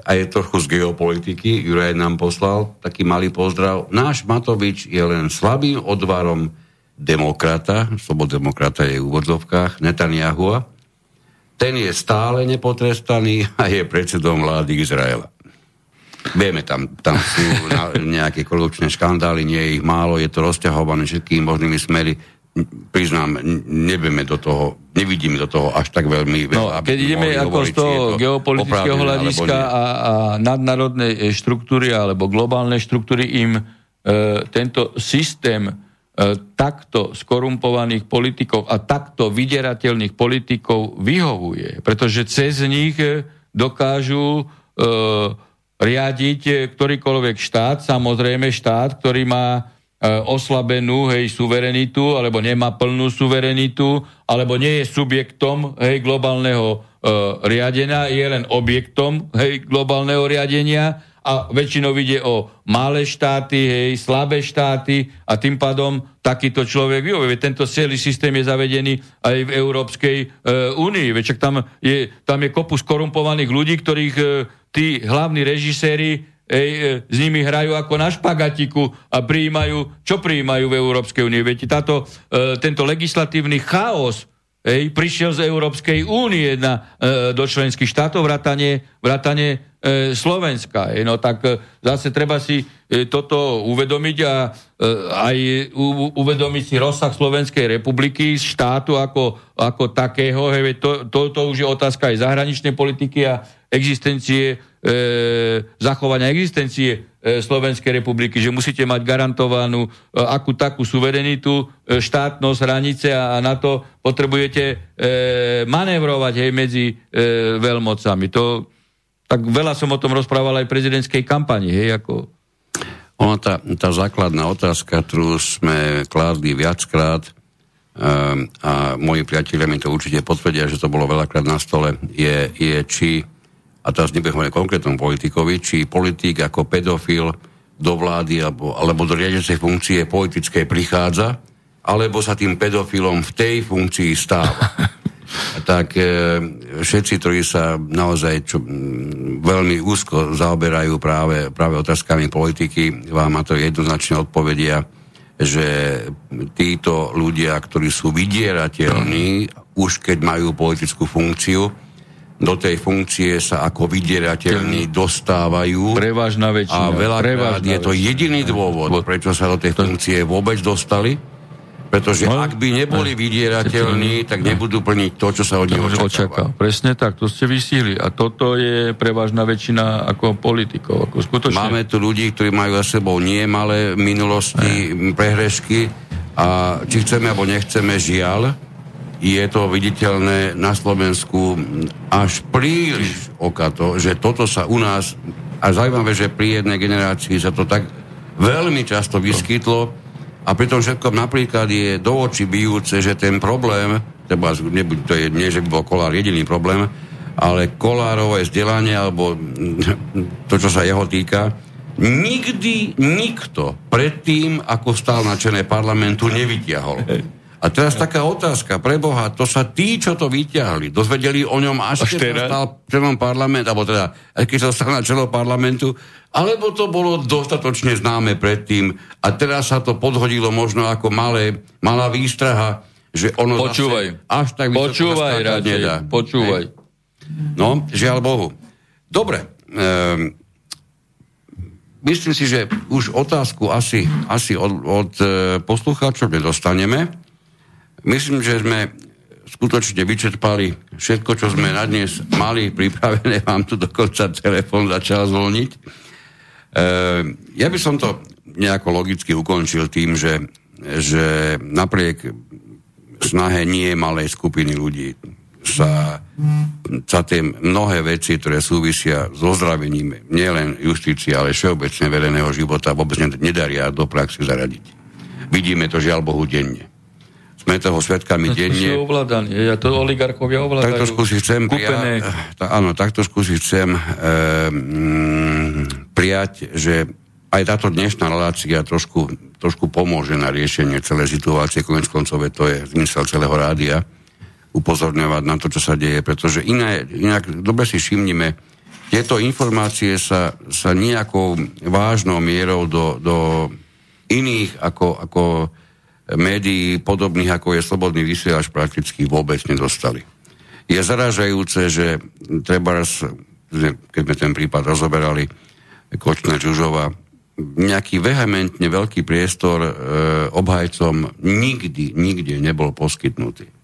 Speaker 1: aj trochu z geopolitiky. Juraj nám poslal taký malý pozdrav. Náš Matovič je len slabým odvarom demokrata, slobodemokrata je v úvodzovkách, Netanyahua. Ten je stále nepotrestaný a je predsedom vlády Izraela. Vieme, tam, tam sú nejaké korupčné škandály, nie je ich málo, je to rozťahované všetkými možnými smery. Priznám, nevieme do toho, nevidíme do toho až tak veľmi
Speaker 2: No,
Speaker 1: veľa. aby
Speaker 2: keď ideme ako
Speaker 1: hovoriť,
Speaker 2: z toho
Speaker 1: to
Speaker 2: geopolitického hľadiska a, a nadnárodnej e, štruktúry alebo globálnej štruktúry im e, tento systém e, takto skorumpovaných politikov a takto vyderateľných politikov vyhovuje. Pretože cez nich e, dokážu e, riadiť ktorýkoľvek štát, samozrejme štát, ktorý má oslabenú hej, suverenitu, alebo nemá plnú suverenitu, alebo nie je subjektom hej, globálneho e, riadenia, je len objektom hej, globálneho riadenia a väčšinou ide o malé štáty, hej, slabé štáty a tým pádom takýto človek vyhovuje. Tento celý systém je zavedený aj v Európskej e, únii. Veď tam je, tam je kopus korumpovaných ľudí, ktorých e, tí hlavní režiséri ej, e, s nimi hrajú ako na špagatiku a prijímajú, čo prijímajú v Európskej únie. Viete, táto, e, tento legislatívny chaos ej, prišiel z Európskej únie na, e, do členských štátov vrátane, vrátane e, Slovenska. Ej, no tak e, zase treba si e, toto uvedomiť a e, aj u, uvedomiť si rozsah Slovenskej republiky, štátu ako, ako takého. Hej, to, to, to už je otázka aj zahraničnej politiky a existencie, e, zachovania existencie e, Slovenskej republiky, že musíte mať garantovanú e, akú takú suverenitu, e, štátnosť, hranice a, a na to potrebujete e, manévrovať hej, medzi e, veľmocami. To, tak veľa som o tom rozprával aj v prezidentskej kampani. Hej, ako,
Speaker 1: Ona tá, tá základná otázka, ktorú sme kládli viackrát, um, a moji priatelia mi to určite potvrdia, že to bolo veľakrát na stole, je, je či, a teraz nebudem hovoriť konkrétnom politikovi, či politik ako pedofil do vlády alebo, alebo do riadecej funkcie politickej prichádza, alebo sa tým pedofilom v tej funkcii stáva. tak e, všetci, ktorí sa naozaj čo, m, veľmi úzko zaoberajú práve, práve otázkami politiky, vám na to jednoznačne odpovedia, že títo ľudia, ktorí sú vydierateľní, už keď majú politickú funkciu, do tej funkcie sa ako vydierateľní dostávajú.
Speaker 2: prevažná väčšina.
Speaker 1: A veľakrát je to
Speaker 2: väčšina.
Speaker 1: jediný dôvod, prečo sa do tej funkcie vôbec dostali. Pretože
Speaker 2: No,
Speaker 1: ak by neboli vydierateľní, tak nebudú plniť to, čo sa od nich
Speaker 2: očakáva.
Speaker 1: očakáva.
Speaker 2: Presne tak, to ste vysíli. A toto je prevažná väčšina ako politikov. Ako skutočne.
Speaker 1: Máme tu ľudí, ktorí majú za sebou nie malé minulosti, m, prehrešky a či chceme alebo nechceme, žiaľ, je to viditeľné na Slovensku až príliš okato, že toto sa u nás, a zaujímavé, že pri jednej generácii sa to tak veľmi často vyskytlo a pritom všetkom napríklad je do očí bijúce, že ten problém, teda to je, nie, že by bol Kolár jediný problém, ale Kolárové vzdelanie, alebo to, čo sa jeho týka, nikdy nikto predtým, ako stál na čele parlamentu, nevytiahol. A teraz taká otázka, pre Boha, to sa tí, čo to vyťahli, dozvedeli o ňom až,
Speaker 2: Až
Speaker 1: keď sa stal členom parlamentu, alebo teda, keď sa stal na čelo parlamentu, alebo to bolo dostatočne známe predtým a teraz sa to podhodilo možno ako malé, malá výstraha, že ono
Speaker 2: Počúvaj.
Speaker 1: zase až tak
Speaker 2: Počúvaj, radšej.
Speaker 1: nedá.
Speaker 2: Počúvaj.
Speaker 1: No, žiaľ Bohu. Dobre. Um, myslím si, že už otázku asi, asi od, od e, poslucháčov nedostaneme. Myslím, že sme skutočne vyčerpali všetko, čo sme na dnes mali pripravené. Vám tu dokonca telefon začal zvoniť. E, ja by som to nejako logicky ukončil tým, že, že napriek snahe nie malej skupiny ľudí sa, sa tie mnohé veci, ktoré súvisia s ozdravením nielen justície, ale všeobecne verejného života vôbec nedaria do praxi zaradiť. Vidíme to žiaľ Bohu denne. Sme toho svetkami
Speaker 2: To
Speaker 1: denne.
Speaker 2: sú ovládaní. Ja to oligarchovia ovládajú.
Speaker 1: Tak trošku si chcem prijať, áno, tak trošku si chcem e, prijať, že aj táto dnešná relácia trošku, trošku pomôže na riešenie celej situácie, konec koncov to je zmysel celého rádia, upozorňovať na to, čo sa deje, pretože iné, inak dobre si všimnime, tieto informácie sa, sa nejakou vážnou mierou do, do iných ako, ako médií podobných, ako je Slobodný vysielač, prakticky vôbec nedostali. Je zaražajúce, že treba, keď sme ten prípad rozoberali, Kočner Žužova, nejaký vehementne veľký priestor e, obhajcom nikdy, nikde nebol poskytnutý. E,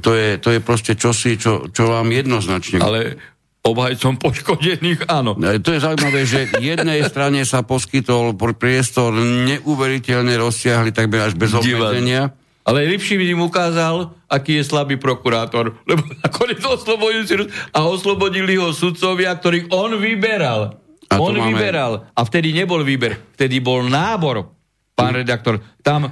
Speaker 1: To je, to je proste čosi, čo, čo vám jednoznačne...
Speaker 2: Ale obhajcom poškodených, áno.
Speaker 1: E, To je zaujímavé, že jednej strane sa poskytol pr- priestor neuveriteľne rozsiahli, takmer až bez obmedzenia.
Speaker 2: Ale Lipšic im ukázal, aký je slabý prokurátor, lebo nakoniec oslobodili a oslobodili ho sudcovia, ktorých on vyberal.
Speaker 1: A
Speaker 2: on
Speaker 1: máme-
Speaker 2: vyberal. A vtedy nebol výber, vtedy bol nábor, pán redaktor. Tam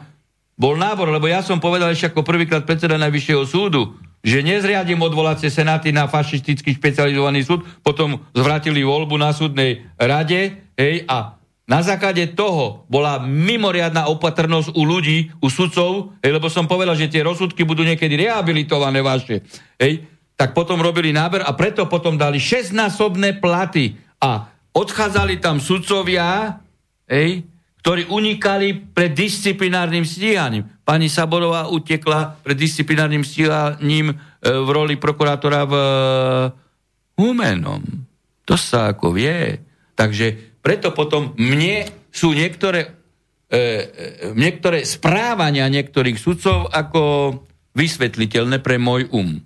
Speaker 2: bol nábor, lebo ja som povedal ešte ako prvýkrát predseda Najvyššieho súdu, že nezriadím odvolacie senáty na fašistický špecializovaný súd, potom zvrátili voľbu na súdnej rade, hej, a na základe toho bola mimoriadná opatrnosť u ľudí, u sudcov, hej, lebo som povedal, že tie rozsudky budú niekedy rehabilitované vaše. Hej, tak potom robili náber a preto potom dali 6-násobné platy a odchádzali tam sudcovia, hej, ktorí unikali pred disciplinárnym stíhaním. Pani Saborová utekla pred disciplinárnym stíhaním e, v roli prokurátora v e, Humenom. To sa ako vie. Takže preto potom mne sú niektoré, e, e, niektoré správania niektorých sudcov ako vysvetliteľné pre môj um.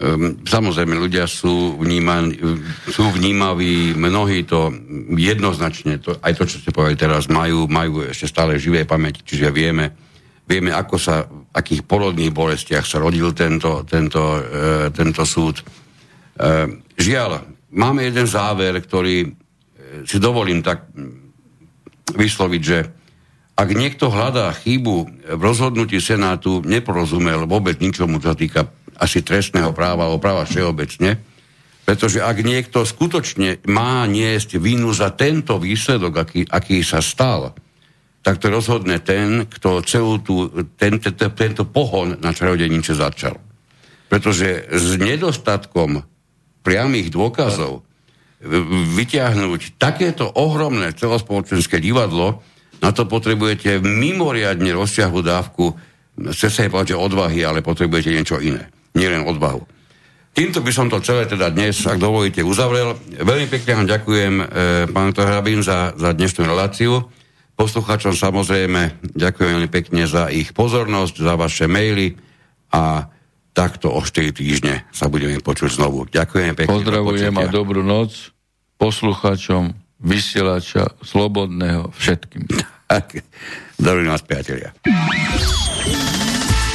Speaker 1: Um, samozrejme, ľudia sú, vnímaní, sú vnímaví, mnohí to jednoznačne, to, aj to, čo ste povedali teraz, majú, majú ešte stále živé pamäti, čiže vieme, vieme, ako sa, v akých porodných bolestiach sa rodil tento, tento, e, tento súd. E, žiaľ, máme jeden záver, ktorý e, si dovolím tak mm, vysloviť, že ak niekto hľadá chybu v rozhodnutí Senátu, neporozumel vôbec ničomu, čo týka asi trestného práva alebo práva všeobecne, pretože ak niekto skutočne má niesť vinu za tento výsledok, aký, aký sa stal, tak to rozhodne ten, kto celú tú, ten, ten, tento pohon na čarodejniče začal. Pretože s nedostatkom priamých dôkazov vyťahnuť takéto ohromné celospoločenské divadlo, na to potrebujete mimoriadne rozsiahlu dávku, chce sa povedať, odvahy, ale potrebujete niečo iné. Nielen odvahu. Týmto by som to celé teda dnes, ak dovolíte, uzavrel. Veľmi pekne vám ďakujem, e, pán Hrabín, za, za dnešnú reláciu. Poslucháčom samozrejme ďakujem veľmi pekne za ich pozornosť, za vaše maily a takto o 4 týždne sa budeme počuť znovu. Ďakujem pekne.
Speaker 2: Pozdravujem a dobrú noc poslucháčom vysielača Slobodného všetkým.
Speaker 1: Tak, noc, priatelia.